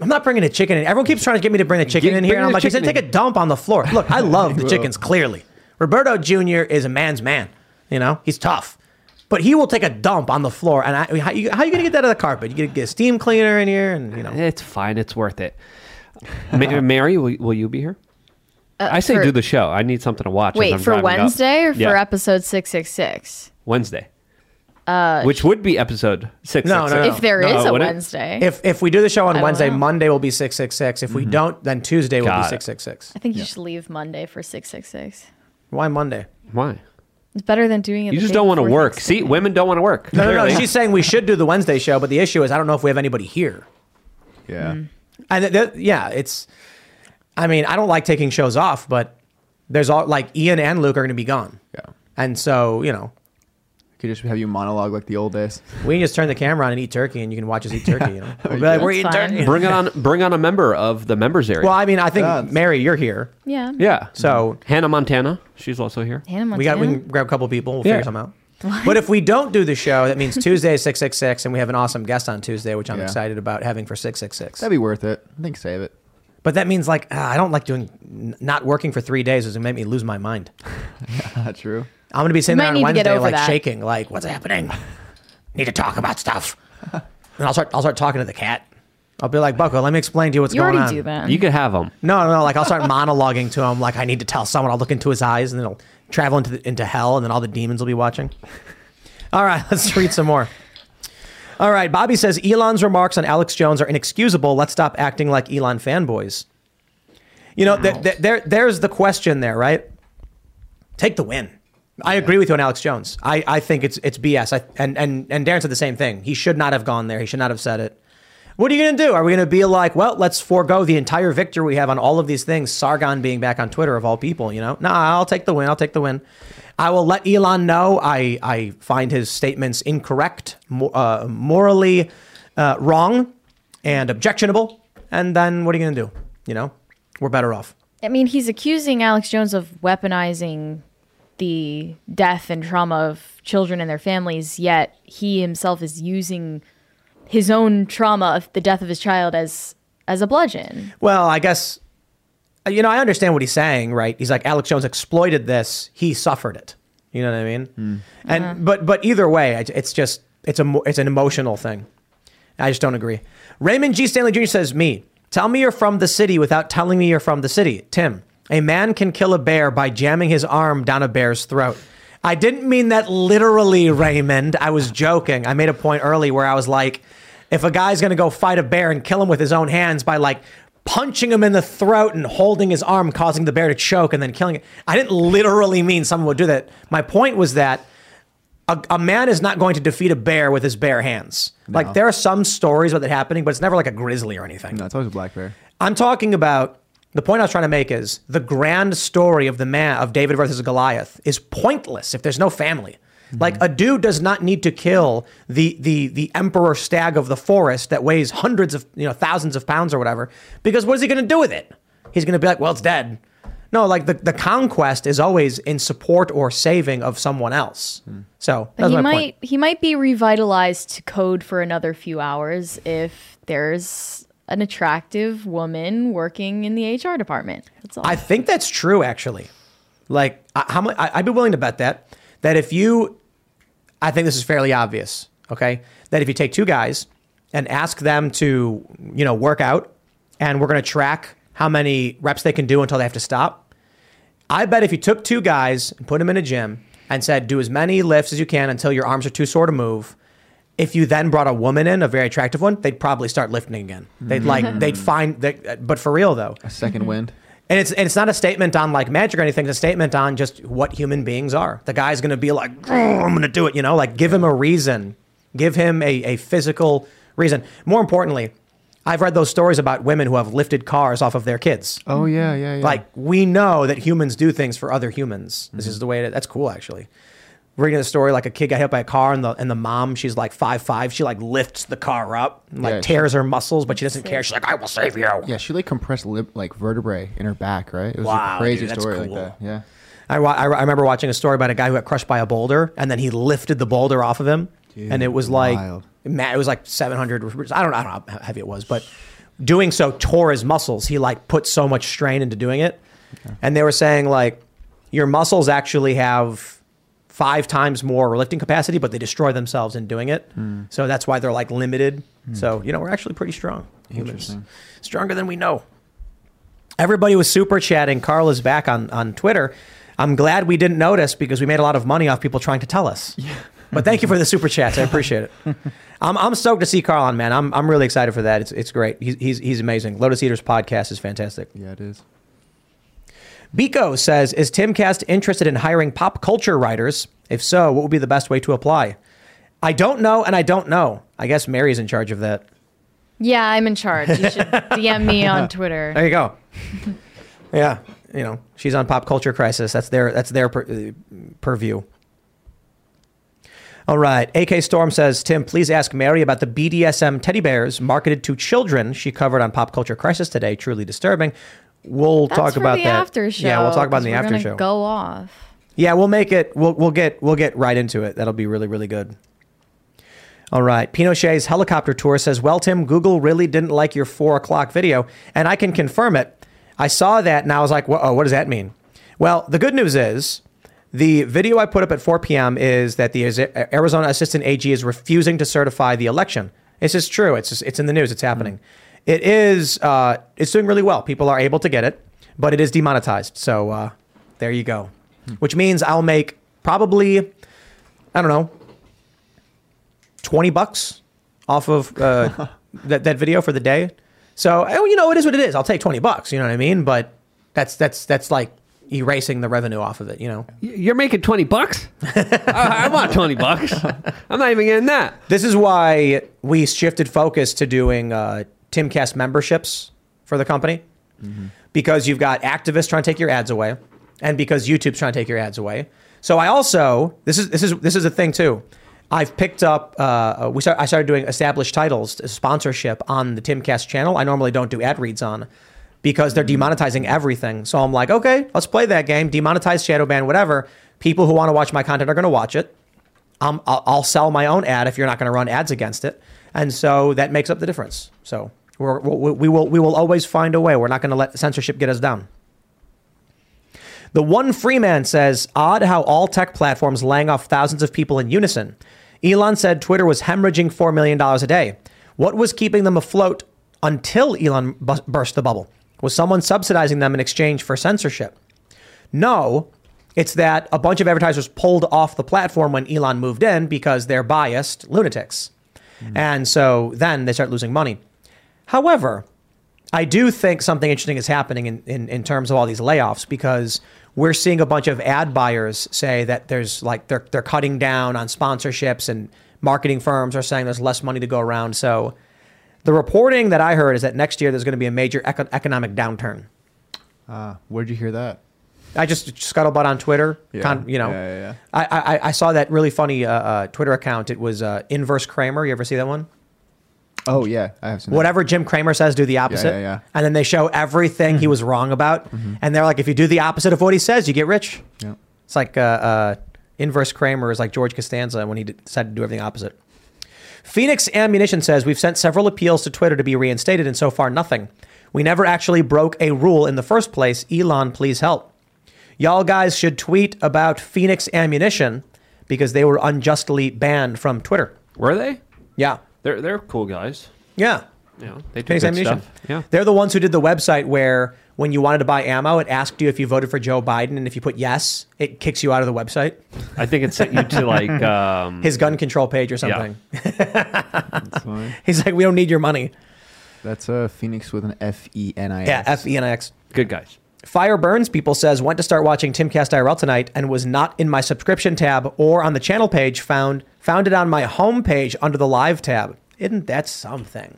I'm not bringing a chicken in. Everyone keeps trying to get me to bring the chicken Get- in here. And I'm like, just take a dump on the floor. Look, I love the chickens, clearly. Roberto Jr. is a man's man. You know, he's tough. But he will take a dump on the floor. And I, I how, you, how you going to get that out of the carpet? You going to get a steam cleaner in here? And, you know. It's fine. It's worth it. Ma- Mary, will, will you be here? I say Uh, for- do the show. I need something to watch. as Wait, I'm for driving up. Wednesday or for episode 666? Wednesday. Uh, Which would be episode six. No, no, no. If there is No, a? Wednesday. If, if we do the show on Wednesday, know. Monday will be 666. If we don't, then Tuesday will be 666. I think you should leave Monday for 666. Why Monday? Why? It's better than doing it. You the just day don't want to work. See, Thanksgiving. women don't want to work. No, no, no. Clearly. She's saying we should do the Wednesday show, but the issue is I don't know if we have anybody here. Yeah. Mm. And th- th- yeah, it's. I mean, I don't like taking shows off, but there's all like Ian and Luke are going to be gone, Yeah. and so you know, Could just have you monologue like the old days. We can just turn the camera on and eat turkey, and you can watch us eat turkey. You know, we'll be like, we're That's eating fine. turkey. Bring on. Bring on a member of the members area. Well, I mean, I think Yeah, Mary, you're here, Yeah. yeah. so Hannah Montana. She's also here. Hannah Montana. we got we can grab a couple people. We'll Yeah. figure something out. But if we don't do the show, that means Tuesday is six six six, and we have an awesome guest on Tuesday, which I'm Yeah. excited about having for six six six. That'd be worth it. I think save it. But that means like ah, I don't like doing n- not working for three days. Is gonna make me lose my mind. True. I'm gonna be sitting might there on need to get Wednesday over like that. shaking, like what's happening? Need to talk about stuff. and I'll start I'll start talking to the cat. I'll be like, Bucko, let me explain to you what's You going already on. do that. You could have them. No, no, like I'll start monologuing to him, like I need to tell someone. I'll look into his eyes, and then it'll travel into the, into hell, and then all the demons will be watching. All right, let's read some more. All right, Bobby says Elon's remarks on Alex Jones are inexcusable. Let's stop acting like Elon fanboys. You know, th- th- there, there's the question there, right? Take the win. I agree with you on Alex Jones. I, I think it's it's BS. I, and and and Darren said the same thing. He should not have gone there. He should not have said it. What are you going to do? Are we going to be like, well, let's forego the entire victory we have on all of these things? Sargon being back on Twitter of all people, you know? Nah, I'll take the win. I'll take the win. I will let Elon know I, I find his statements incorrect, uh, morally uh, wrong, and objectionable. And then what are you going to do? You know, we're better off. I mean, he's accusing Alex Jones of weaponizing the death and trauma of children and their families, yet he himself is using his own trauma of the death of his child as as a bludgeon. Well, I guess uh, you know I understand what he's saying, right? He's like Alex Jones exploited this; he suffered it. You know what I mean? Hmm. And uh-huh. but but either way, it's just it's a it's an emotional thing. I just don't agree. Raymond G. Stanley Jr. says, "Me, tell me you're from the city without telling me you're from the city." Tim, a man can kill a bear by jamming his arm down a bear's throat. I didn't mean that literally, Raymond. I was joking. I made a point early where I was like, if a guy's gonna go fight a bear and kill him with his own hands by like punching him in the throat and holding his arm, causing the bear to choke and then killing it, I didn't literally mean someone would do that. My point was that a, a man is not going to defeat a bear with his bare hands. Like there are some stories about that happening, but it's never like a grizzly or anything. No, it's always a black bear. I'm talking about the point I was trying to make is the grand story of the man of David versus Goliath is pointless if there's no family. Like a dude does not need to kill the the the emperor stag of the forest that weighs hundreds of you know thousands of pounds or whatever because what is he going to do with it? He's going to be like, well, it's dead. No, like the, the conquest is always in support or saving of someone else. Hmm. So But that's he my might point. he might be revitalized to code for another few hours if there's an attractive woman working in the HR department. That's all. I think that's true, actually. Like, I, how much? I, I'd be willing to bet that. That if you, I think this is fairly obvious. Okay, that if you take two guys and ask them to, you know, work out, and we're going to track how many reps they can do until they have to stop. I bet if you took two guys and put them in a gym and said, do as many lifts as you can until your arms are too sore to move. If you then brought a woman in, a very attractive one, they'd probably start lifting again. They'd mm-hmm. like, they'd find, they, but for real though, A 2nd mm-hmm. wind. and it's and it's not a statement on like magic or anything. It's a statement on just what human beings are. The guy's going to be like, "Oh, I'm going to do it. You know, like give him a reason, give him a, a physical reason. More importantly, I've read those stories about women who have lifted cars off of their kids. Oh yeah, yeah, yeah. Like we know that humans do things for other humans. This mm-hmm. is the way it. That's cool, actually. Reading the story, like a kid got hit by a car, and the and the mom, she's like five five. She like lifts the car up, and, like Yeah, she- tears her muscles, but she doesn't care. She's like, I will save you. yeah, she like compressed lip like vertebrae in her back, right? It was Wow, a crazy dude, that's story cool. like that. Yeah. I, wa- I I remember watching a story about a guy who got crushed by a boulder, and then he lifted the boulder off of him, and it was like, wild. ma- it was like 700. I don't, I don't know how heavy it was, but doing so tore his muscles. He like put so much strain into doing it, and they were saying like, your muscles actually have five times more lifting capacity, but they destroy themselves in doing it. Hmm. So that's why they're like limited. Hmm. So you know, we're actually pretty strong. Humans, stronger than we know. Everybody was super chatting. Carl is back on, on Twitter. I'm glad we didn't notice because we made a lot of money off people trying to tell us. Yeah. But thank you for the super chats. I appreciate it. I'm, I'm stoked to see Carl on, man. I'm, I'm really excited for that. It's, it's great. He's, he's, he's amazing. Lotus Eaters podcast is fantastic. Yeah, it is. Biko says, Is Timcast interested in hiring pop culture writers? If so, what would be the best way to apply? I don't know, and I don't know. I guess Mary's in charge of that. yeah, I'm in charge. You should DM me on Twitter. There you go. yeah, you know, she's on Pop Culture Crisis. That's their that's their pur- purview. All right. AK Storm says, Tim, please ask Mary about the BDSM teddy bears marketed to children she covered on Pop Culture Crisis today. Truly disturbing. We'll That's talk about the that. after show. Yeah, we'll talk about in the we're after gonna show. Go off. Yeah, we'll make it. We'll we'll get we'll get right into it. That'll be really really good. All right. Pinochet's helicopter tour says, "Well, Tim, Google really didn't like your four o'clock video, and I can confirm it. I saw that, and I was like, "Whoa, what does that mean?" Well, the good news is, the video I put up at 4 p.m. is that the Arizona Assistant AG is refusing to certify the election. This is true. It's just, it's in the news. It's happening. Mm. It is. Uh, it's doing really well. People are able to get it, but it is demonetized. So uh, there you go. Which means I'll make probably, I don't know, 20 bucks off of uh, that, that video for the day. So, oh, you know, it is what it is. I'll take 20 bucks, you know what I mean? But that's, that's, that's like erasing the revenue off of it, you know? You're making 20 bucks? I, I want 20 bucks. I'm not even getting that. This is why we shifted focus to doing uh, Timcast memberships for the company because you've got activists trying to take your ads away, and because YouTube's trying to take your ads away. So I also this is this is this is a thing too. I've picked up. Uh, we start, I started doing established titles sponsorship on the Timcast channel. I normally don't do ad reads on because they're demonetizing everything. So I'm like, okay, let's play that game. Demonetize, shadow ban, whatever. People who want to watch my content are going to watch it. Um, I'll, I'll sell my own ad if you're not going to run ads against it, and so that makes up the difference. So we're, we we will we will always find a way. We're not going to let censorship get us down. The one free man says, odd how all tech platforms laying off thousands of people in unison. Elon said Twitter was hemorrhaging $4 million a day. What was keeping them afloat until Elon bu- burst the bubble? Was someone subsidizing them in exchange for censorship? No, it's that a bunch of advertisers pulled off the platform when Elon moved in because they're biased lunatics. Hmm. And so then they start losing money. However, I do think something interesting is happening in, in, in terms of all these layoffs because we're seeing a bunch of ad buyers say that there's like they're, they're cutting down on sponsorships and marketing firms are saying there's less money to go around. So the reporting that I heard is that next year there's going to be a major eco- economic downturn. Uh, where'd you hear that? I just scuttlebutt on Twitter. Yeah. Con, you know, Yeah, yeah, yeah. I, I I saw that really funny uh, uh, Twitter account. It was uh, Inverse Cramer. You ever see that one? Oh yeah, I have seen that. Whatever Jim Cramer says, do the opposite. yeah, yeah. And then they show everything he was wrong about, and they're like, if you do the opposite of what he says, you get rich. Yeah. It's like uh, uh, Inverse Cramer is like George Costanza when he d- decided to do everything opposite. Phoenix Ammunition says we've sent several appeals to Twitter to be reinstated, and so far nothing. We never actually broke a rule in the first place. Elon, please help. Y'all guys should tweet about Phoenix Ammunition because they were unjustly banned from Twitter. Were they? Yeah. They're, they're cool guys. Yeah. You know, they do Phoenix good Ammunition. stuff. Yeah. They're the ones who did the website where when you wanted to buy ammo, it asked you if you voted for Joe Biden, and if you put yes, it kicks you out of the website, I think it sent you to like um, his gun control page or Yeah. something. That's fine. He's like, we don't need your money. That's uh, Phoenix with an F E N I S. Yeah, F E N I X. good guys. Fire Burns, people says, went to start watching Timcast IRL tonight and was not in my subscription tab or on the channel page. Found found it on my home page under the live tab. Isn't that something?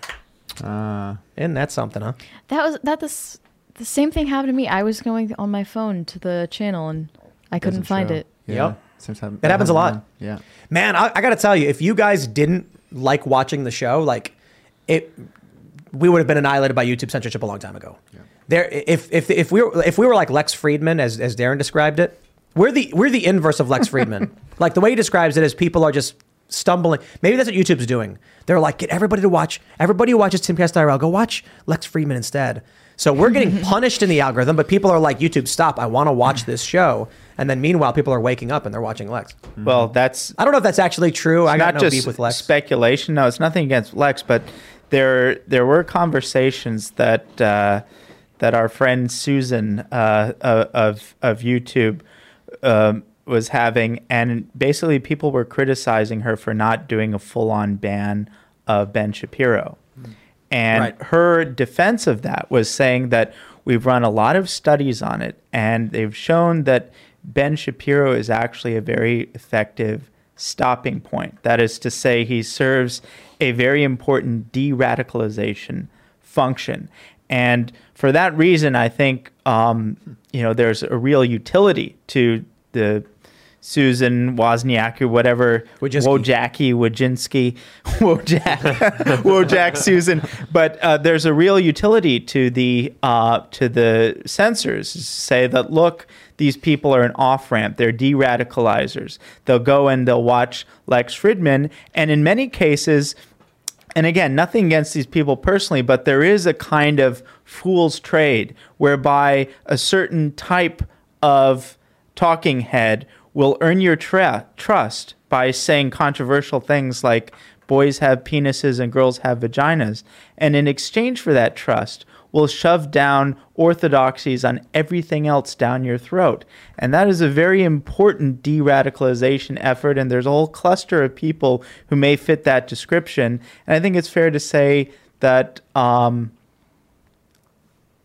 Uh, Isn't that something, huh? That was that this the same thing happened to me. I was going on my phone to the channel and I couldn't doesn't find show. it. Yeah. Yep. Seems to It happens a lot. Yeah. Man, I, I got to tell you, if you guys didn't like watching the show, like it, we would have been annihilated by YouTube censorship a long time ago. There, if if if we were if we were like Lex Fridman, as as Darren described it, we're the we're the inverse of Lex Fridman. like the way he describes it is people are just stumbling. Maybe that's what YouTube's doing. They're like, get everybody to watch. Everybody who watches Timcast IRL, go watch Lex Fridman instead. So we're getting punished in the algorithm, but people are like, YouTube, stop! I want to watch this show. And then meanwhile, people are waking up and they're watching Lex. Well, that's I don't know if that's actually true. I got not no just beef with Lex. speculation. No, it's nothing against Lex, but there there were conversations that uh, that our friend Susan uh, uh, of of YouTube um, was having, and basically people were criticizing her for not doing a full on ban of Ben Shapiro. And Right. her defense of that was saying that we've run a lot of studies on it, and they've shown that Ben Shapiro is actually a very effective stopping point. That is to say, he serves a very important de radicalization function. And for that reason, I think um, you know there's a real utility to the Susan Wozniak or whatever. Wojacki, Wojcinski, Wojak, Wojak Susan. But uh, there's a real utility to the uh, to the censors. Say that look, these people are an off ramp. They're de-radicalizers. They'll go and they'll watch Lex Fridman, and in many cases, and again, nothing against these people personally, but there is a kind of fool's trade whereby a certain type of talking head will earn your tra- trust by saying controversial things like boys have penises and girls have vaginas. And in exchange for that trust, will shove down orthodoxies on everything else down your throat. And that is a very important de radicalization effort. And there's a whole cluster of people who may fit that description. And I think it's fair to say that um,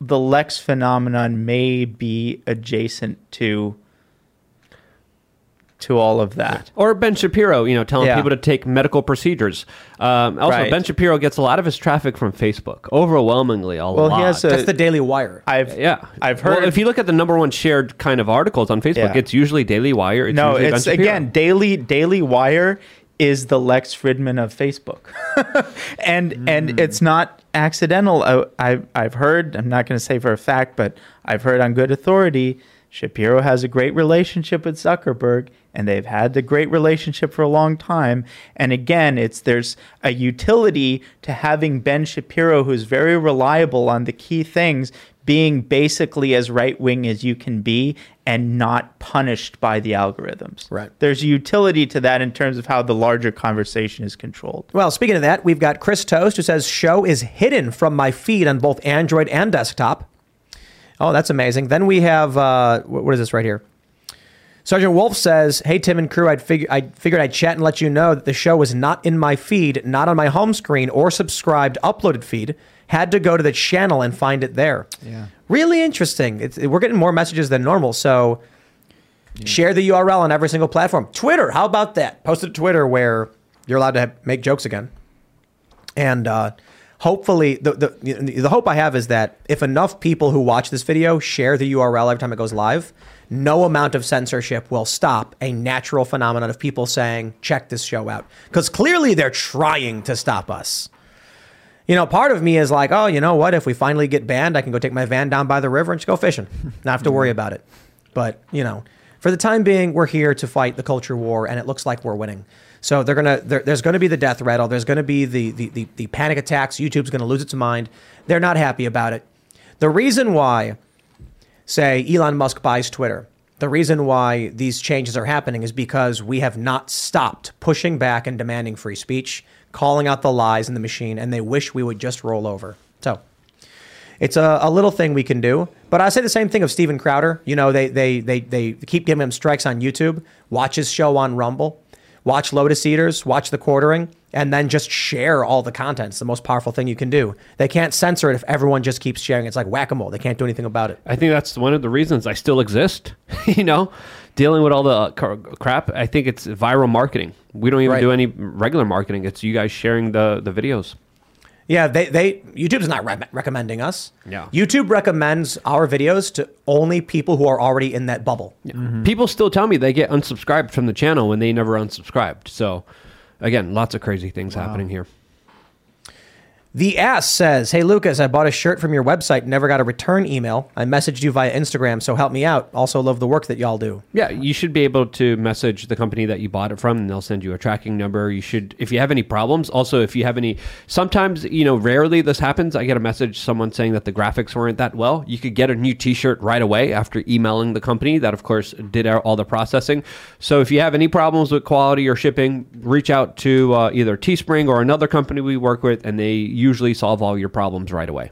the Lex phenomenon may be adjacent to to all of that. Or Ben Shapiro, you know, telling Yeah. people to take medical procedures. Um, also, Right. Ben Shapiro gets a lot of his traffic from Facebook, overwhelmingly a Well, lot. he has a- That's the Daily Wire. I've yeah, I've Well, heard if you look at the number one shared kind of articles on Facebook, Yeah. it's usually Daily Wire. It's no, usually Ben it's again Daily Daily Wire is the Lex Fridman of Facebook, and and it's not accidental. I, I've I've heard. I'm not going to say for a fact, but I've heard on good authority. Shapiro has a great relationship with Zuckerberg, and they've had the great relationship for a long time. And again, it's there's a utility to having Ben Shapiro, who's very reliable on the key things, being basically as right wing as you can be and not punished by the algorithms. Right. There's a utility to that in terms of how the larger conversation is controlled. Well, speaking of that, we've got Chris Toast who says show is hidden from my feed on both Android and desktop. Oh, that's amazing. Then we have uh, what is this right here? Sergeant Wolf says, "Hey Tim and crew, I'd figure I figured I'd chat and let you know that the show was not in my feed, not on my home screen or subscribed uploaded feed. Had to go to the channel and find it there. Yeah. really interesting. It's, we're getting more messages than normal, so share the URL on every single platform. Twitter, how about that? Post it to Twitter where you're allowed to have, make jokes again. And uh, hopefully, the, the the hope I have is that if enough people who watch this video share the URL every time it goes live, no amount of censorship will stop a natural phenomenon of people saying, "Check this show out," because clearly they're trying to stop us. You know, part of me is like, oh, you know what? If we finally get banned, I can go take my van down by the river and just go fishing, not have to worry mm-hmm. about it. But you know, for the time being, we're here to fight the culture war, and it looks like we're winning. So they're gonna, there, there's going to be the death rattle. There's going to be the, the the the panic attacks. YouTube's going to lose its mind. They're not happy about it. The reason why, say, Elon Musk buys Twitter. The reason why these changes are happening is because we have not stopped pushing back and demanding free speech, calling out the lies in the machine, and they wish we would just roll over. So it's a, a little thing we can do. But I say the same thing of Steven Crowder. You know, they, they, they, they keep giving him strikes on YouTube, watch his show on Rumble, watch Lotus Eaters, watch The Quartering, and then just share all the content. It's the most powerful thing you can do. They can't censor it if everyone just keeps sharing. It's like whack a mole. They can't do anything about it. I think that's one of the reasons I still exist. you know, dealing with all the uh, car- crap. I think it's viral marketing. We don't even Right. do any regular marketing. It's you guys sharing the the videos. Yeah, they, they YouTube's not re- recommending us. Yeah. YouTube recommends our videos to only people who are already in that bubble. People still tell me they get unsubscribed from the channel when they never unsubscribed. So, again, lots of crazy things happening here. The ass says, "Hey Lucas, I bought a shirt from your website, never got a return email. I messaged you via Instagram, so help me out. Also love the work that y'all do." Yeah, you should be able to message the company that you bought it from, and they'll send you a tracking number. You should, if you have any problems, also if you have any, sometimes you know, rarely this happens. I get a message, someone saying that the graphics weren't that well. You could get a new T-shirt right away after emailing the company that, of course, did all the processing. So if you have any problems with quality or shipping, reach out to uh, either Teespring or another company we work with, and they usually solve all your problems right away.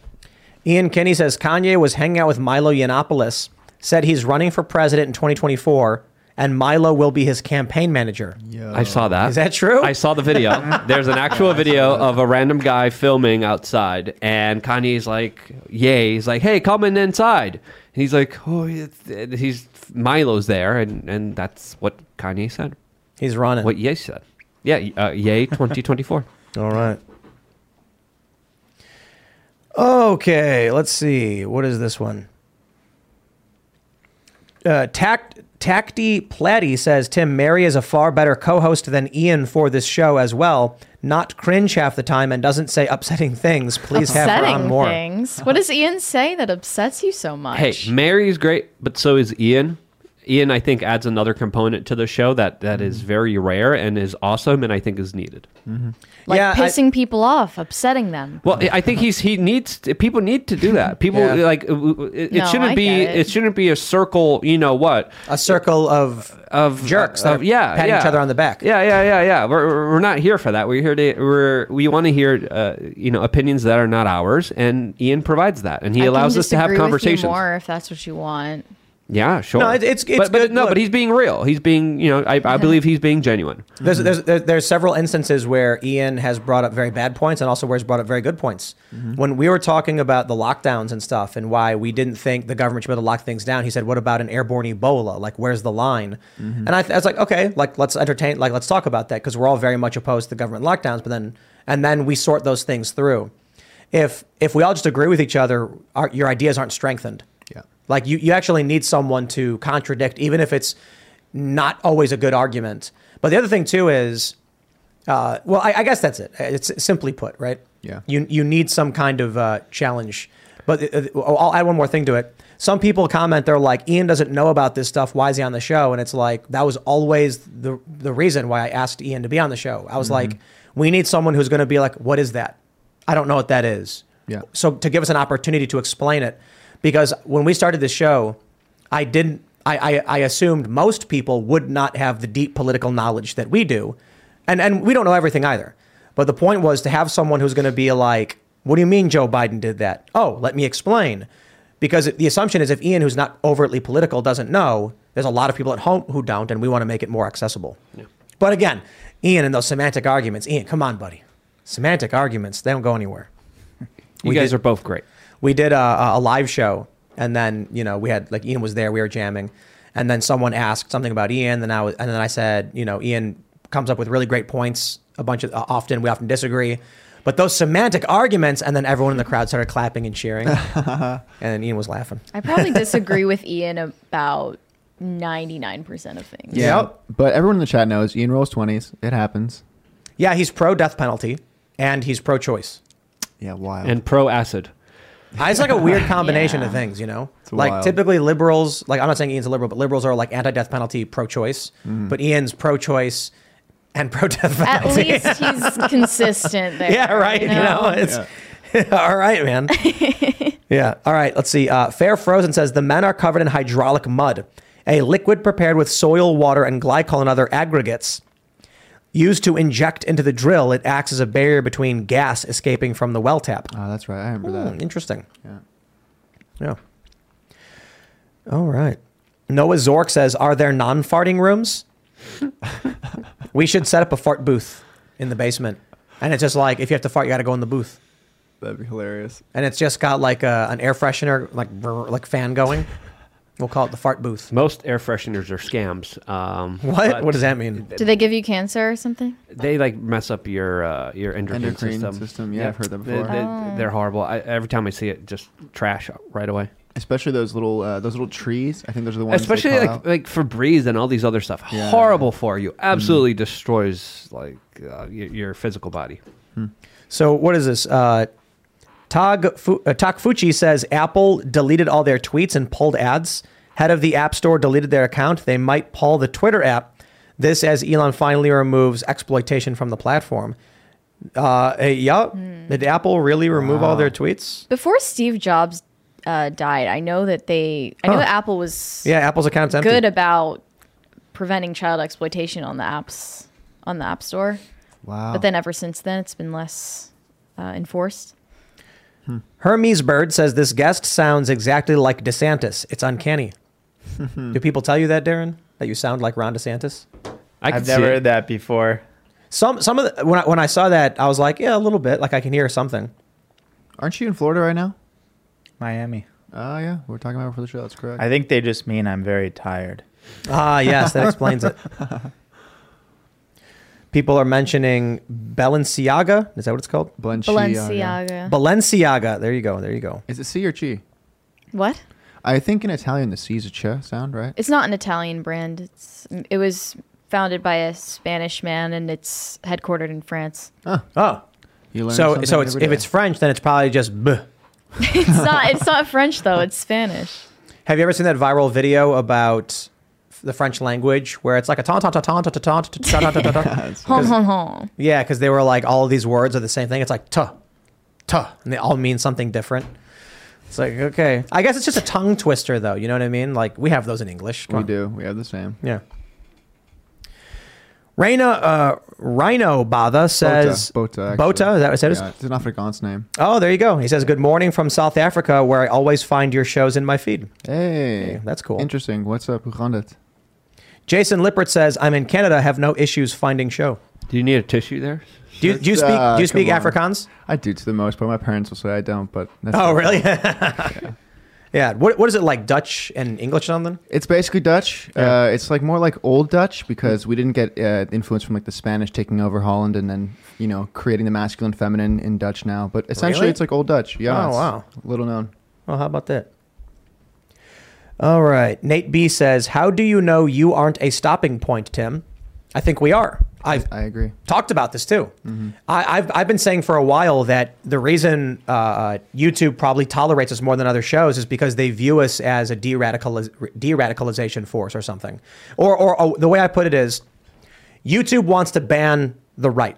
Ian Kinney says Kanye was hanging out with Milo Yiannopoulos, said he's running for president in 2024, and Milo will be his campaign manager. I saw that. Is that true? I saw the video. There's an actual video of a random guy filming outside, and Kanye's like, "Yay!" He's like, "Hey, come in inside." And he's like, "Oh, he's Milo's there," and and that's what Kanye said. He's running. What Ye said. Yeah, uh, Yay 2024. All right. Okay, let's see. What is this one? Uh, tact Tacty Platty says Tim Mary is a far better co-host than Ian for this show as well. Not cringe half the time and doesn't say upsetting things. Please have her on Upsetting more. things. What does Ian say that upsets you so much? Hey, Mary's great, but so is Ian. Ian, I think, adds another component to the show that, that Mm-hmm. is very rare and is awesome, and I think is needed. like yeah, I- pissing people off, upsetting them. Well, I think he's he needs people need to do that. People Yeah. like it, it No, shouldn't I be get it. shouldn't be a circle. You know what A circle of of jerks of, yeah patting yeah. each other on the back. Yeah, yeah, yeah, yeah. We're we're- we're not here for that. We're here to we're we want to hear uh, you know opinions that are not ours, and Ian provides that, and he I allows us to have disagree with you conversations. more if that's what you want. Yeah, sure. No, it- it's- it's but, but good. no, Look- but he's being real. He's being you know I, I believe he's being genuine. There's, there's, there's, there's several instances where Ian has brought up very bad points and also where he's brought up very good points. Mm-hmm. When we were talking about the lockdowns and stuff and why we didn't think the government should be able to lock things down, he said, "What about an airborne Ebola? Like, where's the line?" Mm-hmm. And I, th- I was like, "Okay, like let's entertain, like let's talk about that because we're all very much opposed to the government lockdowns." But then, and then we sort those things through. If if we all just agree with each other, our, your ideas aren't strengthened. Like you, you actually need someone to contradict, even if it's not always a good argument. But the other thing too is, uh, well, I, I guess that's it. It's simply put, right? Yeah. You you need some kind of uh, challenge. But uh, I'll add one more thing to it. Some people comment they're like, Ian doesn't know about this stuff. Why is he on the show? And it's like that was always the the reason why I asked Ian to be on the show. I was Mm-hmm. like, we need someone who's going to be like, what is that? I don't know what that is. Yeah. So to give us an opportunity to explain it, because when we started this show, I didn't. I, I, I assumed most people would not have the deep political knowledge that we do, and and we don't know everything either. But the point was to have someone who's going to be like, "What do you mean Joe Biden did that?" Oh, let me explain. Because the assumption is if Ian, who's not overtly political, doesn't know, there's a lot of people at home who don't, and we want to make it more accessible. But again, Ian and those semantic arguments. Ian, come on, buddy. Semantic arguments, they don't go anywhere. You We guys did- are both great. We did a, a live show and then you know we had like ian was there we were jamming and then someone asked something about ian then i was, and then i said you know ian comes up with really great points a bunch of uh, often we often disagree but those semantic arguments and then everyone in the crowd started clapping and cheering and then ian was laughing I probably disagree with Ian about 99% of things. Yeah. Yep. But everyone in the chat knows Ian rolls 20s. It happens. yeah he's pro death penalty and he's pro choice Yeah, wild. And pro acid. It's like a weird combination of things you know It's like wild. typically liberals like i'm not saying ian's a liberal but liberals are like anti-death penalty pro-choice Mm-hmm. but ian's pro-choice and pro-death penalty. At least he's consistent there. Yeah, right. You know, it's all right, man. yeah. All right. Let's see. Uh, Fair Frozen says the men are covered in hydraulic mud, a liquid prepared with soil, water, and glycol and other aggregates. Used to inject into the drill, it acts as a barrier between gas escaping from the well tap. oh, that's right. I remember Hmm, that. interesting. Yeah. Yeah. All right. Noah Zork says, "Are there non-farting rooms? we should set up a fart booth in the basement, and it's just like if you have to fart, you got to go in the booth." That'd be hilarious. and it's just got like a, an air freshener, like brr, like fan going. We'll call it the fart booth. Most air fresheners are scams. Um, What? What does that mean? Do they give you cancer or something? They like mess up your uh, your endocrine, Endocrine system. system, yeah, I've heard that They- before. They, They're horrible. I, every time I see it, just trash right away. Especially those little uh, those little trees. I think those are the ones. they Especially call like out. like Febreze and all these other stuff. Yeah. Horrible for you. Absolutely destroys like uh, your, your physical body. So what is this? Uh, Tag Fu- uh, Takfuchi says Apple deleted all their tweets and pulled ads. Head of the App Store deleted their account. They might pull the Twitter app. This as Elon finally removes exploitation from the platform. Uh, hey, yeah. Did Apple really remove all their tweets? Before Steve Jobs uh, died, I know that they, I know that Apple was Yeah, Apple's account's empty. good about preventing child exploitation on the apps on the App Store. wow. But then ever since then, it's been less uh, enforced. Hermes Bird says this guest sounds exactly like DeSantis. It's uncanny. Do people tell you that, Darren? That you sound like Ron DeSantis? I I've never heard that before. Some some of the, when I, when I saw that, I was like, yeah, a little bit. Like I can hear something. Aren't you in Florida right now? Miami. Oh yeah, we're talking about it for the show. That's correct. I think they just mean I'm very tired. Ah, yes, that explains it. People are mentioning Balenciaga. Is that what it's called? Balenciaga. Balenciaga. Balenciaga. There you go. There you go. Is it C or Chi? what? I think in Italian the C is a ch sound, right? It's not an Italian brand. It's it was founded by a Spanish man and it's headquartered in France. Oh, Oh, You learn so something so it's every if day. it's French, then it's probably just b. It's not it's not French though, it's Spanish. Have you ever seen that viral video about the French language where it's like a ton ton ton ton ton ton ton ton ton ton ton? Hon hon hon. Yeah, because they were like all of these words are the same thing. It's like tuh, tuh, and they all mean something different. It's like okay, I guess it's just a tongue twister though. You know what I mean? Like we have those in English. Come we on. do. We have the same. Yeah. Reina uh, Rhino Bada says Bota. Bota. Is that what it says? Yeah, it's an Afrikaans name. Oh, there you go. He says, "Good morning from South Africa, where I always find your shows in my feed." Hey, that's cool. Interesting. What's up? Hoe gaat het? Jason Lippert says, "I'm in Canada, have no issues finding show." Do you need a tissue there? Do you, do you speak? Uh, do you speak come on. Afrikaans? I do to the most, but my parents will say I don't. But that's Oh, really? yeah. What What is it like? Dutch and English or something? It's basically Dutch. Yeah. Uh, it's like more like old Dutch because we didn't get uh, influence from like the Spanish taking over Holland and then you know creating the masculine feminine in Dutch now. But essentially, Really? it's like old Dutch. Yeah. Oh, wow. Little known. Well, how about that? All right. Nate B says, "How do you know you aren't a stopping point, Tim?" I think we are. I've I agree. talked about this too. I, I've, I've been saying for a while that the reason uh, YouTube probably tolerates us more than other shows is because they view us as a de-radicaliz- de-radicalization force or something. Or, or oh, the way I put it is, YouTube wants to ban the right,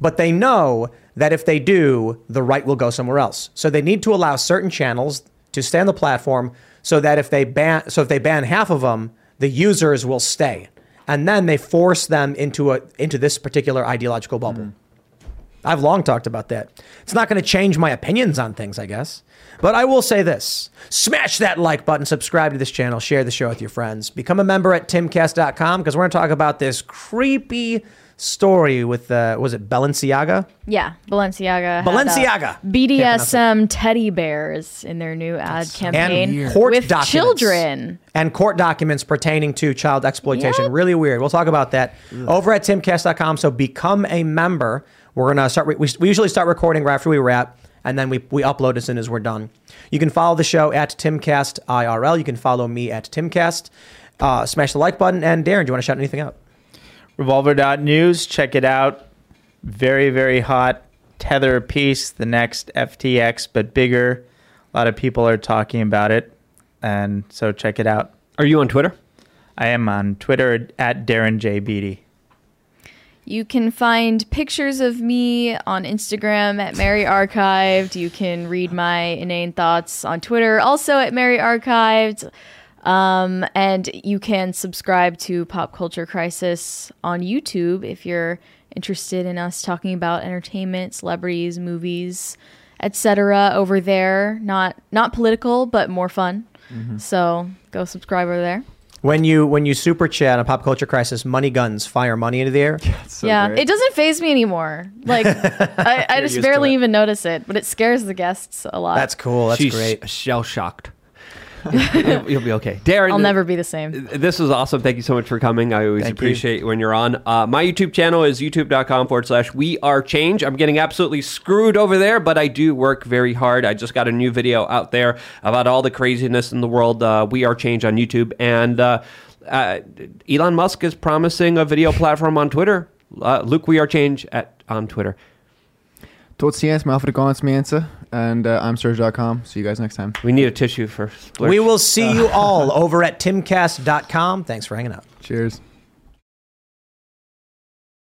but they know that if they do, the right will go somewhere else. So they need to allow certain channels to stay on the platform so that if they ban, so if they ban half of them, the users will stay, and then they force them into a into this particular ideological bubble. Mm. I've long talked about that. It's not going to change my opinions on things, I guess. But I will say this smash that like button, subscribe to this channel, share the show with your friends, become a member at timcast.com because we're going to talk about this creepy story with, uh, was it Balenciaga? Yeah, Balenciaga. had, uh, Balenciaga. BDSM teddy bears in their new ad campaign And court with documents. children. And court documents pertaining to child exploitation. Yep. Really weird. We'll talk about that over at timcast.com. So become a member. We're going to start, re- we, we usually start recording right after we wrap, and then we, we upload as soon as we're done. You can follow the show at Timcast IRL. You can follow me at Timcast. Uh, smash the like button. And Darren, do you want to shout anything out? Revolver.news, check it out. Very, very hot. Tether piece, the next FTX, but bigger. A lot of people are talking about it. And so check it out. Are you on Twitter? I am on Twitter at Darren J. Beattie. You can find pictures of me on Instagram at Mary Archived. You can read my inane thoughts on Twitter, also at Mary Archived. Um, and you can subscribe to Pop Culture Crisis on YouTube if you're interested in us talking about entertainment, celebrities, movies, etc. Over there, not not political, but more fun. So go subscribe over there. When you when you super chat on Pop Culture Crisis, money guns fire money into the air. So yeah, it doesn't phase me anymore. Like I, I just barely even notice it, but it scares the guests a lot. That's cool. That's She's great. shell shocked. You'll, you'll be okay. Darren, I'll never be the same. This was awesome. Thank you so much for coming. I always Thank you. appreciate when you're on. Uh, my YouTube channel is youtube.com forward slash we are change. I'm getting absolutely screwed over there, but I do work very hard. I just got a new video out there about all the craziness in the world. Uh, we are change on YouTube. And uh, uh, Elon Musk is promising a video platform on Twitter. Uh, Luke, we are change at on Twitter. Tot ziens, mijn Afrikaans mensen. And uh, I'm Serge.com. See you guys next time. We need a tissue for. Splurge. We will see you all over at timcast.com. Thanks for hanging out. Cheers.